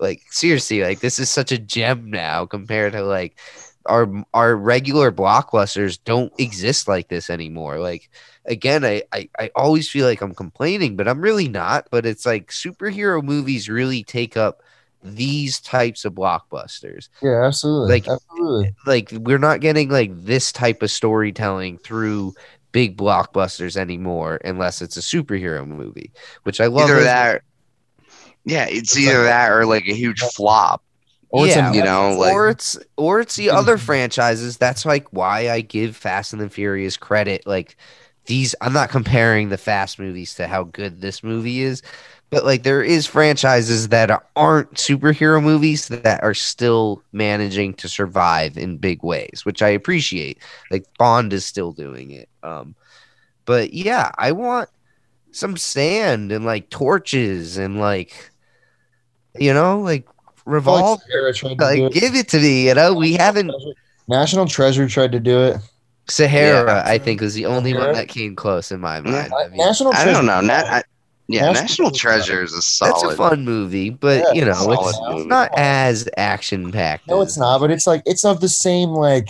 like seriously, like this is such a gem now compared to like our our regular blockbusters don't exist like this anymore. Like again, I, I I always feel like I'm complaining, but I'm really not. But it's like superhero movies really take up these types of blockbusters. Yeah, absolutely. Like- absolutely. Like we're not getting like this type of storytelling through big blockbusters anymore unless it's a superhero movie, which I love. Either that. Yeah, it's either that or like a huge flop. Or it's a You know, like or it's or it's the other franchises. That's like why I give Fast and the Furious credit. Like these, I'm not comparing the Fast movies to how good this movie is, but like there is franchises that are- aren't superhero movies that are still managing to survive in big ways, which I appreciate. Like Bond is still doing it. Um, but yeah, I want some sand and like torches and like you know like revolve Sahara tried to do like it. give it to me you know we haven't National Treasure tried to do it. sahara Yeah. i think was the only one that came close in my Yeah. mind I mean, National I Treasure. don't know. Nat, I, yeah, National National Treasure. Treasure is a solid. that's a fun movie but Yeah, you know it's, it's not as action packed No, it's not. But it's like it's of the same like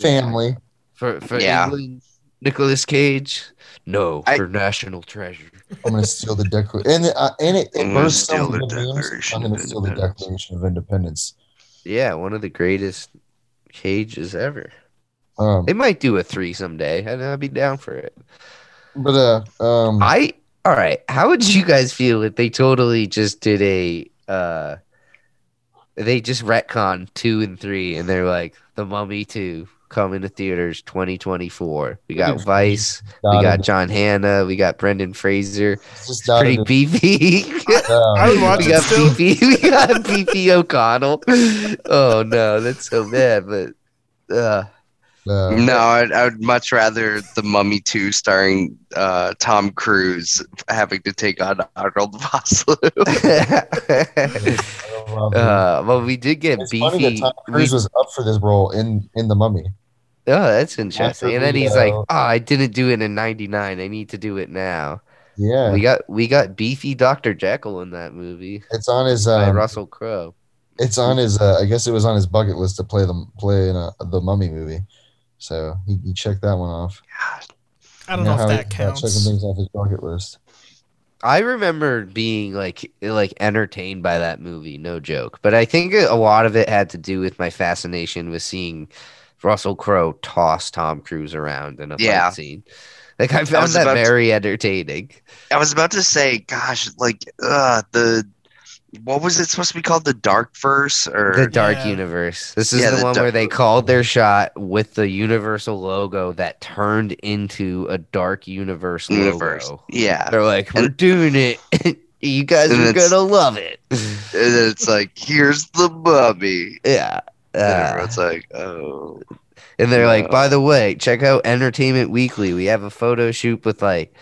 family. for for Yeah. england Nicolas Cage no I- for national treasure I'm gonna steal the declaration, and uh, and it, it I'm bursts steal the. Declaration I'm gonna of steal the Independence. Declaration of Independence. yeah one of the greatest cages ever Um, they might do a three someday and i'd be down for it but uh, um, I all right. How would you guys feel if they totally just did a uh they just retcon two and three and they're like the mummy two coming to theaters twenty twenty four. We got Weisz, we got John Hannah, we got Brendan Fraser. it's just Pretty dotted- beefy. I would watch we got still. BP we got BP O'Connell. Oh no, that's so bad, but uh uh, No, I'd, I would much rather the Mummy 2 starring uh, Tom Cruise having to take on Arnold Vosloo. I uh well we did get it's funny that beefy Tom we Cruise was up for this role in in the Mummy. Oh, that's interesting. And then the, he's like, "Oh, I didn't do it in '99. I need to do it now." Yeah, We got we got beefy Doctor Jekyll in that movie it's on his by um, Russell Crowe. it's on his uh, I guess it was on his bucket list to play the play in a, the Mummy movie. So he, he checked that one off. I don't You know how if that counts. Checking things off his bucket list. I remember being like like entertained by that movie, no joke. But I think a lot of it had to do with my fascination with seeing Russell Crowe toss Tom Cruise around in a Yeah. fight scene. Like I found was that about to- very entertaining. I was about to say, gosh, like uh, the what was it supposed to be called? The Dark Verse or The Dark Yeah. Universe. This is Yeah, the, the one Dark- where they called their shot with the Universal logo that turned into a Dark Universe, universe? logo. Yeah, They're like, we're And- doing it. you guys And are gonna love it. and it's like, here's the mummy. yeah. And Uh, everyone's like, oh, and they're like, by the way, check out Entertainment Weekly. We have a photo shoot with like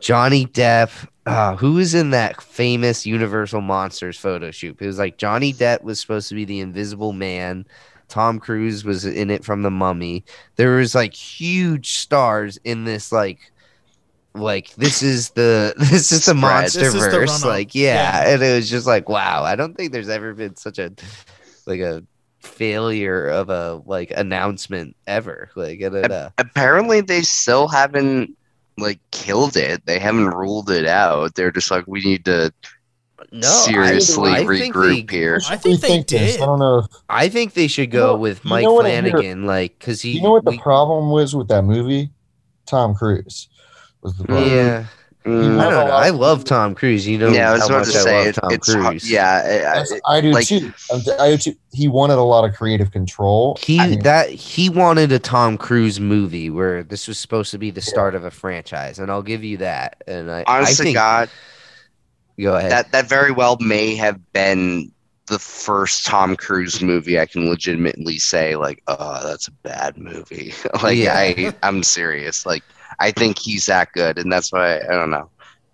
Johnny Depp. Uh, who was in that famous Universal Monsters photo shoot? It was like Johnny Depp was supposed to be the Invisible Man. Tom Cruise was in it from The Mummy. There was like huge stars in this like like this is the this is the monster verse like yeah. Yeah. and it was just like wow i don't think there's ever been such a like a failure of a like announcement ever like uh, apparently they still haven't like killed it. They haven't ruled it out. They're just like, we need to no seriously I, think regroup they, here. I think they Rethink this. did. I don't know. If, I think they should You go know- with you mike know what I hear- flanagan like because he you know what the we- problem was with that movie? Tom Cruise was the problem. yeah Mm, I don't know. I love Tom Cruise. You know yeah, I was how about much to say love it, Tom it's hard- Cruise. yeah. I- I- That's- I do like- too. I'm t- I do too. He wanted a lot of creative control. He I mean, that he wanted a Tom Cruise movie where this was supposed to be the start of a franchise, and I'll give you that. And I, I honest think, God, go ahead. that that very well may have been the first Tom Cruise movie I can legitimately say like, oh, that's a bad movie. like Yeah. I I'm serious. Like I think he's that good, and that's why I don't know.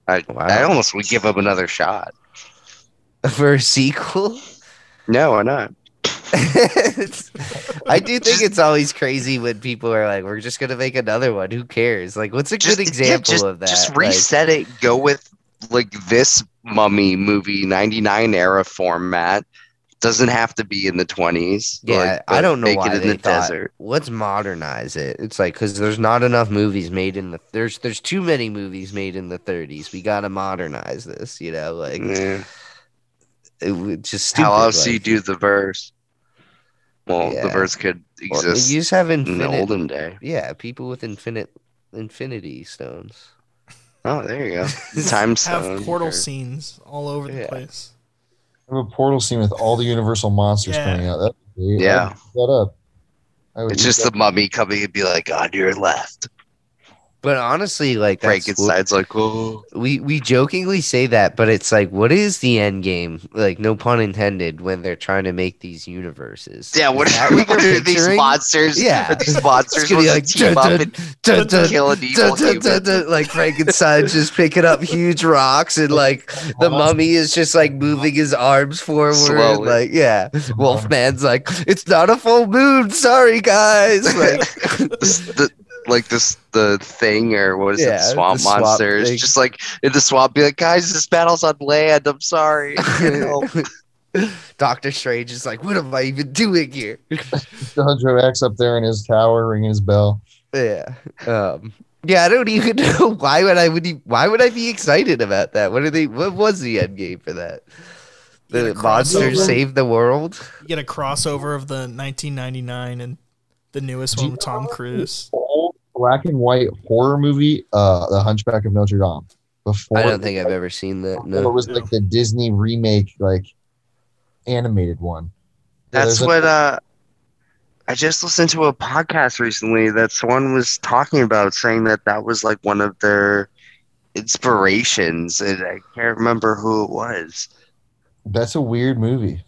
I Wow. I almost would give him another shot. for a sequel. No, why not? I do think it's always crazy when people are like, "We're just gonna make another one. Who cares?" Like, what's a Just good yeah, example just, of that? Just Like, reset it. Go with like this mummy movie 99 era format. Doesn't have to be in the 20s. yeah, like, I don't know make why it in they the thought, desert. Let's modernize it. It's like because there's not enough movies made in the there's there's too many movies made in the 30s. We gotta modernize this. You know, like Yeah. it, would just stupid. How else do you do the verse? Well, the verse could Well, exist you just have in the infinite. olden day. Yeah, people with infinite infinity stones. Oh, there you go. Time Have portal or- scenes all over the Yeah. place. Have a portal scene with all the Universal monsters Yeah. coming out. That, Yeah. I'd eat that up. It's just that the mummy coming and be like, on your left. But honestly, like what- Frankenstein's like, oh. we we jokingly say that, but it's like, what is the end game? Like, no pun intended. When they're trying to make these universes. Yeah, what are, what what are these monsters? Yeah. These monsters gonna like to team up and kill an evil like Frankenstein just picking up huge rocks and like the mummy is just like moving his arms forward. Slowly. Like, yeah. Wolfman's like, it's not a full moon. Sorry, guys. Like, the, like this the thing or what is it the swamp the swamp thing. just like in the swamp be like guys this battle's on land i'm sorry Doctor Strange is like, what am I even doing here? Alejandro X up there in his tower ringing his bell. Yeah. Um yeah, I don't even know why would I would e- why would I be excited about that? What are they what was the end game for that? The monsters crossover- save the world? You get a crossover of the 1999 and the newest one with Tom Cruise. Old black and white horror movie, uh, The Hunchback of Notre Dame. Before I don't think I've ever seen that. before it was like the Disney remake, like animated one. Yeah, that's there's a- what uh i just listened to a podcast recently that someone was talking about saying that that was like one of their inspirations and i can't remember who it was That's a weird movie.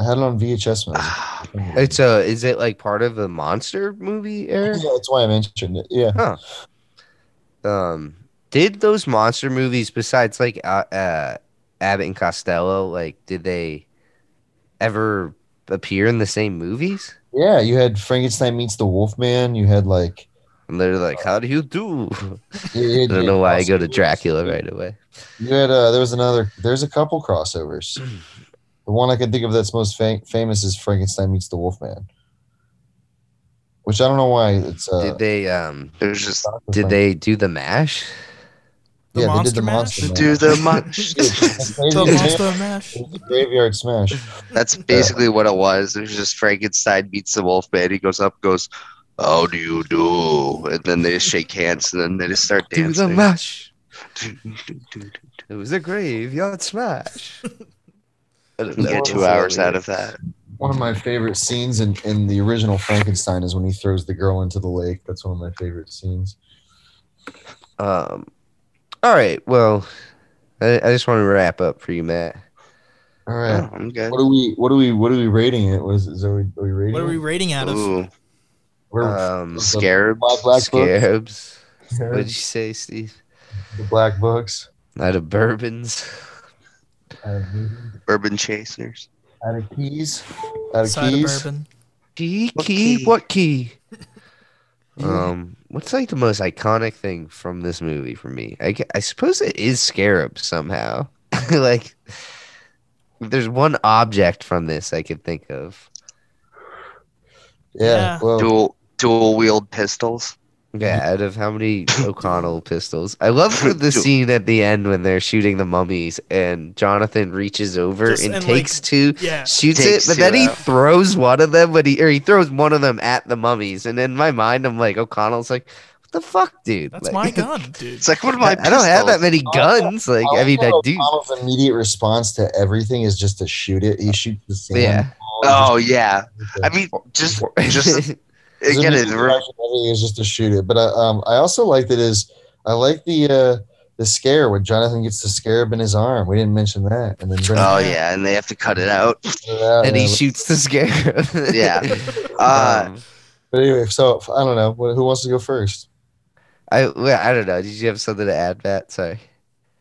I had it on VHS. When I was. It's a is it like part of a monster movie era? yeah, that's why I mentioned it. Yeah. Um did those monster movies besides like uh, uh Abbott and Costello, like did they ever appear in the same movies? Yeah, you had Frankenstein meets the Wolfman. You had like And they're like, How do you do? you I don't know why I go to. Dracula right away. You had uh, there was another. There's a couple crossovers. the one I can think of that's most fa- famous is Frankenstein meets the Wolfman, which I don't know why it's. Uh, Did they um it was just did Frank- they do the mash? The yeah, they did the Mash? monster. Mash. do the much The Monster Mash. A graveyard smash. That's basically what it was. It was just Frankenstein meets the Wolfman. He goes up, goes, "How do you do?" And then they just shake hands, and then they just start dancing. Do dancing. the mash. It was a graveyard smash. You get two hours out of that. One of my favorite scenes in, in the original Frankenstein is when he throws the girl into the lake. That's one of my favorite scenes. Um, all right. Well, I, I just want to wrap up for you, Matt. All right. Oh, I'm good. What are we? What are we? What are we rating it? Was is are we, are we rating? What are we rating out of? Ooh, We're Um, scarabs. Black, black scarabs. books. What did you say, Steve? The black books. Out of bourbons. Out Bourbon chasers. out of keys. Out of Side keys. of bourbon. Key, What key, key? what key? Um, what's like the most iconic thing from this movie for me? I, gue- I suppose it is scarabs somehow. like, there's one object from this I could think of. Yeah. Yeah. Well, Dual dual wield pistols. Yeah, out of how many O'Connell pistols? I love the scene at the end when they're shooting the mummies and Jonathan reaches over Just- and, and, takes like, two, Yeah. shoots Takes it, but two then he out. throws one of them, but he or he throws one of them at the mummies. And in my mind, I'm like, O'Connell's like, what the fuck, dude? That's Like, my gun, dude. It's like one of my. I don't have that pistols. many guns. Like, I mean, I also do. O'Connell's immediate response to everything is just to shoot it. He shoots the sand. Yeah. ball, Oh yeah. I mean, just just His again, immediate it, everything is just to shoot it. But uh, um, I also like that is I like the uh, the scare when Jonathan gets the scarab in his arm. We didn't mention that, and then Brendan oh yeah, and they have to cut it out. pointed it out, and he shoots the scarab. Yeah. Uh, Um, But anyway, so I don't know who wants to go first. I I don't know. Did you have something to add, Matt? Sorry.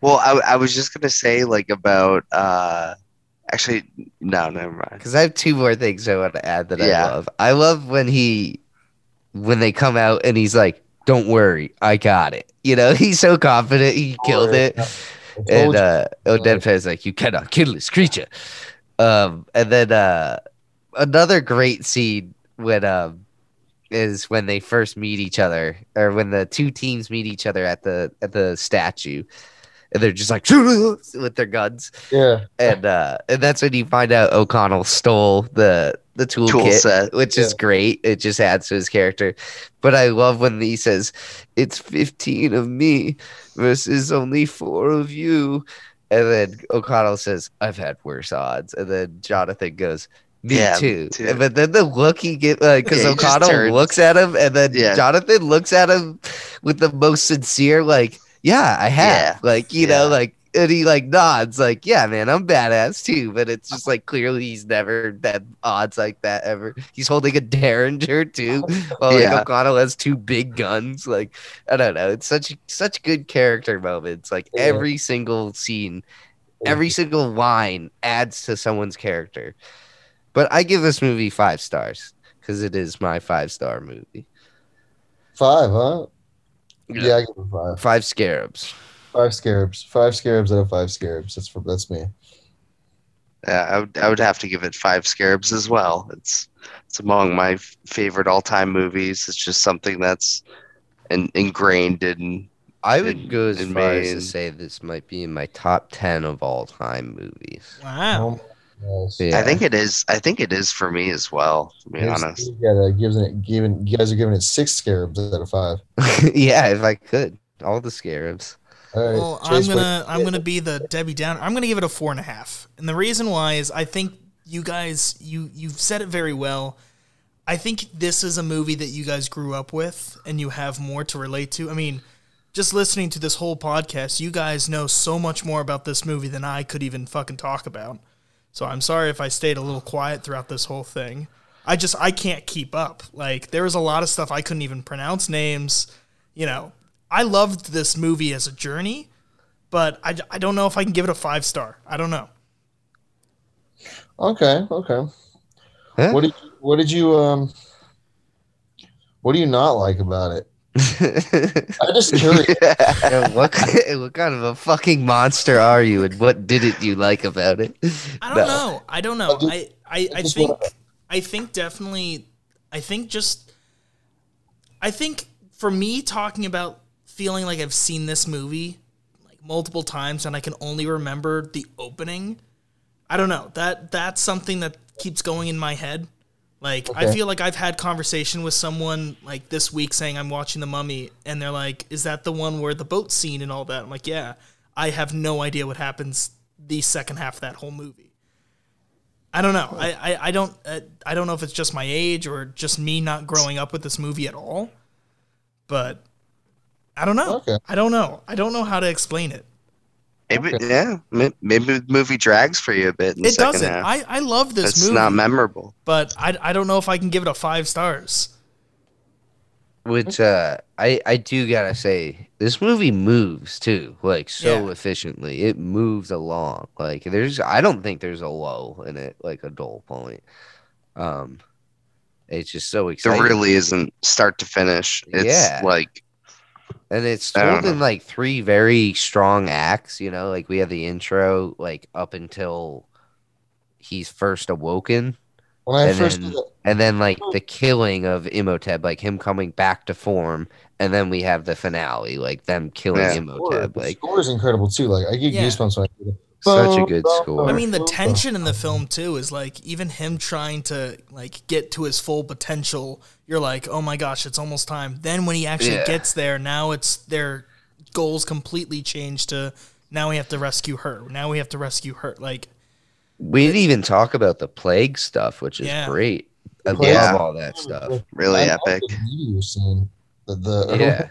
Well, I, I was just gonna say like about uh, actually no, never mind. Because I have two more things I want to add that Yeah. I love. I love when he, when they come out and he's like, "Don't worry, I got it." You know, he's so confident he killed it. And uh, Odette is like, "You cannot kill this creature." Um, and then uh, another great scene when um is when they first meet each other, or when the two teams meet each other at the at the statue, and they're just like with their guns, yeah, and uh, and that's when you find out O'Connell stole the the Tool toolkit, set. which is great. It just adds to his character. But I love when he says, "It's fifteen of me versus only four of you," and then O'Connell says, "I've had worse odds," and then Jonathan goes. Me Yeah, too. too. But then the look he get, because Yeah, O'Connell looks at him, and then Yeah. Jonathan looks at him with the most sincere, like, "Yeah, I have." Yeah. Like, you know, like and he like nods like yeah man i'm badass too but it's just like clearly he's never had odds like that ever he's holding a derringer too while like Yeah. o'connell has two big guns like i don't know it's such such good character moments like Yeah. every single scene every single line adds to someone's character but i give this movie five stars because it is my five star movie five, huh? Yeah, I give it five. five scarabs Five scarabs. Five scarabs out of five scarabs. That's for that's me. Yeah, I would, I would have to give it five scarabs as well. It's it's among my favorite all time movies. It's just something that's in, ingrained in. I would in- go as far as to say this might be in my top ten of all time movies. Wow. Yes. Yeah. I think it is. I think it is for me as well. To be Here's- honest. yeah, gotta gives it giving you guys are giving it six scarabs out of five. yeah, if I could, all the scarabs. All right. Well, I'm gonna I'm gonna be the Debbie Downer. I'm gonna give it a four and a half, and the reason why is I think you guys you you've said it very well. I think this is a movie that you guys grew up with, and you have more to relate to. I mean, just listening to this whole podcast, you guys know so much more about this movie than I could even fucking talk about. So I'm sorry if I stayed a little quiet throughout this whole thing. I just I can't keep up. Like there was a lot of stuff I couldn't even pronounce names. You know, I loved this movie as a journey, but I, I don't know if I can give it a five star. I don't know. Okay, okay. Huh? What did you, what did you um what do you not like about it? I'm just curious. Yeah, what, what kind of a fucking monster are you, and what didn't you like about it? I don't No. know. I don't know. I just- I, I, I think wanna- I think definitely I think just I think for me talking about feeling like I've seen this movie like multiple times and I can only remember the opening. I don't know. That that's something that keeps going in my head. Like I feel like I've had conversation with someone like this week saying I'm watching The Mummy and they're like, "Is that the one where the boat scene and all that?" I'm like, "Yeah." I have no idea what happens the second half of that whole movie. I don't know. I, I, I don't uh, I don't know if it's just my age or just me not growing up with this movie at all. But I don't know. Okay. I don't know. I don't know how to explain it. Maybe Okay. yeah. Maybe the movie drags for you a bit in It second doesn't. half. I, I love this it's movie, It's not memorable. but I, I don't know if I can give it a five stars. Which uh, I I do gotta say, this movie moves too, like so Yeah. efficiently. It moves along. Like there's, I don't think there's a lull in it, like a dull point. Um, it's just so There exciting. really isn't start to finish. It's Yeah. like And it's told in like three very strong acts, you know, like we have the intro like up until he's first awoken, When I And first then- did it, and then like the killing of Imhotep, like him coming back to form, and then we have the finale, like them killing Yeah. Imhotep. the Like score is incredible too. Like I get Yeah. goosebumps when I, Such a good score. I mean, the tension in the film too is like even him trying to like get to his full potential. You're like, oh my gosh, it's almost time. Then when he actually Yeah. gets there, now it's their goals completely changed to now we have to rescue her. Now we have to rescue her. Like, we didn't even talk about the plague stuff, which is Yeah. great. I Yeah. love all that stuff. Really I epic. The. The, the, I don't Yeah.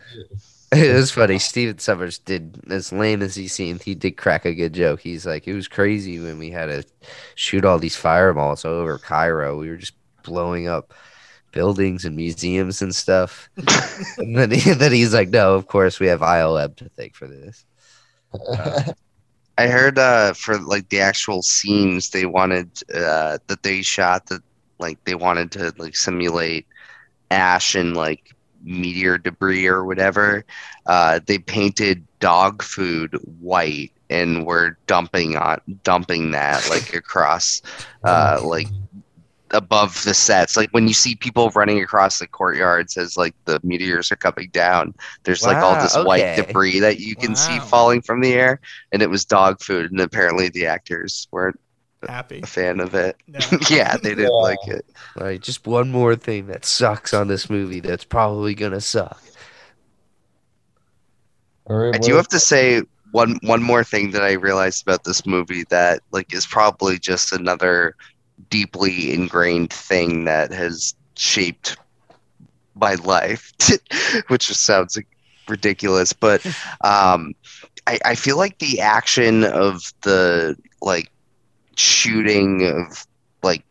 It was funny. Stephen Sommers did as lame as he seemed. He did crack a good joke. He's like, it was crazy when we had to shoot all these fireballs over Cairo. We were just blowing up buildings and museums and stuff. and then, he, then he's like, no, of course we have ILM to thank for this. I heard uh, for like the actual scenes they wanted uh, that they shot that like they wanted to like simulate ash and like meteor debris or whatever. Uh, they painted dog food white and were dumping on dumping that like across uh, like above the sets. Like when you see people running across the courtyards as like the meteors are coming down, there's like all Wow, this white debris that you can see falling from the air, and it was dog food. And apparently the actors weren't happy. a fan of it. Yeah. yeah, they didn't Yeah. like it. Like, just one more thing that sucks on this movie that's probably going to suck. All right, I do have to say one one more thing that I realized about this movie that like is probably just another deeply ingrained thing that has shaped my life, which just sounds like, ridiculous, but um, I, I feel like the action of the like shooting of like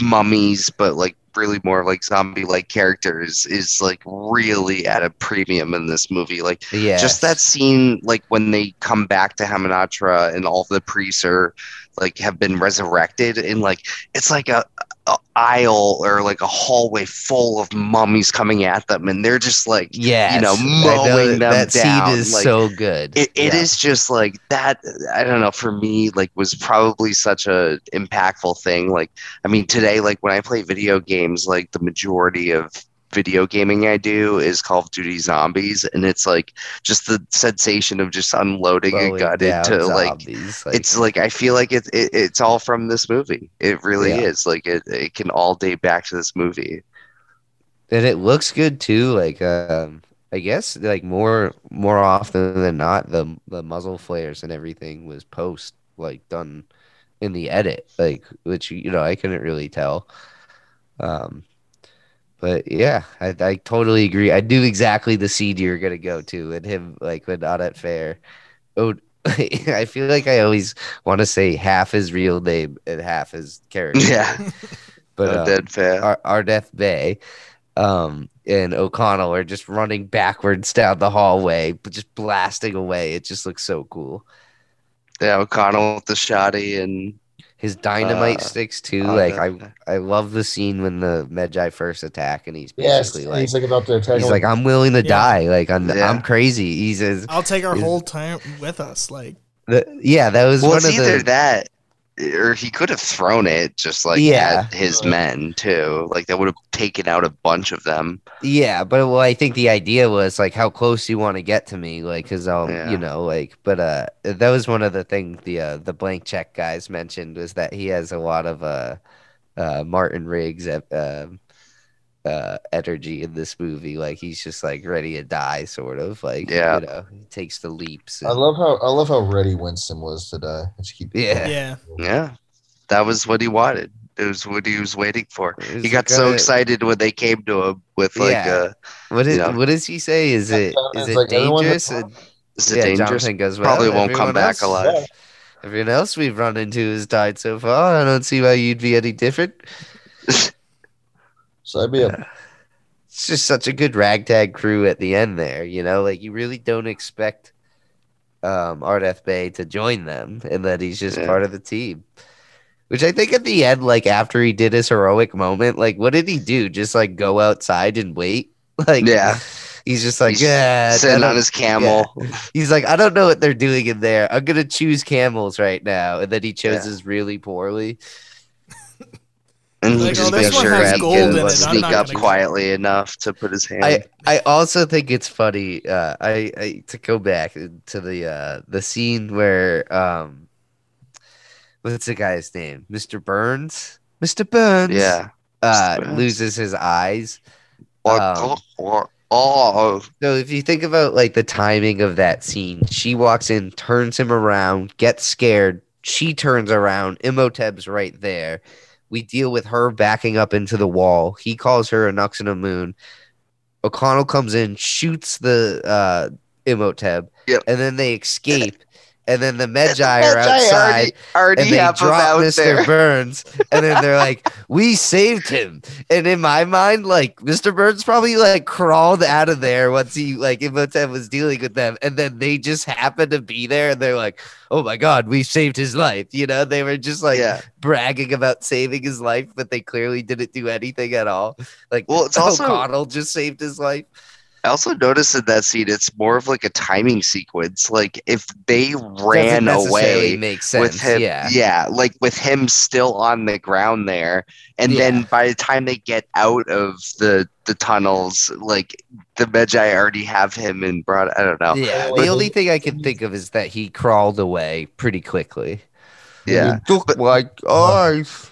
mummies, but like really more like zombie like characters is like really at a premium in this movie. Like Yeah. just that scene like when they come back to Hamunaptra and all the priests are like have been resurrected and like it's like a aisle or like a hallway full of mummies coming at them and they're just like Yeah, you know, mowing them that down, scene is like, so good. it, it Yeah. is just like that i don't know for me like was probably such a impactful thing like i mean today like when i play video games like the majority of video gaming i do is call of duty zombies and it's like just the sensation of just unloading a gun into like like it's like I feel like it, it it's all from this movie. It really Yeah. is. Like it, it can all date back to this movie. and it looks good too. Like um, I guess like more more often than not, the the muzzle flares and everything was post like done in the edit, like which you know I couldn't really tell. Um, but yeah, I, I totally agree. I knew exactly the seed you were gonna go to, and him like when not at fair. Oh, I feel like I always want to say half his real name and half his character. Yeah, but um, dead fan. Ar- Ardeth Bay um, and O'Connell are just running backwards down the hallway, but just blasting away. It just looks so cool. Yeah, O'Connell with the shoddy and His dynamite Uh, sticks too. Ardeth like I, I love the scene when the Medjai first attack, and he's basically and like, he's like about to attack. he's him. like, I'm willing to Yeah. die. Like I'm, Yeah. I'm crazy. He says, I'll take our whole time with us. Like, the, yeah, that was well, one it's of either the. that or he could have thrown it just like Yeah. at his men too. Like that would have taken out a bunch of them. Yeah, but well, I think the idea was like how close you want to get to me, like, cause I'll, Yeah. you know, like, but uh, that was one of the things the uh, the blank check guys mentioned was that he has a lot of uh, uh Martin Riggs uh, um, uh energy in this movie, like he's just like ready to die, sort of, like, Yeah. you know, he takes the leaps. I love how I love how ready Winston was to die. I just keep Yeah. yeah, Yeah, that was what he wanted. It was what he was waiting for. Was He got so excited when they came to him with like, Yeah. uh, What is you know. what does he say? Is it is it like, dangerous? And- "Is it yeah, dangerous?" Jonathan goes, well, Probably won't come back else- alive. Everyone else we've run into has died so far. I don't see why you'd be any different. I'd be a It's just such a good ragtag crew at the end there, you know? Like you really don't expect um Ardeth Bay to join them and that he's just Yeah. part of the team. Which I think at the end, like after he did his heroic moment, like what did he do? Just like go outside and wait? Like Yeah. He's just like, He's yeah. Sitting on his camel. He's like, I don't know what they're doing in there. I'm gonna choose camels right now, and then he chooses really poorly. And he Like, just oh, makes sure has he gold can in sneak up gonna- quietly enough to put his hand. I I also think it's funny. Uh, I, I to go back to the uh, the scene where um, what's the guy's name? Mr. Burns. Mr. Burns. yeah. Uh, Burns. loses his eyes. Or, Um, or, oh, So if you think about like the timing of that scene, she walks in, turns him around, gets scared. She turns around. Imhotep's right there. We deal with her backing up into the wall. He calls her a Nux and a Moon. O'Connell comes in, shoots the uh, Imhotep, Yep. and then they escape. And then the The are outside already, already and they have drop Mr. there. Burns, and then they're like, "We saved him." And in my mind, like Mr. Burns probably like crawled out of there once he like Imhotep was dealing with them, and then they just happened to be there, and they're like, "Oh my God, we saved his life!" You know, they were just like yeah. bragging about saving his life, but they clearly didn't do anything at all. Like, Well, it's also- O'Connell just saved his life. I also noticed in that scene, it's more of like a timing sequence. Like if they ran away make sense. with him, yeah. like with him still on the ground there, and Yeah. then by the time they get out of the the tunnels, like the Medjai already have him and brought. I don't know. Yeah, Or the only thing I can think of is that he crawled away pretty quickly. Yeah. He took my eyes.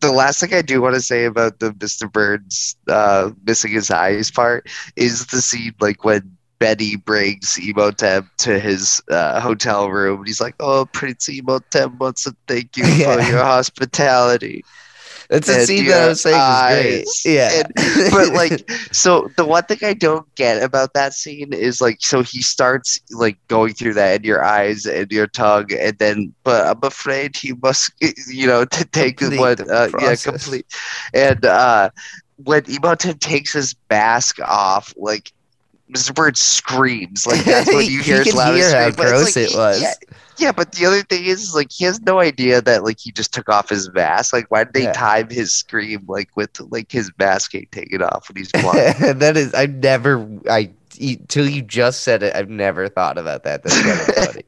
The, last thing I do want to say about the Mr. Burns uh, missing his eyes part is the scene like when Benny brings Imhotep to his uh, hotel room and he's like, "Oh, Prince Imhotep wants to thank you for your hospitality." That's a scene that I was saying is great. Yeah, And- but like so the one thing i don't get about that scene is like so he starts like going through that in your eyes and your tongue and then but i'm afraid he must you know to take Complete what uh, yeah complete. And uh when Imhotep takes his mask off like Mr. Bird screams like that's what you He hear his can loudest hear how scream, it's gross like, it was. yeah, yeah, but the other thing is, is, like he has no idea that like he just took off his mask. Like, why did they Yeah. time his scream like with like his mask getting taken off when he's blind? that is, I've never, I till you just said it, I've never thought about that. That's kind of funny.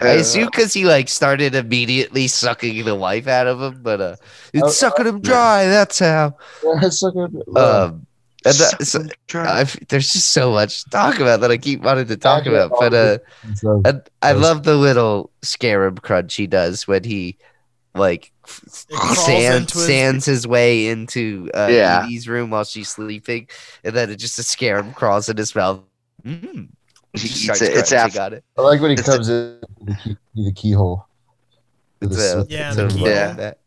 I assume because he like started immediately sucking the life out of him, but uh, it's Oh, sucking him dry. That's how. That's so good. Um, and that, so, Suck dry. I've, there's just so much to talk about that I keep wanting to talk about, but uh. So, And I love the little scarab crunch he does when he like f- sand, his- sands his way into uh, Yeah. Evie's room while she's sleeping, and then it just a scarab crawls in his mouth. Mm. he eats it. It's after. on it. I like when he It's comes in the, key, the keyhole. With It's the a. Yeah, the a keyhole. Yeah. that-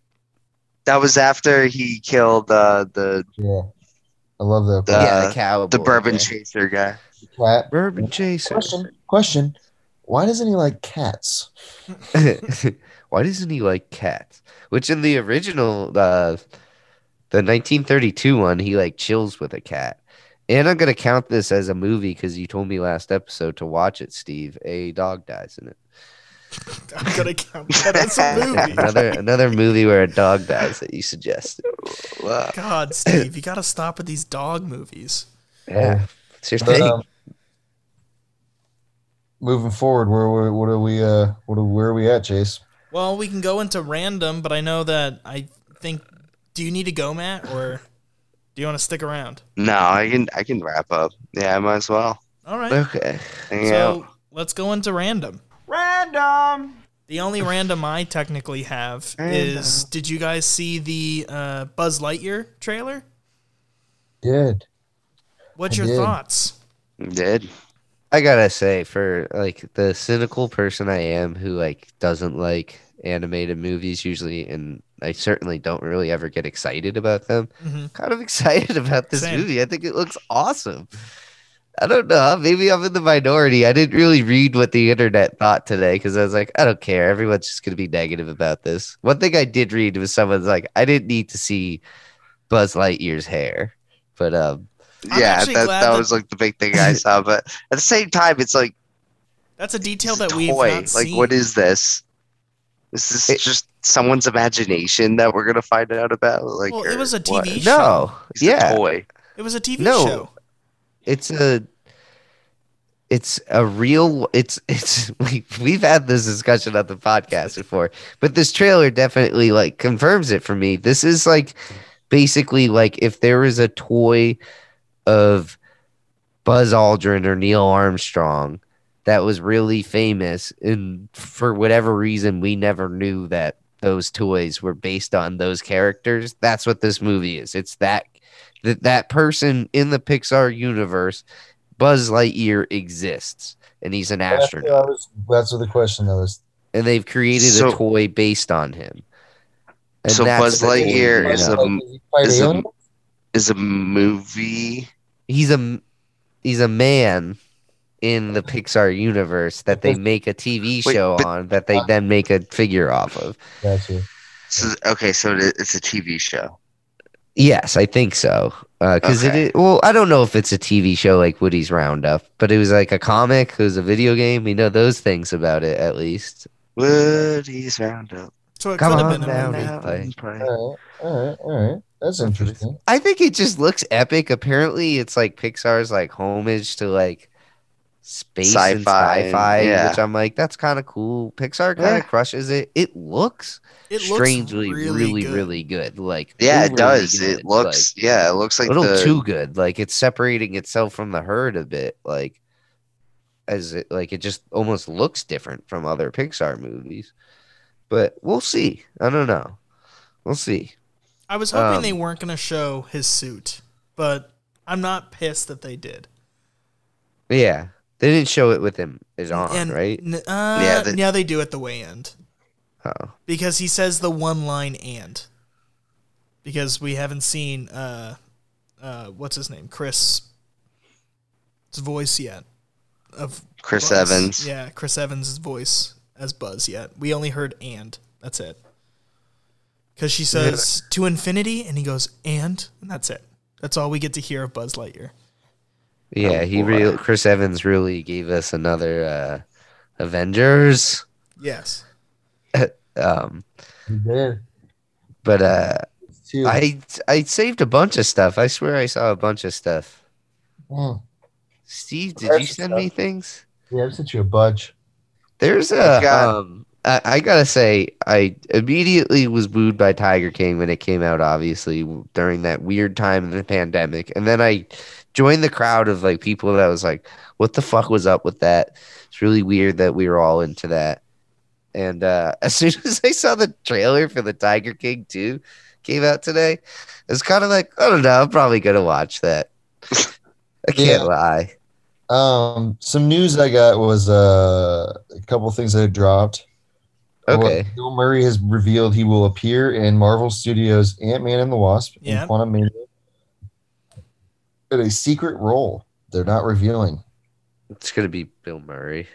That was after he killed uh, the Yeah. I love that. The- part. yeah, the cowboy. the bourbon yeah. chaser guy. Cat. Bourbon chaser. Question. Question. Why doesn't he like cats? Why doesn't he like cats? Which in the original, uh, the 1932 one, he like chills with a cat. And I'm gonna count this as a movie because you told me last episode to watch it, Steve. A dog dies in it. I'm gonna count that as a movie. another another movie where a dog dies that you suggested. Wow. God, Steve, you gotta stop with these dog movies. Yeah, it's your But, thing. um, moving forward, where, where what are we? Uh, what are, where are we at, Chase? Well, we can go into random, but I know that I think. Do you need to go, Matt, or do you want to stick around? No, I can I can wrap up. Yeah, I might as well. All right. okay. Hang out. So let's go into random. Random. The only random I technically have is: Did you guys see the uh, Buzz Lightyear trailer? Did What's I your did. thoughts? Did I gotta say, for like the cynical person I am, who like doesn't like animated movies usually, and I certainly don't really ever get excited about them. Mhm. Kind of excited about this Same. movie. I think it looks awesome. I don't know. Maybe I'm in the minority. I didn't really read what the internet thought today because I was like, I don't care. Everyone's just gonna be negative about this. One thing I did read was someone's like, I didn't need to see Buzz Lightyear's hair, but um, I'm yeah, that that that- was like the big thing I saw. But at the same time, it's like That's a detail that we've toy. not Like, seen. what is this? Is this It- just someone's imagination that we're gonna find out about? Like, Well, it was a what? TV show. no, It's a yeah, toy. It was a TV No. show. It's a it's a real it's it's we, we've had this discussion on the podcast before but this trailer definitely like confirms it for me. This is like basically like if there was a toy of buzz aldrin or neil armstrong that was really famous and for whatever reason we never knew that those toys were based on those characters that's what this movie is. It's that that that person in the pixar universe Buzz Lightyear exists and he's an That's, astronaut. that was, that's what the question that was. And they've created So- a toy based on him. And So that's Buzz the Lightyear is a- Does he fight is a- Is a movie. he's a he's a man in the Pixar universe that they make a TV Wait, show but- on that they uh, then make a figure off of. Gotcha. So, okay, so it's a TV show. Yes, I think so. Uh, because Okay. it, well, I don't know if it's a TV show like Woody's Roundup, but it was like a comic. It was a video game. We know those things about it at least. Woody's Roundup. So it Come could have on been a down. movie. Now play. Play. All right, all right, all right. That's interesting. I think it just looks epic. Apparently, it's like Pixar's like homage to like space Sci-fi and- sci-fi, yeah. which I'm like, that's kind of cool. Pixar kind Yeah. of crushes it. It looks It looks strangely really, good. really good. Like Yeah, it does. good, It looks. yeah, it looks like, like a little the. too good. Like it's separating itself from the herd a bit. Like as it like it just almost looks different from other Pixar movies. But we'll see. I don't know. We'll see. I was hoping Um, they weren't going to show his suit, but I'm not pissed that they did. Yeah. They didn't show it with him is on, and right? n- uh, Yeah, yeah, they do at the way end Oh. because he says the one line "and" because we haven't seen uh, uh, what's his name, Chris, voice yet of Chris Buzz. Evans. Yeah, Chris Evans' voice as Buzz yet. We only heard "and." That's it. Because she says to infinity, and he goes "and," and that's it. That's all we get to hear of Buzz Lightyear. Yeah, Oh, he boy. really Chris Evans really gave us another uh Avengers. Yes. Um You but uh I I saved a bunch of stuff. I swear I saw a bunch of stuff. Mm. Steve, did There's you send stuff. me things? Yeah, I've sent you a bunch. There's a got- um I, I gotta say I immediately was booed by Tiger King when it came out, obviously during that weird time in the pandemic, and then I joined the crowd of like people that was like, "What the fuck was up with that?" It's really weird that we were all into that. And uh, as soon as I saw the trailer for the Tiger King 2 came out today, it's kind of like, I don't know, I'm probably gonna watch that. I can't Yeah. lie. Um, some news I got was uh, a couple things that had dropped. Okay. Well, Bill Murray has revealed he will appear in Marvel Studios Ant Man and the Wasp Yeah. and Quantumania in a secret role. They're not revealing. It's gonna be Bill Murray.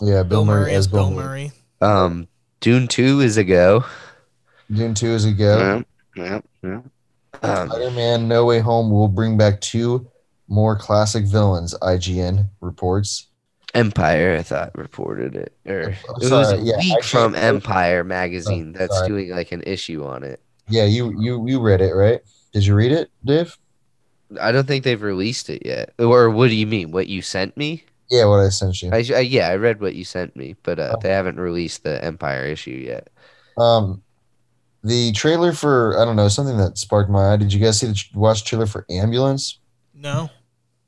Yeah, Bill, Murray as Bill Murray. Um, Dune Two is a go. Dune 2 is a go. Yeah, yeah, yeah. Um, Spider Man No Way Home will bring back two more classic villains, IGN reports. Empire, I thought reported it, or I'm it was a yeah, leak I from Empire magazine Oh, that's sorry. doing like an issue on it. Yeah, you you you read it, right? Did you read it, Dave? I don't think they've released it yet. Or what do you mean? What you sent me? Yeah, what I sent you. I, I yeah, I read what you sent me, but uh, Oh. they haven't released the Empire issue yet. Um, the trailer for I don't know something that sparked my eye. Did you guys see the watch trailer for Ambulance? No.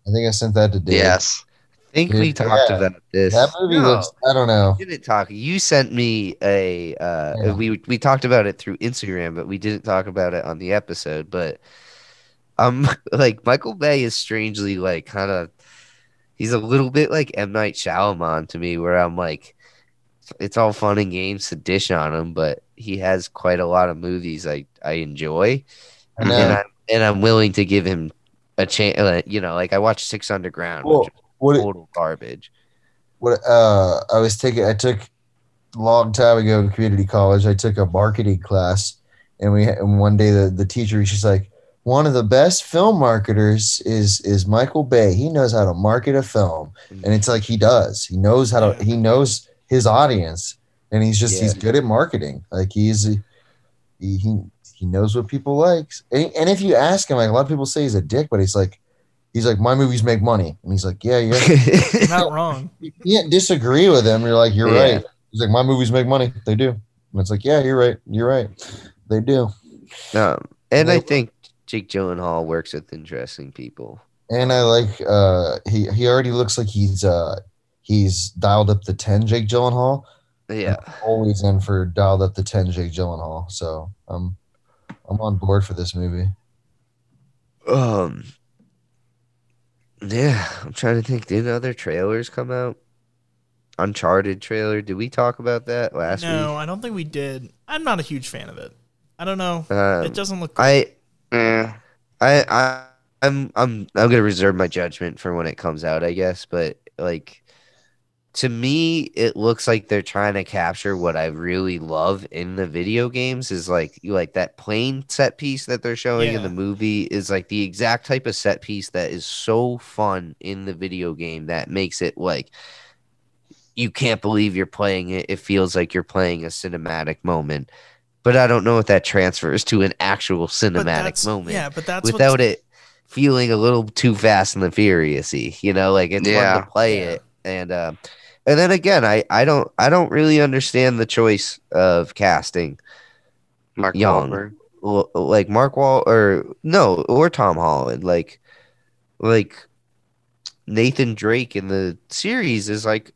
I think I sent that to Dave. Yes. I think Dude, we talked yeah. about this. that movie No. looks. I don't know. We didn't talk. You sent me a. Uh, Yeah. We we talked about it through Instagram, but we didn't talk about it on the episode. But um, like Michael Bay is strangely like kind of. He's a little bit like M Night Shyamalan to me, where I'm like, it's all fun and games to dish on him, but he has quite a lot of movies I I enjoy, I and I'm and I'm willing to give him a chance. You know, like I watched Six Underground, Well, which is what total garbage. what uh I was taking. I took a long time ago in community college. I took a marketing class, and we and one day the the teacher she's like. One of the best film marketers is is Michael Bay. He knows how to market a film. and it's like he does he knows how to he knows his audience and he's just he's good at marketing like he's he he, he knows what people like and, and if you ask him like a lot of people say he's a dick but he's like He's like, my movies make money, and he's like, yeah, yeah. You're not wrong. you can't disagree with him. You're like, you're Yeah. right. He's like, my movies make money. They do. And it's like, yeah, you're right. You're right. They do. um, and I think Jake Gyllenhaal works with interesting people. And I like uh he he already looks like he's uh he's dialed up the 10 Jake Gyllenhaal. Yeah. Always in for dialed up the 10 Jake Gyllenhaal. So um I'm on board for this movie. Um. Yeah, I'm trying to think. Did other trailers come out? Uncharted trailer. Did we talk about that last no, I don't think we did. I'm not a huge fan of it. I don't know. Um, it doesn't look. Good. I, Yeah. I, I, I'm, I'm, I'm gonna reserve my judgment for when it comes out. I guess, but like, to me, it looks like they're trying to capture what I really love in the video games. Is like, you like that plane set piece that they're showing in the movie is like the exact type of set piece that is so fun in the video game that makes it like you can't believe you're playing it. It feels like you're playing a cinematic moment. But I don't know if that transfers to an actual cinematic that's- moment Yeah, but that's without what's, it feeling a little too fast and the furiousy. You know, like it's Yeah. fun to play Yeah. it, and uh, and then again, I I don't I don't really understand the choice of casting Mark Young. Wahlberg. L- like Mark Wall or no or Tom Holland like like Nathan Drake in the series is like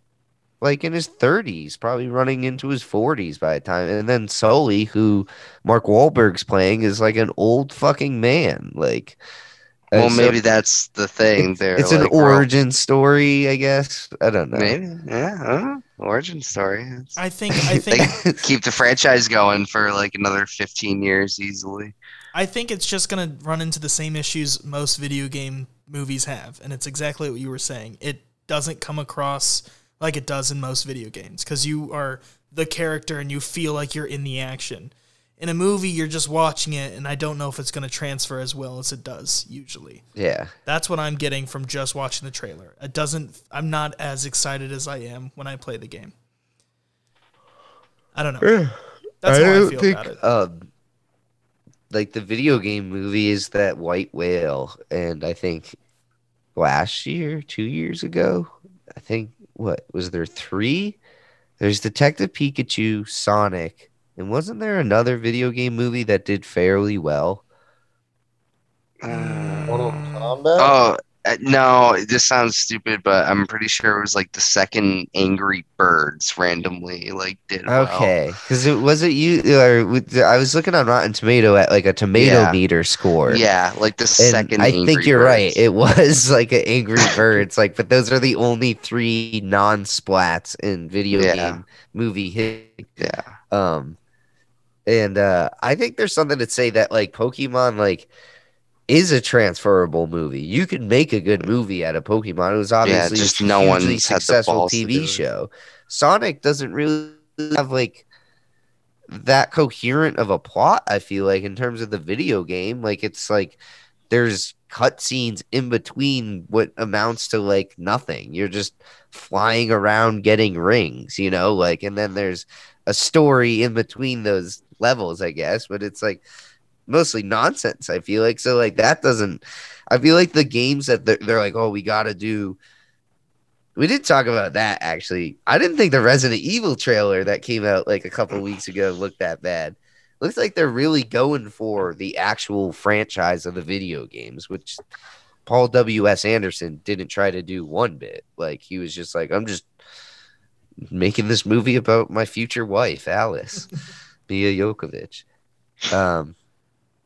like in his 30s, probably running into his 40s by the time. And then Sully, who Mark Wahlberg's playing, is like an old fucking man. Like, uh, Well, so maybe that's the thing. it's, They're it's an like, we're all- origin story, I guess. I don't know. Maybe, yeah. I. Origin story. It's- I think. I think. keep the franchise going for like another 15 years easily. I think it's just gonna run into the same issues most video game movies have, and it's exactly what you were saying. It doesn't come across like it does in most video games because you are the character and you feel like you're in the action. In a movie, you're just watching it, and I don't know if it's gonna transfer as well as it does usually. yeah. That's what I'm getting from just watching the trailer. It doesn't. I'm not as excited as I am when I play the game. I don't know. That's I how I don't feel think, about it. um, like the video game movie is that white whale, and I think last year, two years ago, I think what was there three? There's Detective Pikachu, Sonic, and wasn't there another video game movie that did fairly well? Uh, Mortal. Kombat? oh no, this sounds stupid, but I'm pretty sure it was like the second Angry Birds randomly like did. Okay, because it was it you or I was looking on Rotten Tomato at like a tomato Yeah. meter score. Yeah, like the And second. I Angry think you're right. It was like an Angry Birds, like, but those are the only three non-splats in video Yeah. game movie hit. yeah. Um, and uh, I think there's something to say that like Pokemon, like, is a transferable movie. You can make a good movie out of Pokemon. It was obviously just a no hugely one's had the successful TV show. Sonic doesn't really have like that coherent of a plot. I feel like in terms of the video game, like it's like there's cutscenes in between what amounts to like nothing. You're just flying around getting rings, you know, like, and then there's a story in between those levels, I guess, but it's like mostly nonsense. I feel like so, like that doesn't. I feel like the games that they're, they're like, oh, we got to do. We did talk about that actually. I didn't think the Resident Evil trailer that came out like a couple weeks ago looked that bad. Looks like they're really going for the actual franchise of the video games, which Paul W. S. Anderson didn't try to do one bit. Like he was just like, I'm just making this movie about my future wife, Alice, Milla Jovovich. Um,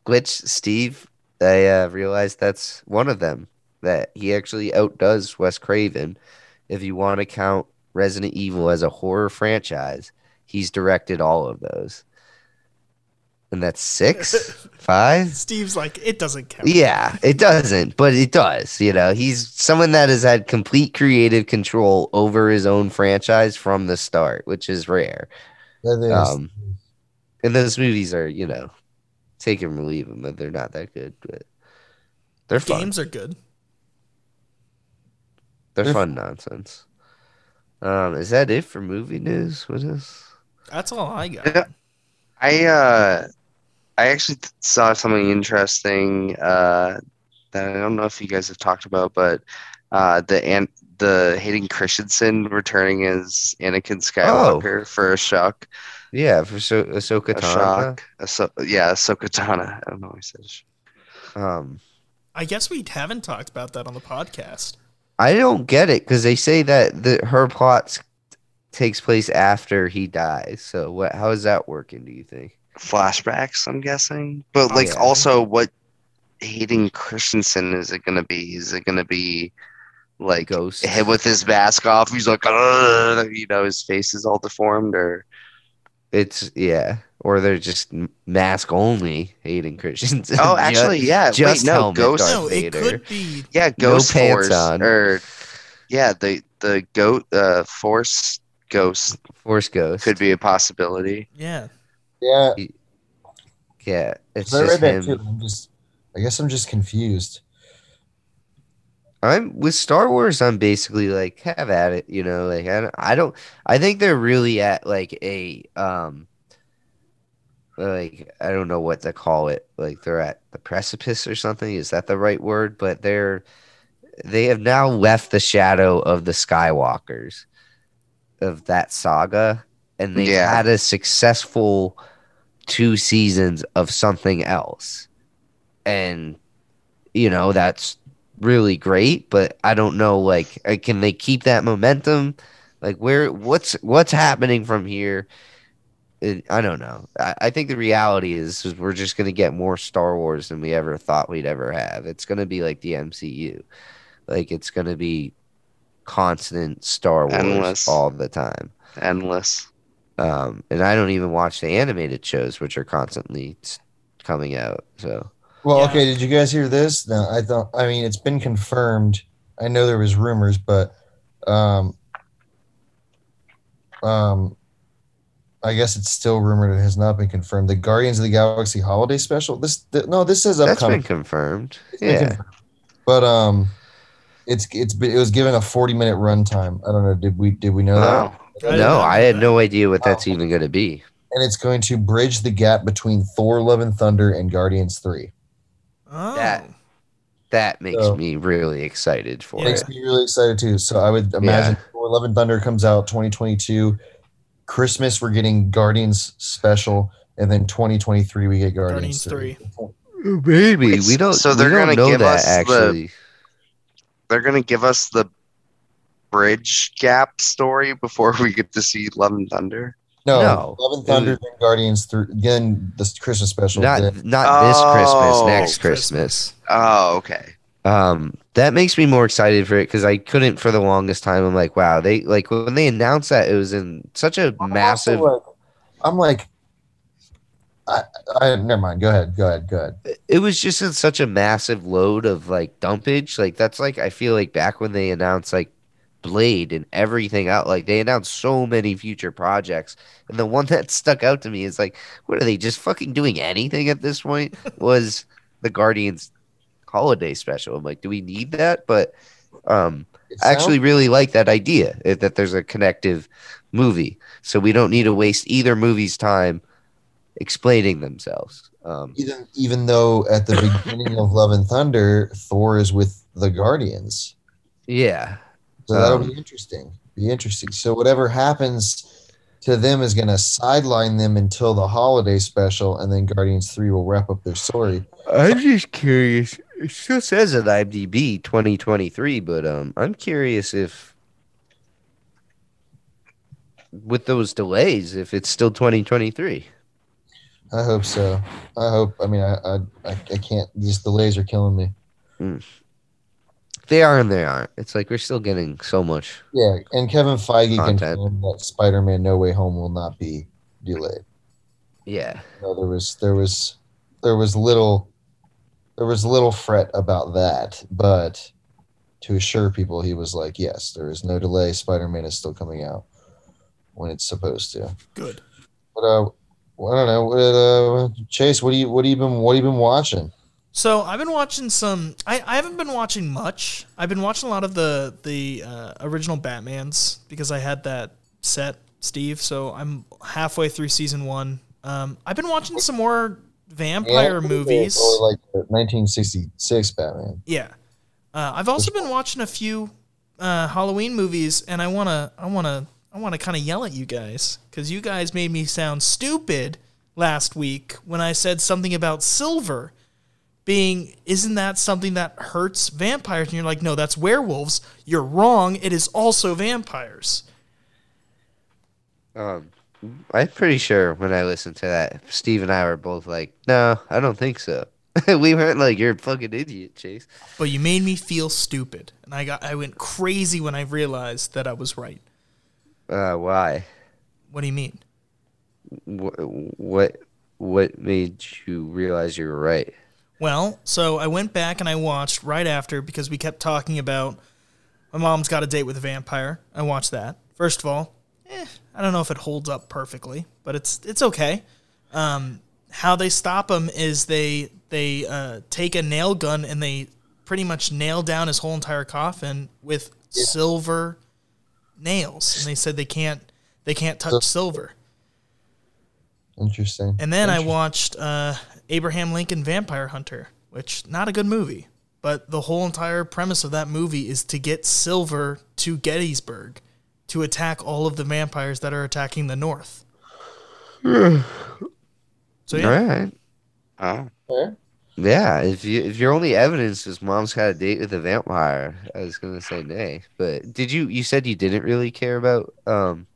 which Steve, I uh, realized that's one of them. That he actually outdoes Wes Craven. If you want to count Resident Evil as a horror franchise, he's directed all of those. And that's six, five. Steve's like, it doesn't count. Yeah, it doesn't, but it does. You know, he's someone that has had complete creative control over his own franchise from the start, which is rare. Um, and those movies are, you know, take him or leave him. but they're not that good. But they're fun. Games are good. They're they're fun nonsense. Um, is that it for movie news? What is? That's all I got. I uh I actually saw something interesting. Uh that I don't know if you guys have talked about, but uh, the and the Hayden Christensen returning as Anakin Skywalker for a shock, Yeah, for so Ahsoka a Tano. shock, a so, yeah, Ahsoka Tana. I don't know what he says. Um, I guess we haven't talked about that on the podcast. I don't get it because they say that the her plot takes place after he dies. So what? How is that working? Do you think? Flashbacks, I'm guessing, but Oh, like yeah. also what Hayden Christensen is it gonna be? Is it gonna be like Ghost. him with his mask off? He's like, you know, his face is all deformed, or It's yeah, or they're just mask only. Hayden Christensen. oh, actually, yeah, just wait, no, helmet Ghost, Darth no, it could be. yeah, No Ghost pants Force, on. or yeah, the the goat uh, Force Ghost Force Ghost. could be a possibility. Yeah. Yeah, Yeah, it's I just read that him. too. I'm just, I guess I'm just confused. I'm with Star Wars. I'm basically like, have at it, you know. Like I, don't- I don't. I think they're really at like a um, like I don't know what to call it. Like they're at the precipice or something. Is that the right word? But they're they have now left the shadow of the Skywalkers of that saga, and they Yeah. had a successful two seasons of something else, and you know that's really great, but I don't know like uh, can they keep that momentum? Like where what's what's happening from here? It, I don't know. I, I think the reality is, is we're just gonna get more Star Wars than we ever thought we'd ever have. It's gonna be like the MCU. Like it's gonna be constant Star Wars Endless. all the time. Endless. Um, and I don't even watch the animated shows, which are constantly coming out. So Well, Yeah. okay. Did you guys hear this? No, I thought. I mean, it's been confirmed. I know there was rumors, but um, um, I guess it's still rumored. It has not been confirmed. The Guardians of the Galaxy holiday special. This th- no, this says that's upcoming. been confirmed. It's been confirmed. Yeah. confirmed. But um, it's it's it was given a forty minute runtime. I don't know. Did we did we know Wow. that? I No, I had that. no idea what that's Wow. even going to be. And it's going to bridge the gap between Thor: Love and Thunder and Guardians Three. Oh. That- That makes So- me really excited for Yeah. Makes it. me really excited too. So I would imagine Thor: Love and Thunder comes out 2022. Christmas we're getting Guardians special, and then 2023 we get Guardians, Guardians 3. Maybe Wait, we don't. so So they're they're gonna gonna give that us the- They're gonna give us the bridge gap story before we get to see Love and Thunder. No, No. Love and Thunder, then Guardians 3. Then the Christmas special. Not then- not this Christmas. Oh. Next Christmas. Christmas. Oh, okay. Um, that makes me more excited for it because I couldn't for the longest time. I'm like, wow, they like when they announced that it was in such a I'm massive. like- I'm like, I, I never mind. Go ahead. Go ahead. Go ahead. it was just in such a massive load of like dumpage. Like that's like I feel like back when they announced like Blade and everything out, like they announced so many future projects. And the one that stuck out to me is like, what are they just fucking doing anything at this point? Was the Guardians holiday special. I'm like, do we need that? But um I actually really like that idea eh, that there's a connective movie. So we don't need to waste either movie's time explaining themselves. Um even even though at the beginning of Love and Thunder, Thor is with the Guardians. yeah. So that'll Um, be interesting. Be interesting. So whatever happens to them is going to sideline them until the holiday special, and then Guardians Three will wrap up their story. I'm just curious. It still says at IMDb 2023, but um, I'm curious if, with those delays, if it's still 2023. I hope so. I hope. I mean, I I, I, I can't. These delays are killing me. If they are and they aren't. It's like we're still getting so much. Yeah, and Kevin Feige Content. confirmed that Spider-Man: No Way Home will not be delayed. Yeah, No, there was there was there was little there was little fret about that, but to assure people, he was like, "Yes, there is no delay. Spider-Man is still coming out when it's supposed to." Good. But uh, I don't know. What, uh, Chase, what do you what do you been what have you been watching? So I've been watching some. I, I haven't been watching much. I've been watching a lot of the the uh, original Batman's because I had that set, Steve. So I'm halfway through season one. Um, I've been watching some more vampire Yeah, movies. or like the 1966 Batman. Yeah. Uh, I've also been watching a few uh, Halloween movies, and I wanna, I wanna, I wanna kind of yell at you guys because you guys made me sound stupid last week when I said something about silver being. Isn't that something that hurts vampires? And you're like, no, that's werewolves. You're wrong. It is also vampires. Um, I'm pretty sure when I listened to that, Steve and I were both like, "No, I don't think so." we weren't like, "You're a fucking idiot, Chase." But you made me feel stupid, and I got, I went crazy when I realized that I was right. Uh, why? What do you mean? What? What? What made you realize you were right? Well, so I went back and I watched right after because we kept talking about my mom's got a date with a vampire. I watched that. First of all, eh, I don't know if it holds up perfectly, but it's it's okay. Um, how they stop him is they they uh, take a nail gun and they pretty much nail down his whole entire coffin with silver nails, and they said they can't they can't touch silver. Interesting. And then I watched uh, Abraham Lincoln Vampire Hunter, which not a good movie, but the whole entire premise of that movie is to get silver to Gettysburg to attack all of the vampires that are attacking the North. So yeah, All right. Oh. Yeah. Yeah, if you if your only evidence is mom's got a date with a vampire, I was gonna say nay. But did you you said you didn't really care about um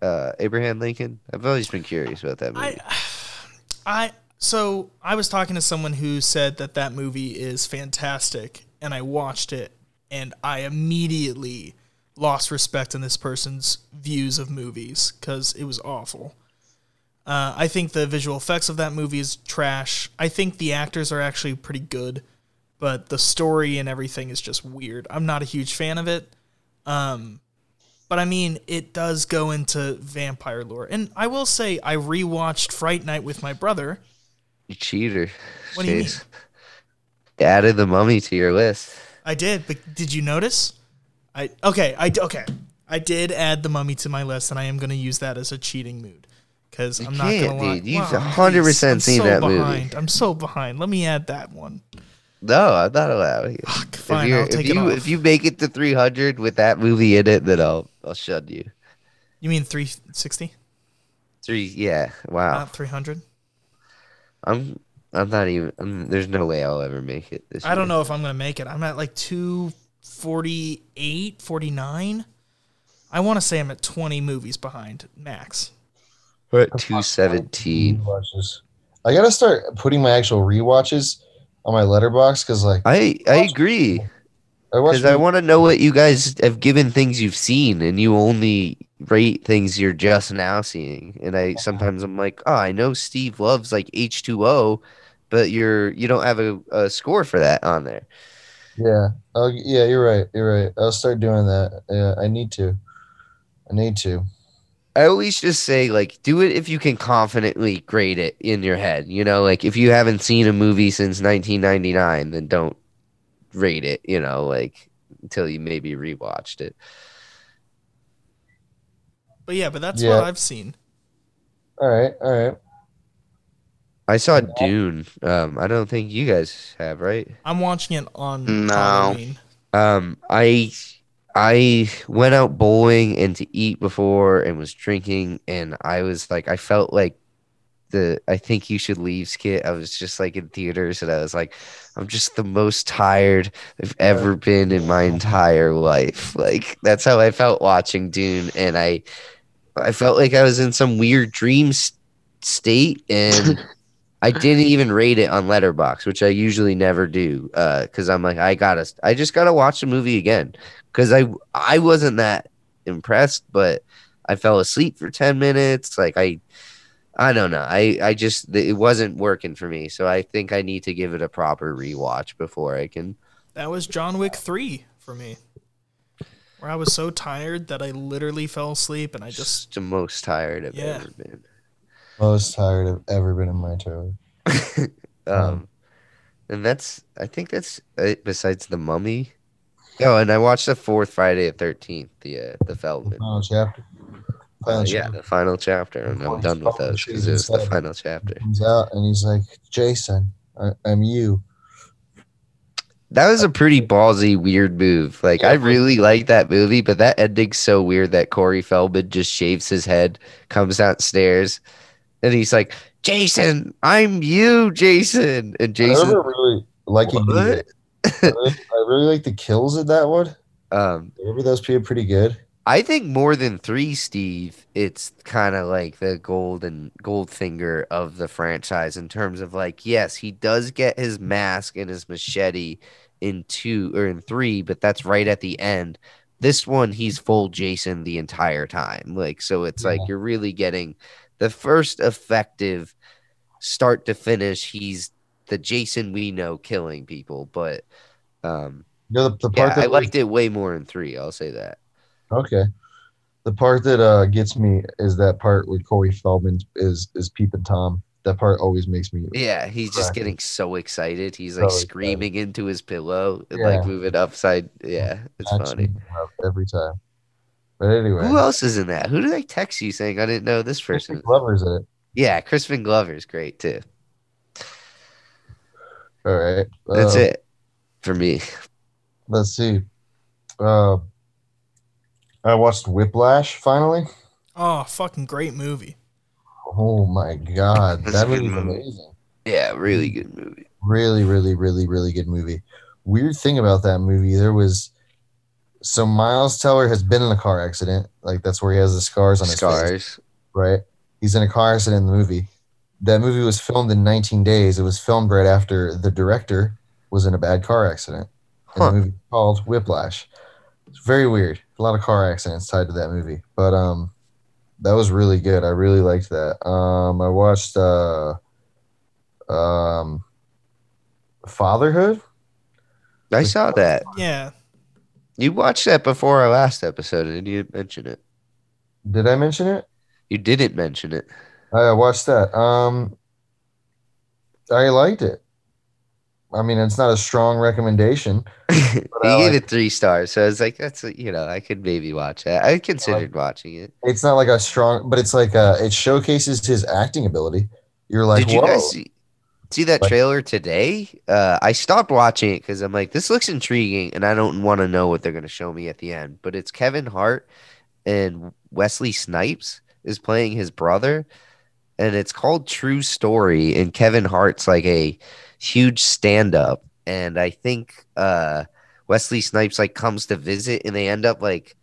uh Abraham Lincoln? I've always been curious about that movie. I, I so I was talking to someone who said that that movie is fantastic, and I watched it, and I immediately lost respect in this person's views of movies because it was awful. Uh, I think the visual effects of that movie is trash. I think the actors are actually pretty good, but the story and everything is just weird. I'm not a huge fan of it. Um, but I mean, it does go into vampire lore. And I will say, I rewatched Fright Night with my brother. You cheater. What do you mean? You added the mummy to your list. I did, but did you notice? I okay, I okay, I did add the mummy to my list, and I am going to use that as a cheating mood because I'm not going to lie. dude. You've Wow, 100% please, I'm seen so that movie. behind. I'm so behind. Let me add that one. No, I'm not. Fuck, If, fine, I'll take if it you off. if you make it to 300 with that movie in it, then I'll I'll shun you. You mean 360, Three, yeah. Wow. not 300? I'm I'm not even. I'm, there's no way I'll ever make it. This I don't know if I'm going to make it. I'm at like 248, 49. I want to say I'm at 20 movies behind max. We're at 217. I gotta start putting my actual rewatches on my letterbox because like I I agree I watched because I want to know what you guys have given things you've seen, and you only rate things you're just now seeing. And I uh-huh. sometimes I'm like, oh, I know Steve loves like H2O, but you're you don't have a, a score for that on there. yeah oh yeah you're right you're right I'll start doing that yeah I need to I need to I always just say like do it if you can confidently grade it in your head. You know, like if you haven't seen a movie since 1999, then don't rate it. You know, like until you maybe rewatched it. But yeah, but that's Yeah. what I've seen. all right all right I saw Dune. Um, I don't think you guys have, right? I'm watching it on No. Halloween. Um, I I went out bowling and to eat before and was drinking, and I was like, I felt like the I think you should leave skit. I was just like in theaters, and I was like, I'm just the most tired I've ever been in my entire life. Like that's how I felt watching Dune, and I I felt like I was in some weird dream state, and I didn't even rate it on Letterbox, which I usually never do, uh, because I'm like, I gotta, I just gotta watch the movie again, because I I wasn't that impressed, but I fell asleep for ten minutes. Like I, I don't know, I I just it wasn't working for me, so I think I need to give it a proper rewatch before I can. That was John Wick 3 for me. Where I was so tired that I literally fell asleep and I just Just the most tired I've Yeah. ever been. most tired I've ever been in my entire life Um, and that's I think that's it. Besides the Mummy. Oh, and I watched the fourth Friday the Thirteenth, the uh, the Feldman. oh chapter Oh, yeah, the final chapter, and I'm done with those because it was the final chapter. comes out and he's like, Jason, I, I'm you. That was a pretty ballsy, weird move. Like I really like that movie, but that ending's so weird that Corey Feldman just shaves his head, comes downstairs, and he's like, "Jason, I'm you, Jason." And I Jason, remember really liking. I really, I really like the kills in that one. um, I remember those being pretty good. I think more than three, Steve. It's kind of like the golden gold finger of the franchise in terms of like, yes, he does get his mask and his machete in two or in three, but that's right at the end. This one, he's full Jason the entire time. Like, so it's like you're really getting the first effective start to finish. He's the Jason we know killing people, but um, You know the, the yeah, part that I liked it way more in three. I'll say that. Okay. The part that uh, gets me is that part where Corey Feldman is is peeping Tom. That part always makes me. Yeah, he's just getting so excited. He's like So excited. screaming into his pillow and Yeah. like moving upside. Yeah, it's cracks funny. every time. But anyway, Who else is in that? Who did I text you saying I didn't know this Crispin person? Glover's in it. Yeah, Crispin Glover's great too. All right. That's Uh, it for me. Let's see. Uh, I watched Whiplash finally. Oh, fucking great movie. Oh my god, That's that a good movie amazing. Yeah, really good movie. Really, really, really, really good movie. Weird thing about that movie, there was so Miles Teller has been in a car accident. Like that's where he has the scars on his face. Scars. right? He's in a car accident in the movie. That movie was filmed in 19 days. It was filmed right after the director was in a bad car accident. In Huh. a movie called Whiplash. It's very weird. A lot of car accidents tied to that movie. But um that was really good. I really liked that. Um I watched uh um Fatherhood. I saw that. Yeah. You watched that before our last episode and you didn't mention it. Did I mention it? You didn't mention it. I watched that. Um, I liked it. I mean, it's not a strong recommendation. he gave like it three stars, so I was like, "That's you know, I could maybe watch that." I considered watching it. It's not like a strong, but it's like uh, it showcases his acting ability. You're like, Did you guys see, see that Like- trailer today? Uh, I stopped watching it because I'm like, this looks intriguing, and I don't want to know what they're going to show me at the end. But it's Kevin Hart and Wesley Snipes is playing his brother, and it's called True Story. And Kevin Hart's like a huge stand up, and I think uh, Wesley Snipes like comes to visit, and they end up like.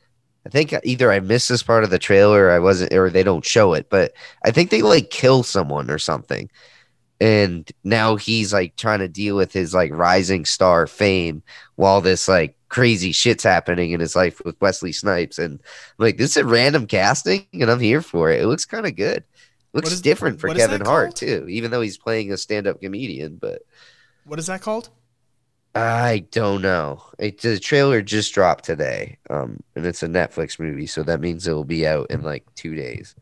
I think either I missed this part of the trailer, or I wasn't, or they don't show it, but I think they like kill someone or something. And now he's like trying to deal with his like rising star fame while this like crazy shit's happening in his life with Wesley Snipes. And I'm like, this is a random casting, and I'm here for it. It looks kind of good. Looks is- different for Kevin Hart called? too, even though he's playing a stand-up comedian. But What is that called? I don't know. It the trailer just dropped today, um, and it's a Netflix movie, so that means it will be out in like two days.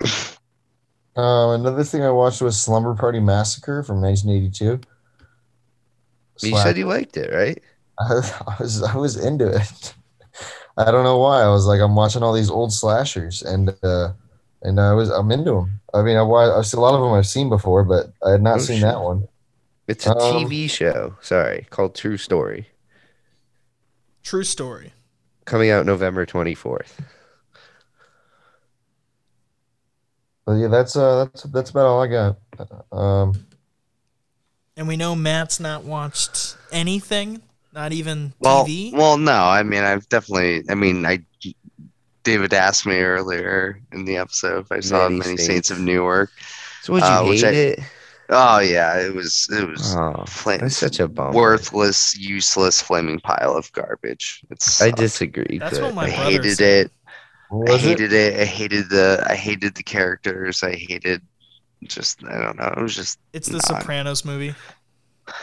Um, another thing I watched was Slumber Party Massacre from 1982. You Slash- said you liked it, right? I was I was into it. I don't know why. I was like, I'm watching all these old slashers, and uh, and I was I'm into them. I mean, I wa- I've seen a lot of them I've seen before, but I had not Oh, seen shit. that one. It's a Um, TV show, sorry, called True Story, True story. coming out November 24th. But yeah, that's uh that's that's about all I got. Um, And we know Matt's not watched anything, not even Well, TV. well, no. I mean, I've definitely. I mean, I. David asked me earlier in the episode if I saw Many Many, Saints. Saints. of Newark. So would you Uh, hate I- it? Oh yeah, it was. It was Oh, fla- that's such a bummer. worthless, useless, flaming pile of garbage. It's. I disagree. That's what my I hated said. it. I was it? hated it? I hated the. I hated the characters. I hated. Just I don't know. It was just It's the Nah. Sopranos movie.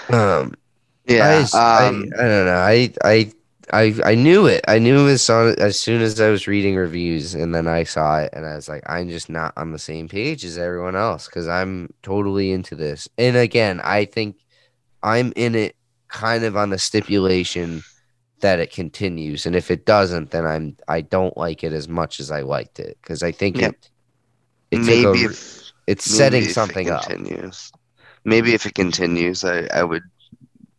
um, yeah. I, I, um, I don't know. I, I, I, I knew it. I knew it was on as soon as I was reading reviews, and then I saw it, and I was like, I'm just not on the same page as everyone else because I'm totally into this. And again, I think I'm in it kind of on the stipulation that it continues, and if it doesn't, then I'm I don't like it as much as I liked it because I think Yep. it it maybe if, it's maybe setting if it something up. continues. Maybe if it continues, I, I would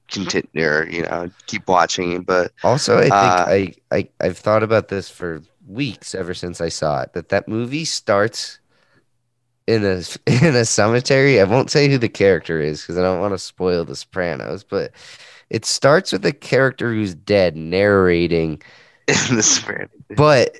continue or you know keep watching. But Also, I think Uh, I, I I've thought about this for weeks ever since I saw it. That that movie starts in a in a cemetery. I won't say who the character is because I don't want to spoil The Sopranos. But it starts with a character who's dead narrating, in the spirit, but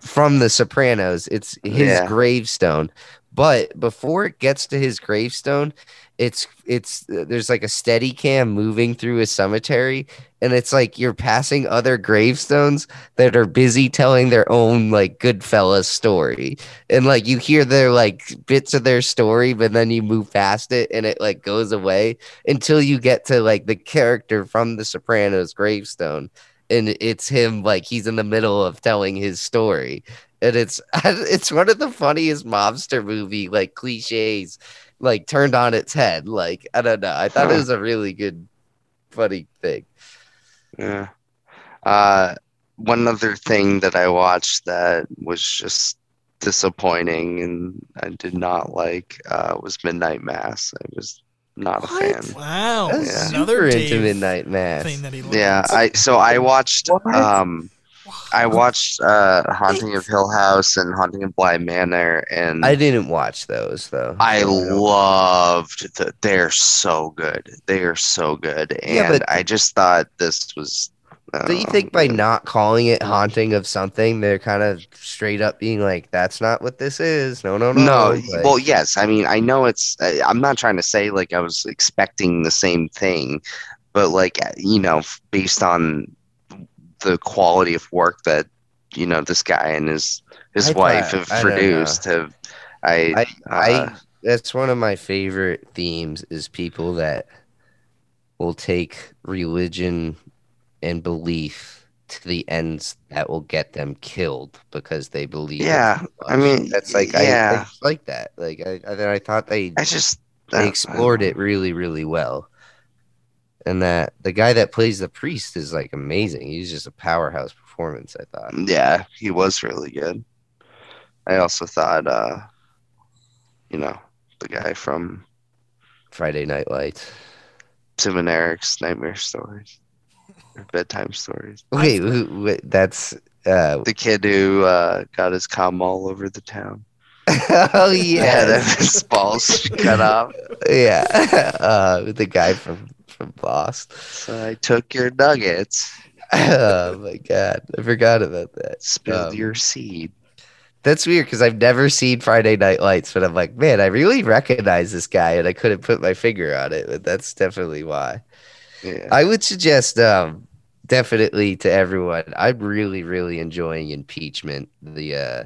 from The Sopranos, it's his Yeah. gravestone. But before it gets to his gravestone, it's it's there's like a steady cam moving through a cemetery and it's like you're passing other gravestones that are busy telling their own like goodfellas story. And like you hear their like bits of their story but then you move past it and it like goes away until you get to like the character from the sopranos gravestone. And it's him like he's in the middle of telling his story. And it's it's one of the funniest mobster movie like cliches like turned on its head like i don't know i thought it was a really good funny thing yeah. Uh, one other thing that I watched that was just disappointing and I did not like uh, was Midnight Mass. I was not a fan. Wow. That's Yeah. Another super Dave into midnight mass thing that he. Yeah, I so I watched What? um I watched uh Haunting of Hill House and Haunting of Bly Manor and i didn't watch those though I loved the, they're so good. They are so good. And Yeah, but- I just thought this was I Do you think by not calling it haunting of something, they're kind of straight up being like, "That's not what this is." No, no, no. No, Like, well, yes. I mean, I know it's. I'm not trying to say like I was expecting the same thing, but like you know, based on the quality of work that you know this guy and his his I wife thought- have I produced, have I? I, I, uh, that's one of my favorite themes is people that will take religion and belief to the ends that will get them killed because they believe. Yeah, I mean, that's like I, I yeah. like that. Like I, I, I thought they I just they uh, explored it really, really well. And that the guy that plays the priest is like amazing. He's just a powerhouse performance, I thought. Yeah, he was really good. I also thought, uh, you know, the guy from Friday Night Lights. Tim and Eric's Nightmare Stories, bedtime stories. Wait, who, wait that's uh The kid who uh, got his cum all over the town. oh Yeah, yeah, his balls cut off. yeah. Uh, the guy from from Lost. So I took your nuggets, Oh my god, I forgot about that. spilled Um, your seed. That's weird because I've never seen Friday Night Lights, but I'm like, man, I really recognize this guy, and I couldn't put my finger on it. But that's definitely why. Yeah. I would suggest um definitely to everyone. I'm really, really enjoying impeachment, the uh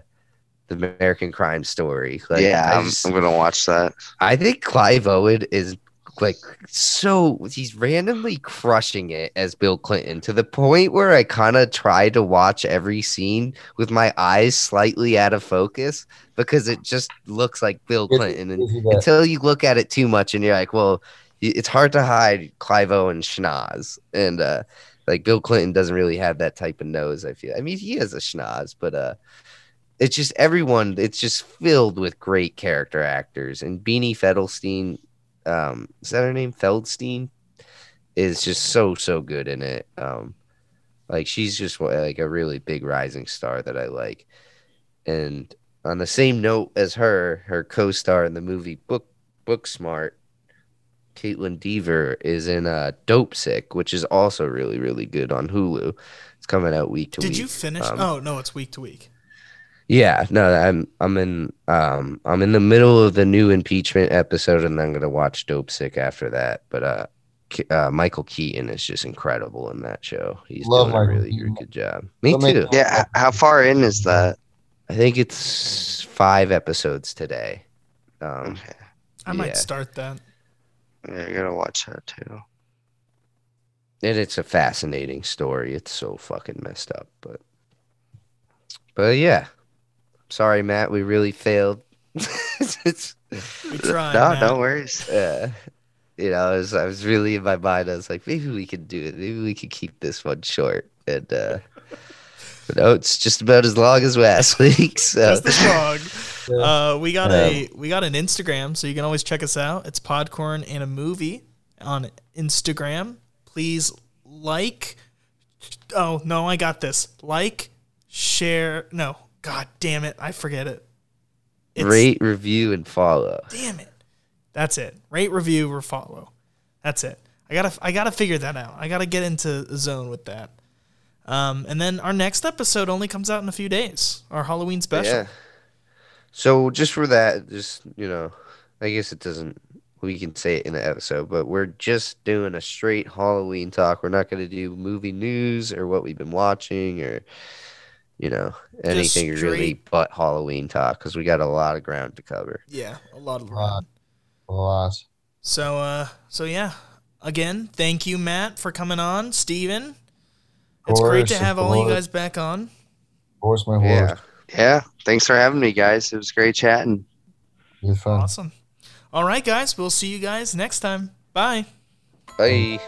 the American crime story. Like yeah, I'm, just- I'm gonna watch that. I think Clive Owen is like so he's randomly crushing it as Bill Clinton to the point where I kind of try to watch every scene with my eyes slightly out of focus because it just looks like Bill Clinton and gives you that- until you look at it too much and you're like, well, it's hard to hide Clive Owen schnoz. And uh like Bill Clinton doesn't really have that type of nose, I feel. I mean, he has a schnoz, but uh it's just everyone, it's just filled with great character actors. And Beanie Fedelstein, um, is that her name? Feldstein is just so, so good in it. Um, like she's just like a really big rising star that I like. And on the same note as her, her co-star in the movie Book Book Smart, Kaitlyn Dever is in uh, Dopesick, which is also really, really good on Hulu. It's coming out week to Did week. Did you finish? um, oh no, it's week to week. Yeah, no, I'm I'm in um I'm in the middle of the new impeachment episode, and I'm gonna watch Dopesick after that. But uh, uh Michael Keaton is just incredible in that show. He's Love doing a really Keaton. good job. Me Don't too. Yeah, how far in is that? I think it's five episodes today. Um, Okay. I might yeah. start that. Yeah, I gotta watch that too. and it's a fascinating story. It's so fucking messed up, but but yeah. Sorry, Matt. We really failed. it's, We tried. no, Matt. no worries. uh, you know, I was, I was really in my mind. I was like, maybe we can do it. Maybe we can keep this one short. And uh, but no, it's just about as long as last week. So Just as long. Uh, we got a we got an Instagram, so you can always check us out. It's Podcorn and a movie on Instagram. Please like. Oh no, I got this. Like, share. No, god damn it, I forget it. It's, rate, review, and follow. Damn it. That's it. Rate, review, or follow. That's it. I gotta I gotta figure that out. I gotta get into the zone with that. Um, and then our next episode only comes out in a few days. Our Halloween special. Yeah. So just for that, just you know, I guess it doesn't. We can say it in the episode, but we're just doing a straight Halloween talk. We're not going to do movie news or what we've been watching or you know anything really but Halloween talk because we got a lot of ground to cover. Yeah, a lot of Lot. A lot. So uh so yeah. Again, thank you, Matt, for coming on. Steven. It's great to have all you guys back on. Of course, my horse. Yeah. Yeah. Thanks for having me, guys. It was great chatting. It was fun. Awesome. All right, guys, we'll see you guys next time. Bye. Bye.